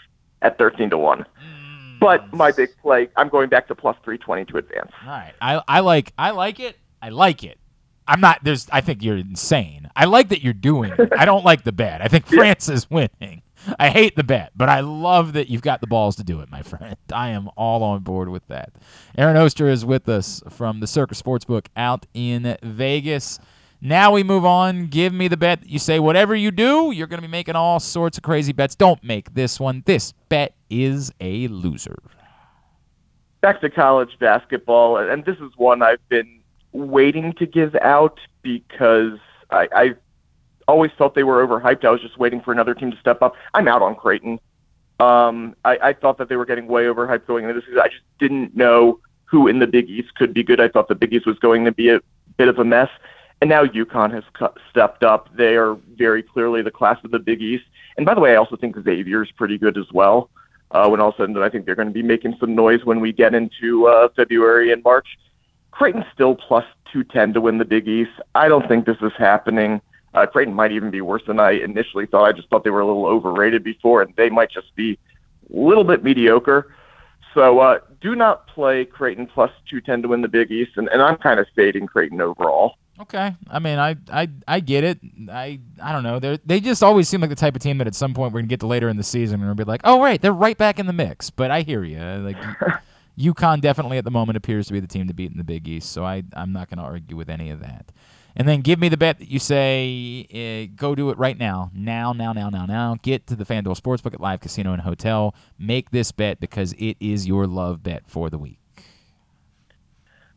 at 13 to 1? Mm. But my big play, I'm going back to plus 320 to advance. All right. I I like I like it. I like it. I'm not there's I think you're insane. I like that you're doing it. I don't like the bet. I think France is winning. I hate the bet, but I love that you've got the balls to do it, my friend. I am all on board with that. Aaron Oster is with us from the Circa Sportsbook out in Vegas. Now we move on. Give me the bet. You say whatever you do, you're going to be making all sorts of crazy bets. Don't make this one. This bet is a loser. Back to college basketball, and this is one I've been waiting to give out because I, I always felt they were overhyped. I was just waiting for another team to step up. I'm out on Creighton. Um, I, I thought that they were getting way overhyped going into this season. I just didn't know who in the Big East could be good. I thought the Big East was going to be a bit of a mess. And now UConn has cu- stepped up. They are very clearly the class of the Big East. And by the way, I also think Xavier is pretty good as well. Uh, when all of a sudden, I think they're going to be making some noise when we get into uh, February and March. Creighton's still plus 210 to win the Big East. I don't think this is happening. Uh, Creighton might even be worse than I initially thought. I just thought they were a little overrated before, and they might just be a little bit mediocre. So uh, do not play Creighton plus 210 to win the Big East, and, and I'm kind of fading Creighton overall. Okay. I mean, I I I get it. I I don't know. They they just always seem like the type of team that at some point we're gonna get to later in the season and we'll be like, oh right, they're right back in the mix. But I hear you. Like, UConn definitely at the moment appears to be the team to beat in the Big East. So I I'm not gonna argue with any of that. And then give me the bet that you say, uh, go do it right now. Now, now, now, now, now. Get to the FanDuel Sportsbook at Live Casino and Hotel. Make this bet because it is your love bet for the week.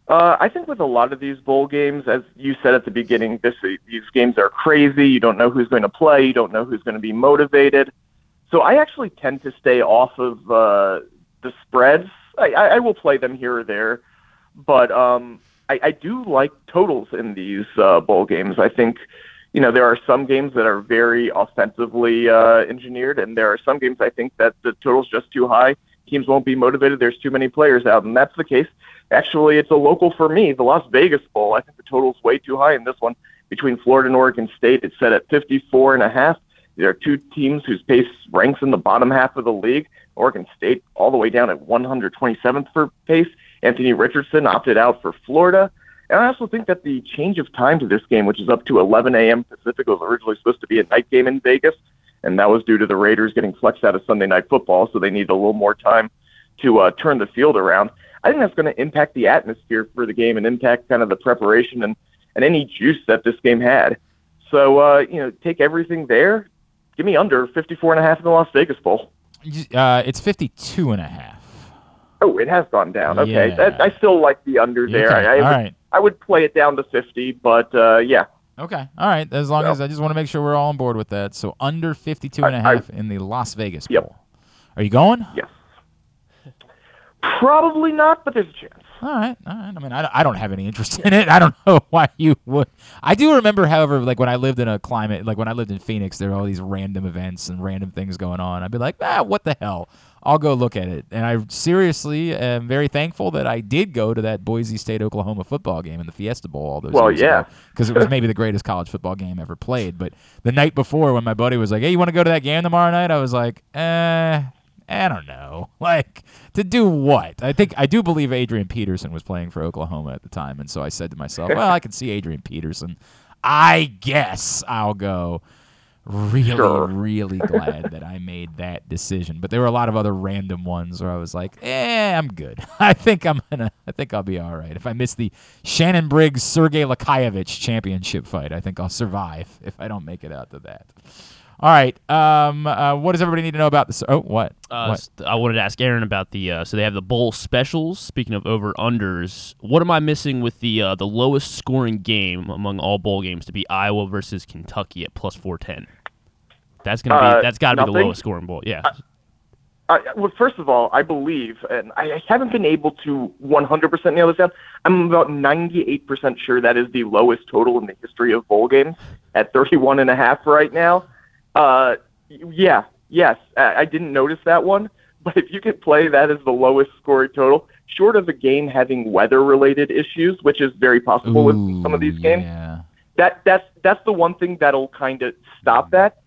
Uh, I think with a lot of these bowl games, as you said at the beginning, this these games are crazy. You don't know who's going to play. You don't know who's going to be motivated. So I actually tend to stay off of uh, the spreads. I, I will play them here or there, but um, I, I do like totals in these uh, bowl games. I think you know there are some games that are very offensively uh, engineered, and there are some games I think that the total's just too high. Teams won't be motivated. There's too many players out, and that's the case. Actually, it's a local for me, the Las Vegas Bowl. I think the total's way too high in this one between Florida and Oregon State. It's set at 54 and a half. There are two teams whose pace ranks in the bottom half of the league. Oregon State all the way down at 127th for pace. Anthony Richardson opted out for Florida. And I also think that the change of time to this game, which is up to 11 a.m. Pacific, was originally supposed to be a night game in Vegas, and that was due to the Raiders getting flexed out of Sunday Night Football, so they need a little more time to uh, turn the field around. I think that's going to impact the atmosphere for the game and impact kind of the preparation and, and any juice that this game had. So, uh, you know, take everything there. Give me under 54 and a half in the Las Vegas Bowl. Uh, it's 52 and a half. Oh, it has gone down. Okay. Yeah. That, I still like the under there. Okay, I, I, all would, right. I would play it down to 50, but uh, yeah. Okay. All right. As long So- as I just want to make sure we're all on board with that. So under 52 and a I- I- half in the Las Vegas Bowl. Are you going? Yes. Probably not, but there's a chance. All right, all right. I mean, I, I don't have any interest in it. I don't know why you would. I do remember, however, like when I lived in a climate, like when I lived in Phoenix, there were all these random events and random things going on. I'd be like, ah, what the hell? I'll go look at it. And I seriously am very thankful that I did go to that Boise State Oklahoma football game in the Fiesta Bowl all those Well, years yeah. because it was maybe the greatest college football game ever played. But the night before, when my buddy was like, "Hey, you want to go to that game tomorrow night?" I was like, "Eh, I don't know. Like to do what? I think I do believe Adrian Peterson was playing for Oklahoma at the time, and so I said to myself, "Well, I can see Adrian Peterson. I guess I'll go." Really, Sure. really glad that I made that decision. But there were a lot of other random ones where I was like, "Eh, I'm good. I think I'm gonna. I think I'll be all right. If I miss the Shannon Briggs Sergei Liakhovich championship fight, I think I'll survive. If I don't make it out to that." All right. Um. Uh, what does everybody need to know about this? Oh, what? Uh, what? s- I wanted to ask Aaron about the. Uh, so they have the bowl specials. Speaking of over unders, what am I missing with the uh, the lowest scoring game among all bowl games to be Iowa versus Kentucky at plus four ten? That's gonna be Uh, that's got to be the lowest scoring bowl. Yeah. Uh, well, first of all, I believe, and I I haven't been able to 100% nail this down. I'm about 98% sure that is the lowest total in the history of bowl games at 31 and a half right now. Uh, yeah, yes, I, I didn't notice that one, but if you could play that as the lowest scoring total, short of a game having weather-related issues, which is very possible with some of these games, that that's that's the one thing that'll kind of stop that.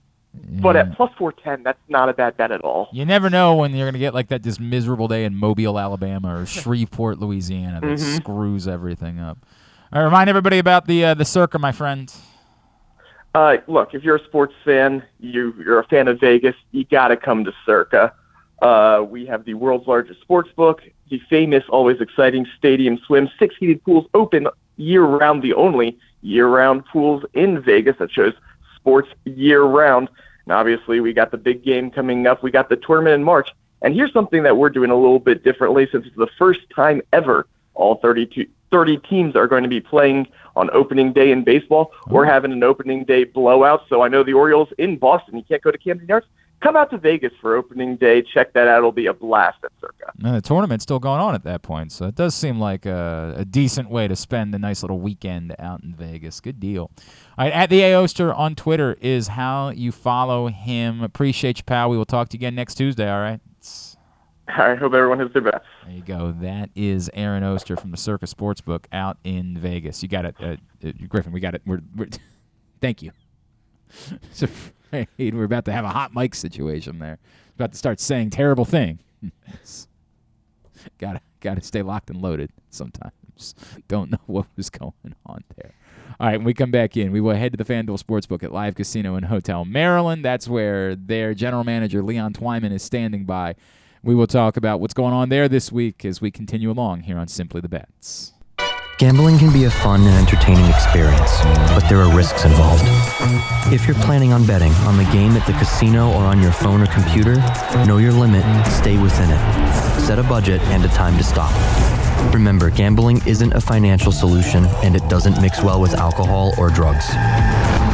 But at plus 410, that's not a bad bet at all. You never know when you're gonna get like that just miserable day in Mobile, Alabama, or Shreveport, Louisiana, that Mhm. screws everything up. Right, remind everybody about the uh, the circa, my friend. Uh, look, if you're a sports fan, you, you're a fan of Vegas, you got to come to Circa. Uh, we have the world's largest sports book, the famous, always exciting Stadium Swim, six heated pools open year round, the only year round pools in Vegas that shows sports year round. And obviously, we got the big game coming up. We got the tournament in March. And here's something that we're doing a little bit differently since it's the first time ever all 32, 30 teams are going to be playing on opening day in baseball. Oh. We're having an opening day blowout. So I know the Orioles in Boston. You can't go to Camden Yards. Come out to Vegas for opening day. Check that out. It'll be a blast at Circa. And the tournament's still going on at that point, so it does seem like a, a decent way to spend a nice little weekend out in Vegas. Good deal. All right, at the Aoster on Twitter is how you follow him. Appreciate you, pal. We will talk to you again next Tuesday. All right. I hope everyone has their best. There you go. That is Aaron Oster from the Circa Sportsbook out in Vegas. You got it, uh, uh, Griffin. We got it. We're, we're thank you. we're about to have a hot mic situation there. About to start saying terrible things. gotta gotta stay locked and loaded sometimes. Don't know what was going on there. All right, when we come back in, we will head to the FanDuel Sportsbook at Live Casino and Hotel Maryland. That's where their general manager, Leon Twyman, is standing by. We will talk about what's going on there this week as we continue along here on Simply the Bets. Gambling can be a fun and entertaining experience, but there are risks involved. If you're planning on betting on the game at the casino or on your phone or computer, know your limit, stay within it. Set a budget and a time to stop. Remember, gambling isn't a financial solution and it doesn't mix well with alcohol or drugs.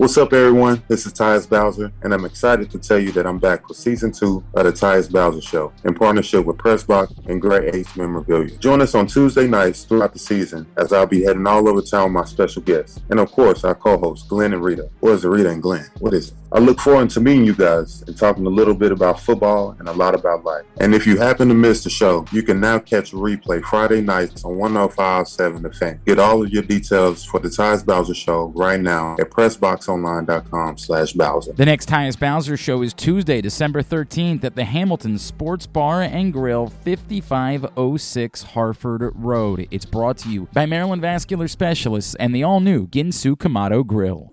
What's up, everyone? This is Tyus Bowser, and I'm excited to tell you that I'm back for season two of the Tyus Bowser Show in partnership with Pressbox and Great Ace Memorabilia. Join us on Tuesday nights throughout the season as I'll be heading all over town with my special guests, and of course, our co-hosts Glenn and Rita. Or is it Rita and Glenn? What is it? I look forward to meeting you guys and talking a little bit about football and a lot about life. And if you happen to miss the show, you can now catch a replay Friday nights on 1057 The Fan. Get all of your details for the Tyus Bowser Show right now at PressBoxOnline.com slash Bowser. The next Tyus Bowser show is Tuesday, December 13th at the Hamilton Sports Bar and Grill, 5506 Harford Road. It's brought to you by Maryland Vascular Specialists and the all-new Ginsu Kamado Grill.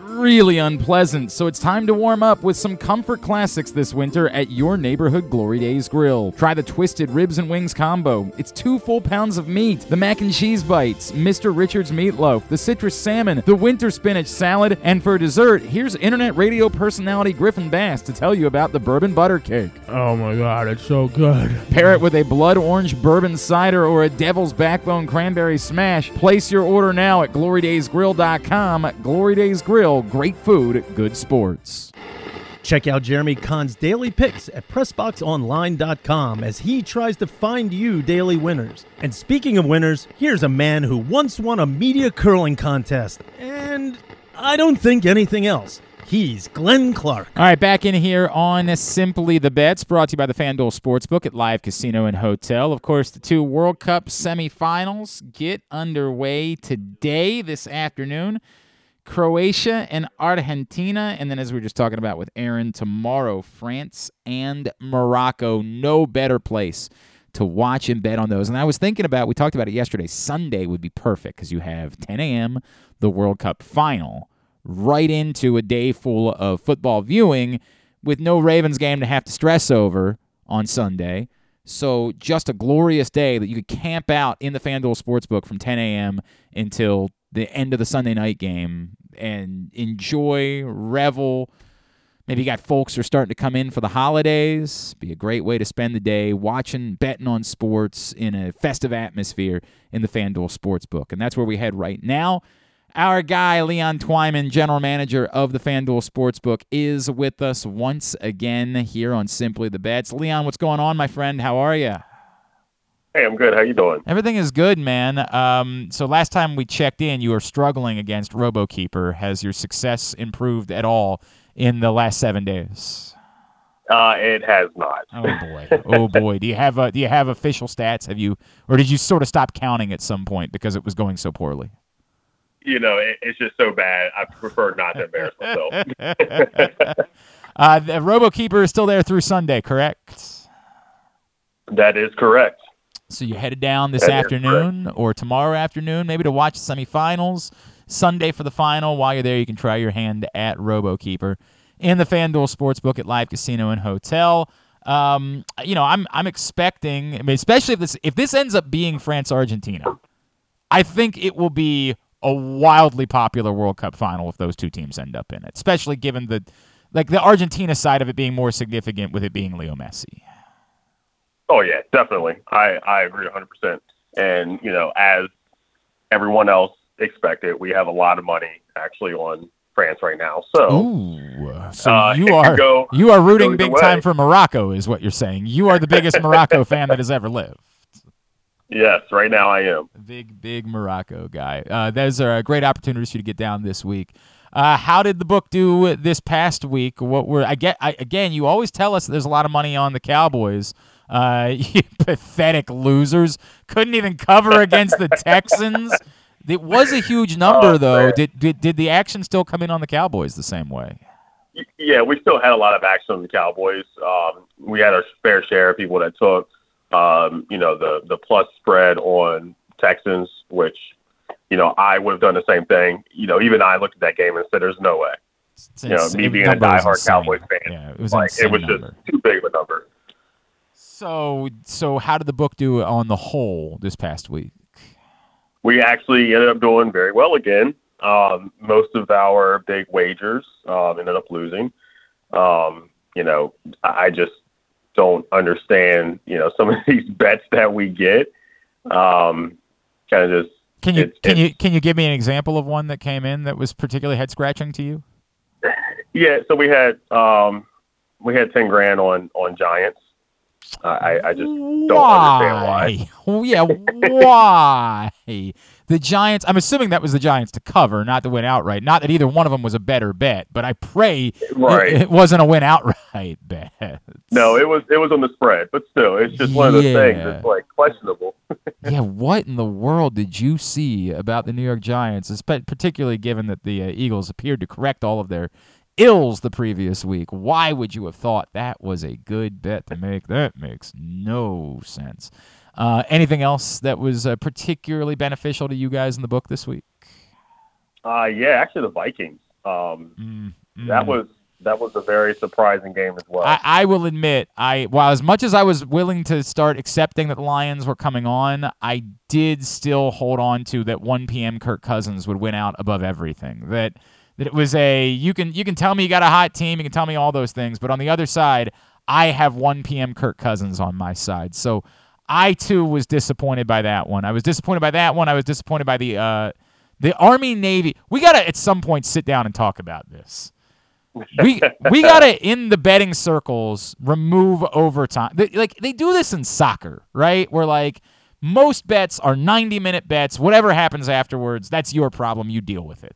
really unpleasant, so it's time to warm up with some comfort classics this winter at your neighborhood Glory Days Grill. Try the Twisted Ribs and Wings combo. It's two full pounds of meat, the mac and cheese bites, Mr. Richards meatloaf, the citrus salmon, the winter spinach salad, and for dessert, here's internet radio personality Griffin Bass to tell you about the bourbon butter cake. Oh my god, it's so good. Pair it with a blood orange bourbon cider or a devil's backbone cranberry smash. Place your order now at glorydaysgrill.com. Glory Days Grill, great food, good sports. Check out Jeremy Kahn's daily picks at PressBoxOnline.com as he tries to find you daily winners. And speaking of winners, here's a man who once won a media curling contest, and I don't think anything else. He's Glenn Clark. All right, back in here on Simply the Bets, brought to you by the FanDuel Sportsbook at Live Casino and Hotel. Of course, the two World Cup semifinals get underway today, this afternoon. Croatia and Argentina. And then, as we were just talking about with Aaron, tomorrow, France and Morocco. No better place to watch and bet on those. And I was thinking about, we talked about it yesterday, Sunday would be perfect because you have 10 a.m., the World Cup final, right into a day full of football viewing with no Ravens game to have to stress over on Sunday. So just a glorious day that you could camp out in the FanDuel Sportsbook from 10 a.m. until the end of the Sunday night game and enjoy, revel. Maybe you got folks who are starting to come in for the holidays. Be a great way to spend the day watching, betting on sports in a festive atmosphere in the FanDuel Sportsbook. And that's where we head right now. Our guy, Leon Twyman, general manager of the FanDuel Sportsbook, is with us once again here on Simply the Bets. Leon, what's going on, my friend? How are you? Hey, I'm good. How you doing? Everything is good, man. Um, so last time we checked in, you were struggling against RoboKeeper. Has your success improved at all in the last seven days? Uh, it has not. Oh boy. Oh boy. do you have uh, do you have official stats? Have you, or did you sort of stop counting at some point because it was going so poorly? You know, it, it's just so bad. I prefer not to embarrass myself. uh, the RoboKeeper is still there through Sunday, correct? that is correct. So you headed down this That afternoon or tomorrow afternoon, maybe to watch the semifinals. Sunday for the final. While you're there, you can try your hand at RoboKeeper. in the FanDuel Sportsbook at Live Casino and Hotel. Um, you know, I'm I'm expecting, I mean, especially if this if this ends up being France Argentina, I think it will be a wildly popular World Cup final if those two teams end up in it, especially given the like the Argentina side of it being more significant with it being Leo Messi. Oh yeah, definitely. I I agree 100. percent And you know, as everyone else expected, we have a lot of money actually on France right now. So, Ooh, so uh, you are go- you are rooting big away. time for Morocco, is what you're saying. You are the biggest Morocco fan that has ever lived. Yes, right now I am. Big, big Morocco guy. Uh, those are great opportunities for you to get down this week. Uh, how did the book do this past week? What were I get? I, again, you always tell us there's a lot of money on the Cowboys. Uh, you pathetic losers couldn't even cover against the Texans. It was a huge number, Oh, though. Did, did did the action still come in on the Cowboys the same way? Yeah, we still had a lot of action on the Cowboys. Um, we had our fair share of people that took, um, you know, the the plus spread on Texans, which, you know, I would have done the same thing. You know, even I looked at that game and said, "There's no way." It's you know, me being a diehard. Cowboys fan, Yeah, it was like it was just too big of a number. So so how did the book do on the whole this past week? we actually ended up doing very well again. Um, most of our big wagers um, ended up losing. Um, you know, I just don't understand. You know, some of these bets that we get, um, kind of just Can you it's- can it's- you can you give me an example of one that came in that was particularly head scratching to you? yeah. So we had um, we had ten grand on on Giants. I I just don't understand why. Oh yeah, why? The Giants. I'm assuming that was the Giants to cover, not to win outright. Not that either one of them was a better bet, but I pray it- Right. it, wasn't a win outright bet. No, it was it was on the spread, but still, it's just one of those things. It's like questionable. yeah, what in the world did you see about the New York Giants, particularly given that the uh, Eagles appeared to correct all of their ills the previous week? Why would you have thought that was a good bet to make? That makes no sense. Uh, anything else that was uh, particularly beneficial to you guys in the book this week? Uh, yeah, actually, the Vikings. Um, that mm. was that was a very surprising game as well. I, I will admit, I while as much as I was willing to start accepting that the Lions were coming on, I did still hold on to that 1 p.m. Kirk Cousins would win out above everything. That that it was a you can you can tell me you got a hot team, you can tell me all those things, but on the other side, I have 1 p.m. Kirk Cousins on my side. So I too was disappointed by that one. I was disappointed by that one. I was disappointed by the uh, the Army Navy. We gotta at some point sit down and talk about this we we gotta in the betting circles remove overtime. They, like they do this in soccer, right? Where like most bets are ninety minute bets. Whatever happens afterwards, that's your problem. You deal with it.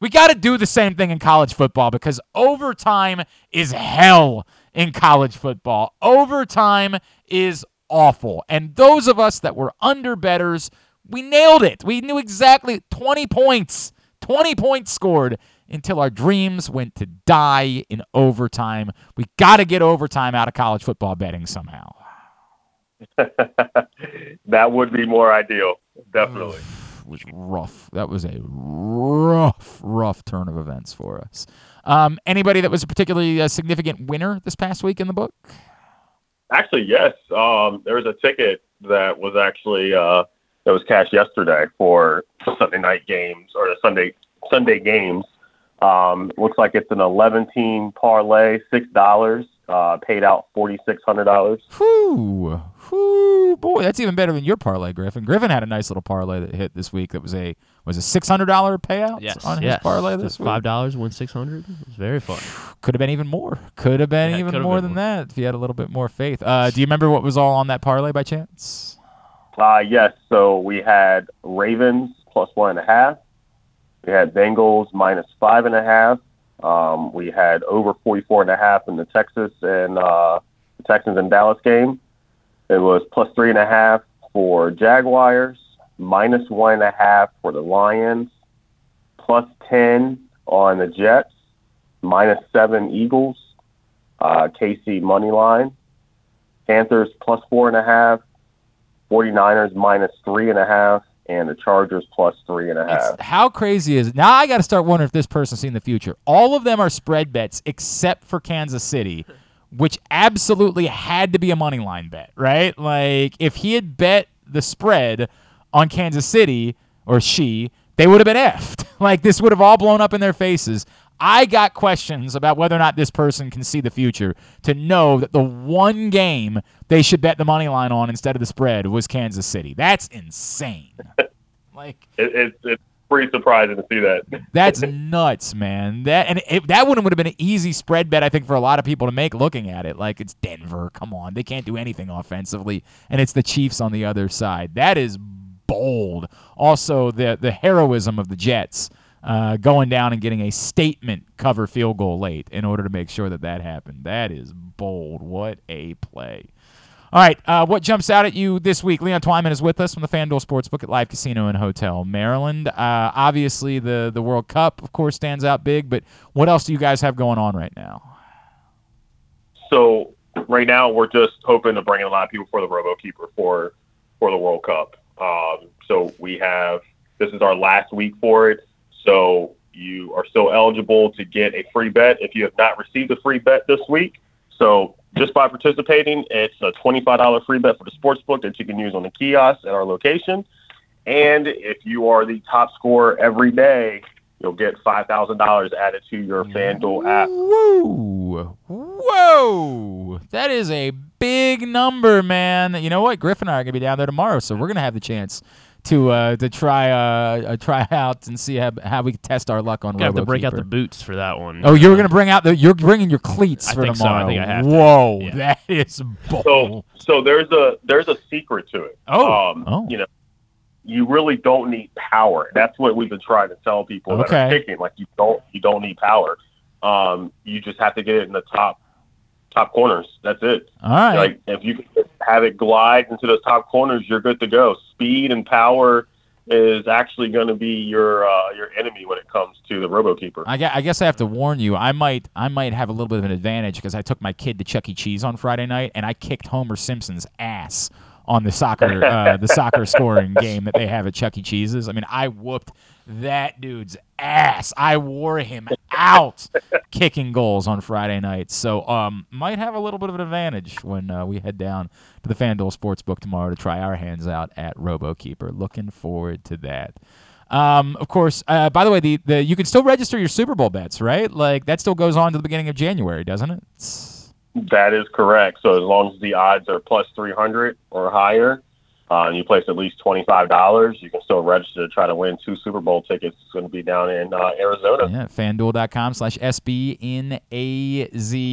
We got to do the same thing in college football because overtime is hell in college football. Overtime is awful. And those of us that were under betters, we nailed it. We knew exactly 20 points. 20 points scored until our dreams went to die in overtime. We got to get overtime out of college football betting somehow. that would be more ideal, definitely. Was rough. That was a rough, rough turn of events for us. Um, anybody that was a particularly uh, significant winner this past week in the book? Actually, yes. Um, there was a ticket that was actually uh, that was cashed yesterday for Sunday night games or the Sunday Sunday games. Um, looks like it's an 11 team parlay, six dollars. Uh, paid out forty six hundred dollars. Whoo, Whew. Boy, that's even better than your parlay, Griffin. Griffin had a nice little parlay that hit this week that was a was a six hundred dollar payout Yes, on yes. his parlay this week. Five dollars, win six hundred. It was very fun. Could have been even more. Could have been Yeah, even more been than that if you had a little bit more faith. Uh, do you remember what was all on that parlay by chance? Uh, yes. So we had Ravens plus one and a half. We had Bengals minus five and a half. Um, we had over 44 and a half in the Texas and uh, the Texans and Dallas game. It was plus three and a half for Jaguars, minus one and a half for the Lions, plus 10 on the Jets, minus seven Eagles, uh, KC money line, Panthers plus four and a half, 49ers minus three and a half, and the Chargers plus three and a half. How crazy is it? Now I got to start wondering if this person's seen the future. All of them are spread bets except for Kansas City, which absolutely had to be a money line bet, right? Like if he had bet the spread on Kansas City or she, they would have been effed. Like this would have all blown up in their faces. I got questions about whether or not this person can see the future to know that the one game they should bet the money line on instead of the spread was Kansas City. That's insane. like It, it, it's pretty surprising to see that. that's nuts, man. That and it, that one would have been an easy spread bet, I think, for a lot of people to make. Looking at it, like it's Denver. Come on, they can't do anything offensively, and it's the Chiefs on the other side. That is bold. Also, the the heroism of the Jets uh, going down and getting a statement cover field goal late in order to make sure that that happened. That is bold. What a play. All right, uh, what jumps out at you this week? Leon Twyman is with us from the FanDuel Sportsbook at Live Casino and Hotel Maryland. Uh, obviously, the the World Cup, of course, stands out big. But what else do you guys have going on right now? So right now we're just hoping to bring in a lot of people for the RoboKeeper for for the World Cup. Um, so we have this is our last week for it. So you are still eligible to get a free bet if you have not received a free bet this week. So just by participating, it's a $25 free bet for the sports book that you can use on the kiosk at our location. And if you are the top scorer every day, you'll get $5,000 added to your FanDuel app. Whoa, whoa! That is a big number, man. You know what? Griff and I are gonna be down there tomorrow, so we're gonna have the chance to uh, to try uh, uh, try out and see how, how we test our luck on. Gonna have to break out the boots for that one. Oh, you're gonna bring out the you're bringing your cleats I for think so. I tomorrow. think I have to. Whoa, Yeah. that is bold. So, so there's a there's a secret to it. Oh, um, oh. you know, you really don't need power. That's what we've been trying to tell people that are picking. Like you don't you don't need power. Um, you just have to get it in the top top corners. That's it. All right. Like if you can have it glide into those top corners, you're good to go. Speed and power is actually going to be your uh, your enemy when it comes to the RoboKeeper. I guess, I guess I have to warn you. I might I might have a little bit of an advantage because I took my kid to Chuck E. Cheese on Friday night and I kicked Homer Simpson's ass on the soccer uh, the soccer scoring game that they have at Chuck E. Cheese's. I mean, I whooped that dude's ass. I wore him out kicking goals on Friday night. So um, might have a little bit of an advantage when uh, we head down to the FanDuel Sportsbook tomorrow to try our hands out at RoboKeeper. Looking forward to that. Um, of course, uh, by the way, the, the you can still register your Super Bowl bets, right? Like that still goes on to the beginning of January, doesn't it? That is correct. So as long as the odds are plus 300 or higher, uh, and you place at least $25, you can still register to try to win two Super Bowl tickets. It's going to be down in uh, Arizona. Yeah, fanduel.com slash SBNAZ.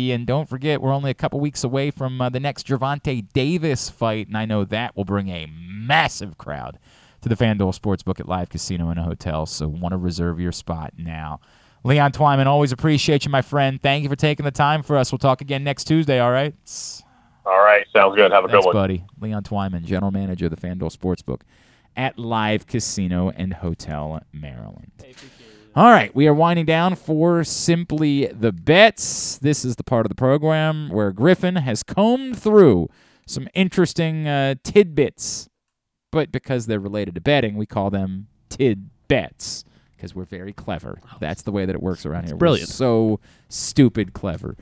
And don't forget, we're only a couple weeks away from uh, the next Gervonta Davis fight, and I know that will bring a massive crowd to the FanDuel Sportsbook at Live Casino and a Hotel, so want to reserve your spot now. Leon Twyman, always appreciate you, my friend. Thank you for taking the time for us. We'll talk again next Tuesday, all right? All right. Sounds good. Have a Thanks, good one. buddy. Leon Twyman, general manager of the FanDuel Sportsbook at Live Casino and Hotel Maryland. All right, we are winding down for Simply the Bets. This is the part of the program where Griffin has combed through some interesting uh, tidbits, but because they're related to betting, we call them tidbets because we're very clever. That's the way that it works around here. We're brilliant. so stupid clever.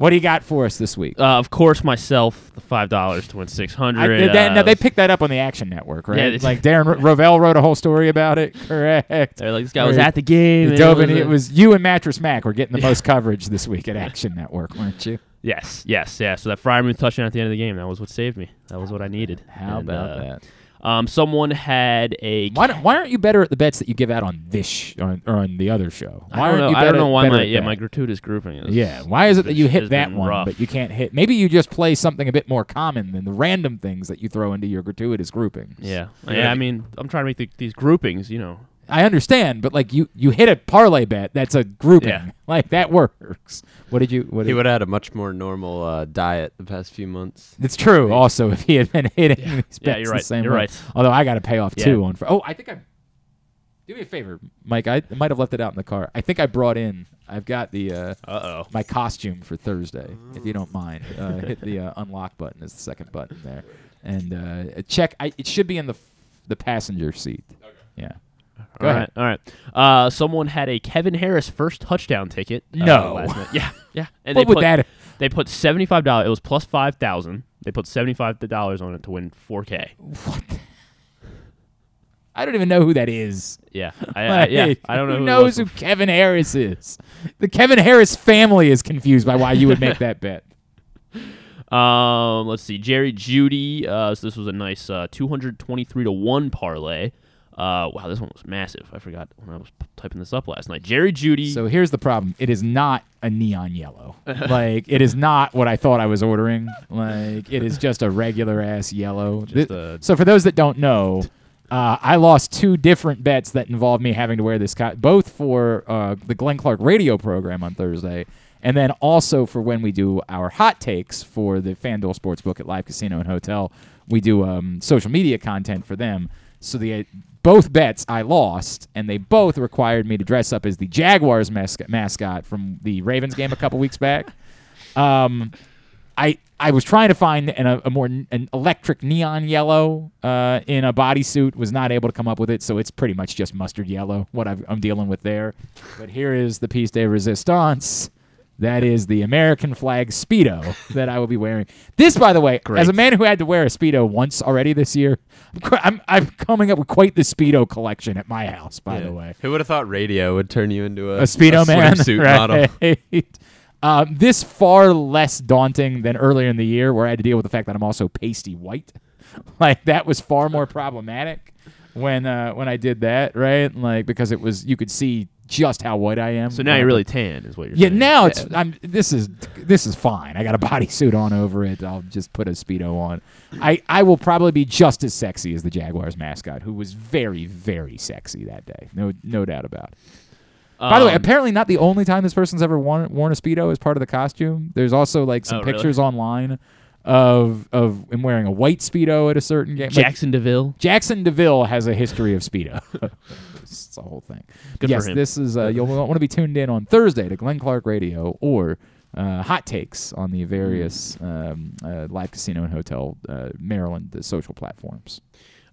What do you got for us this week? Uh, of course, myself, the five dollars to win six hundred. They, no, they picked that up on the Action Network, right? Yeah, like Darren Ro- Rovell wrote a whole story about it. Correct. They're like, this guy was at the game, dove it was it was you and Mattress Mac were getting the most coverage this week at Action Network, weren't you? Yes, yes, yeah. So that Freiermuth touchdown at the end of the game, that was what saved me. That was what I needed. How And, about uh, that? Um, someone had a. Why, don't- why aren't you better at the bets that you give out on this sh- or, or on the other show? Why I don't know. you I don't know why better my yeah that? my gratuitous grouping is. Yeah, why is it that you hit that one, rough. but you can't hit? Maybe you just play something a bit more common than the random things that you throw into your gratuitous groupings. Yeah, yeah. I mean, I'm trying to make the, these groupings. You know, I understand, but like you, you hit a parlay bet. That's a grouping. Yeah. Like that works. What did you? What He did, would have had a much more normal uh, diet the past few months. It's true. Also, if he had been hitting these bets Yeah, you're the right. same You're way. right. Although I got to pay off Yeah. two on. Fr- oh, I think I. Do me a favor, Mike. I might have left it out in the car. I think I brought in. I've got the. Uh oh. My costume for Thursday, if you don't mind. Uh, hit the uh, unlock button is the second button there, and uh, check. I, it should be in the. f- the passenger seat. Yeah. Go All ahead. right, all right. Uh, someone had a Kevin Harris first touchdown ticket. uh, No. last night. Yeah, yeah. And What they would put, that- They put seventy five dollars. It was plus five thousand. They put seventy five dollars on it to win four K. I don't even know who that is. Yeah, I, I, yeah. Like, I don't know who who, it knows was who Kevin Harris is. The Kevin Harris family is confused by why you would make that bet. Um, let's see, Jerry Jeudy. Uh, so this was a nice uh, two hundred twenty three to one parlay. Uh, wow, this one was massive. I forgot when I was p- typing this up last night. Jerry Jeudy. So here's the problem: it is not a neon yellow. like it is not what I thought I was ordering. Like it is just a regular ass yellow. Just Thi- a- so for those that don't know, uh, I lost two different bets that involved me having to wear this, co- both for uh, the Glenn Clark radio program on Thursday, and then also for when we do our hot takes for the FanDuel Sportsbook at Live Casino and Hotel. We do um, social media content for them. So the both bets I lost, and they both required me to dress up as the Jaguars mascot, mascot from the Ravens game a couple weeks back. Um, I I was trying to find an, a, more an electric neon yellow uh, in a bodysuit. Was not able to come up with it, so it's pretty much just mustard yellow. What I've, I'm dealing with there. But here is the piece de resistance. That is the American flag speedo that I will be wearing. This, by the way, as a man who had to wear a speedo once already this year, I'm I'm, coming up with quite the speedo collection at my house. By Yeah. the way, Who would have thought radio would turn you into a, a speedo man swimsuit right? model? Um, this far less daunting than earlier in the year, where I had to deal with the fact that I'm also pasty white. Like that was far more problematic when uh, when I did that, right? Like because it was you could see just how white I am. So now you're really tan, is what you're saying. yeah, saying. now it's I'm this is this is fine. I got a bodysuit on over it. I'll just put a speedo on. I I will probably be just as sexy as the Jaguars mascot, who was very very sexy that day. No no doubt about it. By the way, Um, apparently not the only time this person's ever worn, worn a speedo as part of the costume. There's also like some Oh, really? pictures online of of him wearing a white speedo at a certain game. Like, Jackson Deville. Jackson Deville has a history of speedo. it's a whole thing. Good for yes, this is uh, you'll want to be tuned in on Thursday to Glenn Clark Radio or uh, Hot Takes on the various um, uh, live casino and hotel uh, Maryland social platforms.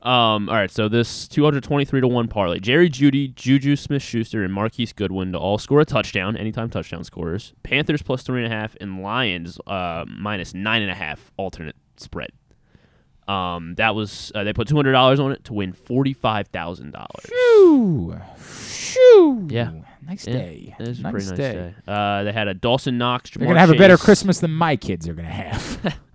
Um, all right, so this 223 to 1 parlay. Jerry Jeudy, Juju Smith Schuster, and Marquise Goodwin to all score a touchdown, anytime touchdown scorers. Panthers plus 3.5, and Lions uh, minus 9.5 alternate spread. Um, that was, uh, they put $200 on it to win $45,000. Shoo! Shoo! Yeah. Nice Yeah, day. It was a pretty nice day. day. Uh, they had a Dawson Knox, They're gonna have a better Christmas than my kids are gonna have.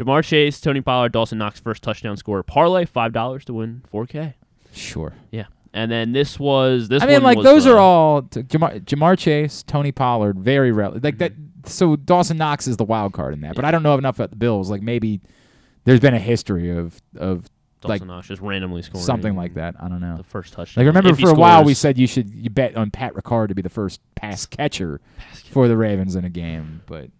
Ja'Marr Chase, Tony Pollard, Dawson Knox first touchdown scorer. Parlay five dollars to win four K. Sure. Yeah, and then this was this. I mean, one like was, those uh, are all t- Ja'Marr, Ja'Marr Chase, Tony Pollard, very rel Like that. So Dawson Knox is the wild card in that, but I don't know enough about the Bills. Like maybe there's been a history of of like Knox just randomly scoring something like that. I don't know. the first touchdown. Like remember If for a while we said you should you bet on Pat Ricard to be the first pass catcher for the Ravens in a game, but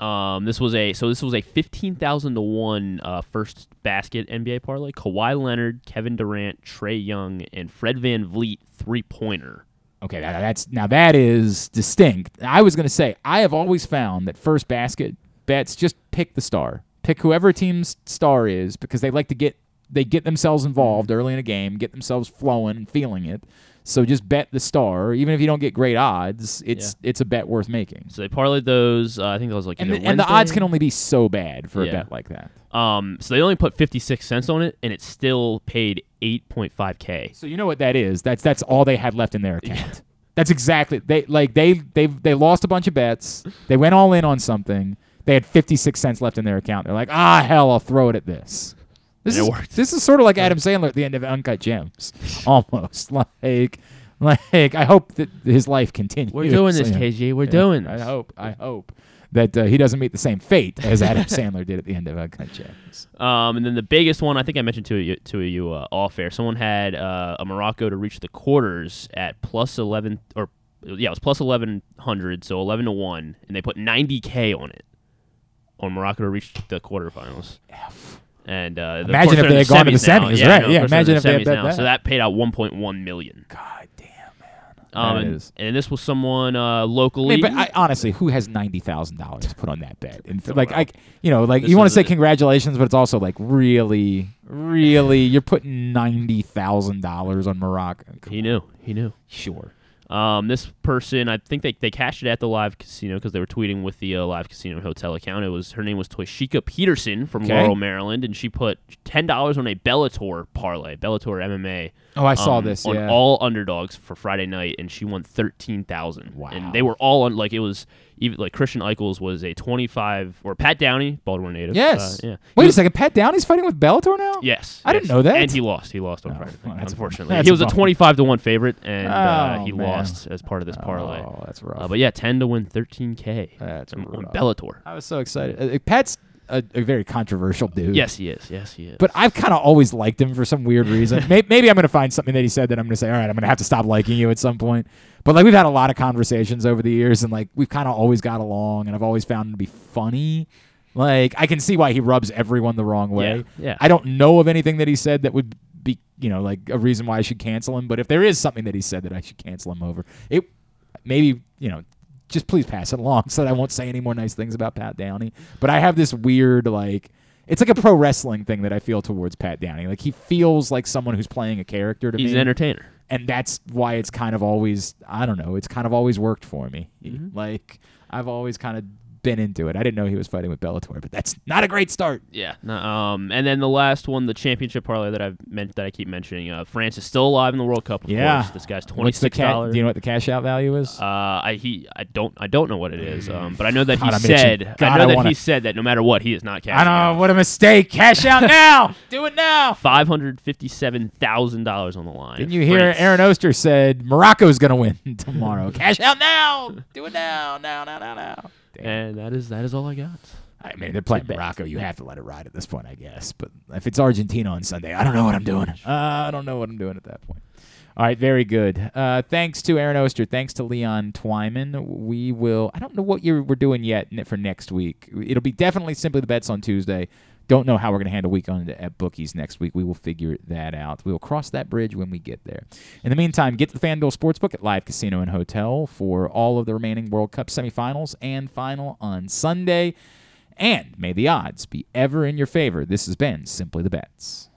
Um, this was a so this was a fifteen thousand to one uh, first basket NBA parlay. Kawhi Leonard, Kevin Durant, Trae Young, and Fred VanVleet three pointer. Okay, that, that's now that is distinct. I was to say I have always found that first basket bets just pick the star, pick whoever team's star is because they like to get they get themselves involved early in a game, get themselves flowing and feeling it. So just bet the star, even if you don't get great odds. It's it's a bet worth making. So they parlayed those. Uh, I think that was like And the, and the odds can only be so bad for Yeah. a bet like that. Um, so they only put fifty six cents on it, and it still paid eight point five k. So you know what that is? That's that's all they had left in their account. That's exactly they like they they they lost a bunch of bets. They went all in on something. They had 56 cents left in their account. They're like, "Ah, hell, I'll throw it at this." This And is it worked. this is sort of like Adam Sandler at the end of Uncut Gems. Almost. Like like I hope that his life continues. We're doing this. KG. We're Yeah. doing I hope I hope that uh, he doesn't meet the same fate as Adam Sandler did at the end of Uncut Gems. Um, and then the biggest one, I think I mentioned to you to you uh, off air. Someone had uh, a Morocco to reach the quarters at plus eleven, or yeah, it was plus eleven hundred, so eleven to one, and they put ninety k on it on Morocco to reach the quarterfinals. And uh, Imagine if they had gone to the now. semis, yeah, right, no, yeah, imagine the if they had bet now. that. So that paid out one point one million. God damn, man. Um, and, and this was someone uh, I locally. mean, but I, honestly, who has ninety thousand dollars to put on that bet? And like, I, you know, like This you want to say a- congratulations, but it's also like really, really, you're putting ninety thousand dollars on Morocco. he knew. He knew. Sure. Um, this person, I think they, they cashed it at the live casino because they were tweeting with the uh, live casino hotel account. It was her name was Toshika Peterson from Okay. Laurel, Maryland, and she put ten dollars on a Bellator parlay, Bellator MMA. Oh, I saw um, this, on yeah. all underdogs for Friday night, and she won thirteen thousand. Wow! And they were all on like it was even like Christian Echols was a twenty five or Pat Downey, Baltimore native. Yes. uh, yeah. Wait He a second. Pat Downey's fighting with Bellator now. Yes, I didn't know that. And he lost. He lost on Friday. that's- unfortunately, that's he was a a twenty-five to one favorite, and uh, Oh, he man. lost as part of this parlay. Oh, that's rough. Uh, but yeah, ten to win thirteen k. That's on, on. Bellator. I was so excited. Uh, Pat's a, a very controversial dude. Yes, he is. Yes, he is. But I've kind of always liked him for some weird reason. May- Maybe I'm going to find something that he said that I'm going to say, all right, I'm going to have to stop liking you at some point. But like we've had a lot of conversations over the years, and like we've kind of always got along, and I've always found him to be funny. Like I can see why he rubs everyone the wrong way. Yeah, yeah. I don't know of anything that he said that would be, you know, like a reason why I should cancel him. But if there is something that he said that I should cancel him over, it maybe you know, just please pass it along so that I won't say any more nice things about Pat Downey. But I have this weird like. It's like a pro wrestling thing that I feel towards Pat Downey. Like he feels like someone who's playing a character to me. He's an entertainer. and that's why it's kind of always I don't know. It's kind of always worked for me. Mm-hmm. Like I've always kind of been into it. I didn't know he was fighting with Bellator, but that's not a great start. Yeah. no, um, and then the last one, the championship parlay that I've meant that I keep mentioning. Uh, France is still alive in the World Cup. Of Yeah. course. This guy's twenty six dollars. Do you know what the cash out value is? Uh, I he I don't I don't know what it is. Um, but I know that God, he I'm said God, I know I that wanna- he said that no matter what, he is not cash out. I cashing. don't know. What a mistake. Cash out now. Do it now. Five hundred fifty seven thousand dollars on the line. Didn't you hear France. Aaron Oster said Morocco's going to win tomorrow? Cash out now. Do it now. Now, now, now, now. And that is that is all I got. I mean, they're playing Morocco. You have to let it ride at this point, I guess. But if it's Argentina on Sunday, I don't know what I'm doing. Uh, I don't know what I'm doing at that point. All right, very good. Uh, thanks to Aaron Oster. Thanks to Leon Twyman. We will. I don't know what you're, we're doing yet for next week. It'll be definitely simply the bets on Tuesday. Don't know how we're going to handle week on at bookies next week. We will figure that out. We will cross that bridge when we get there. In the meantime, get to the FanDuel Sportsbook at Live Casino and Hotel for all of the remaining World Cup semifinals and final on Sunday. And may the odds be ever in your favor. This has been Simply the Bets.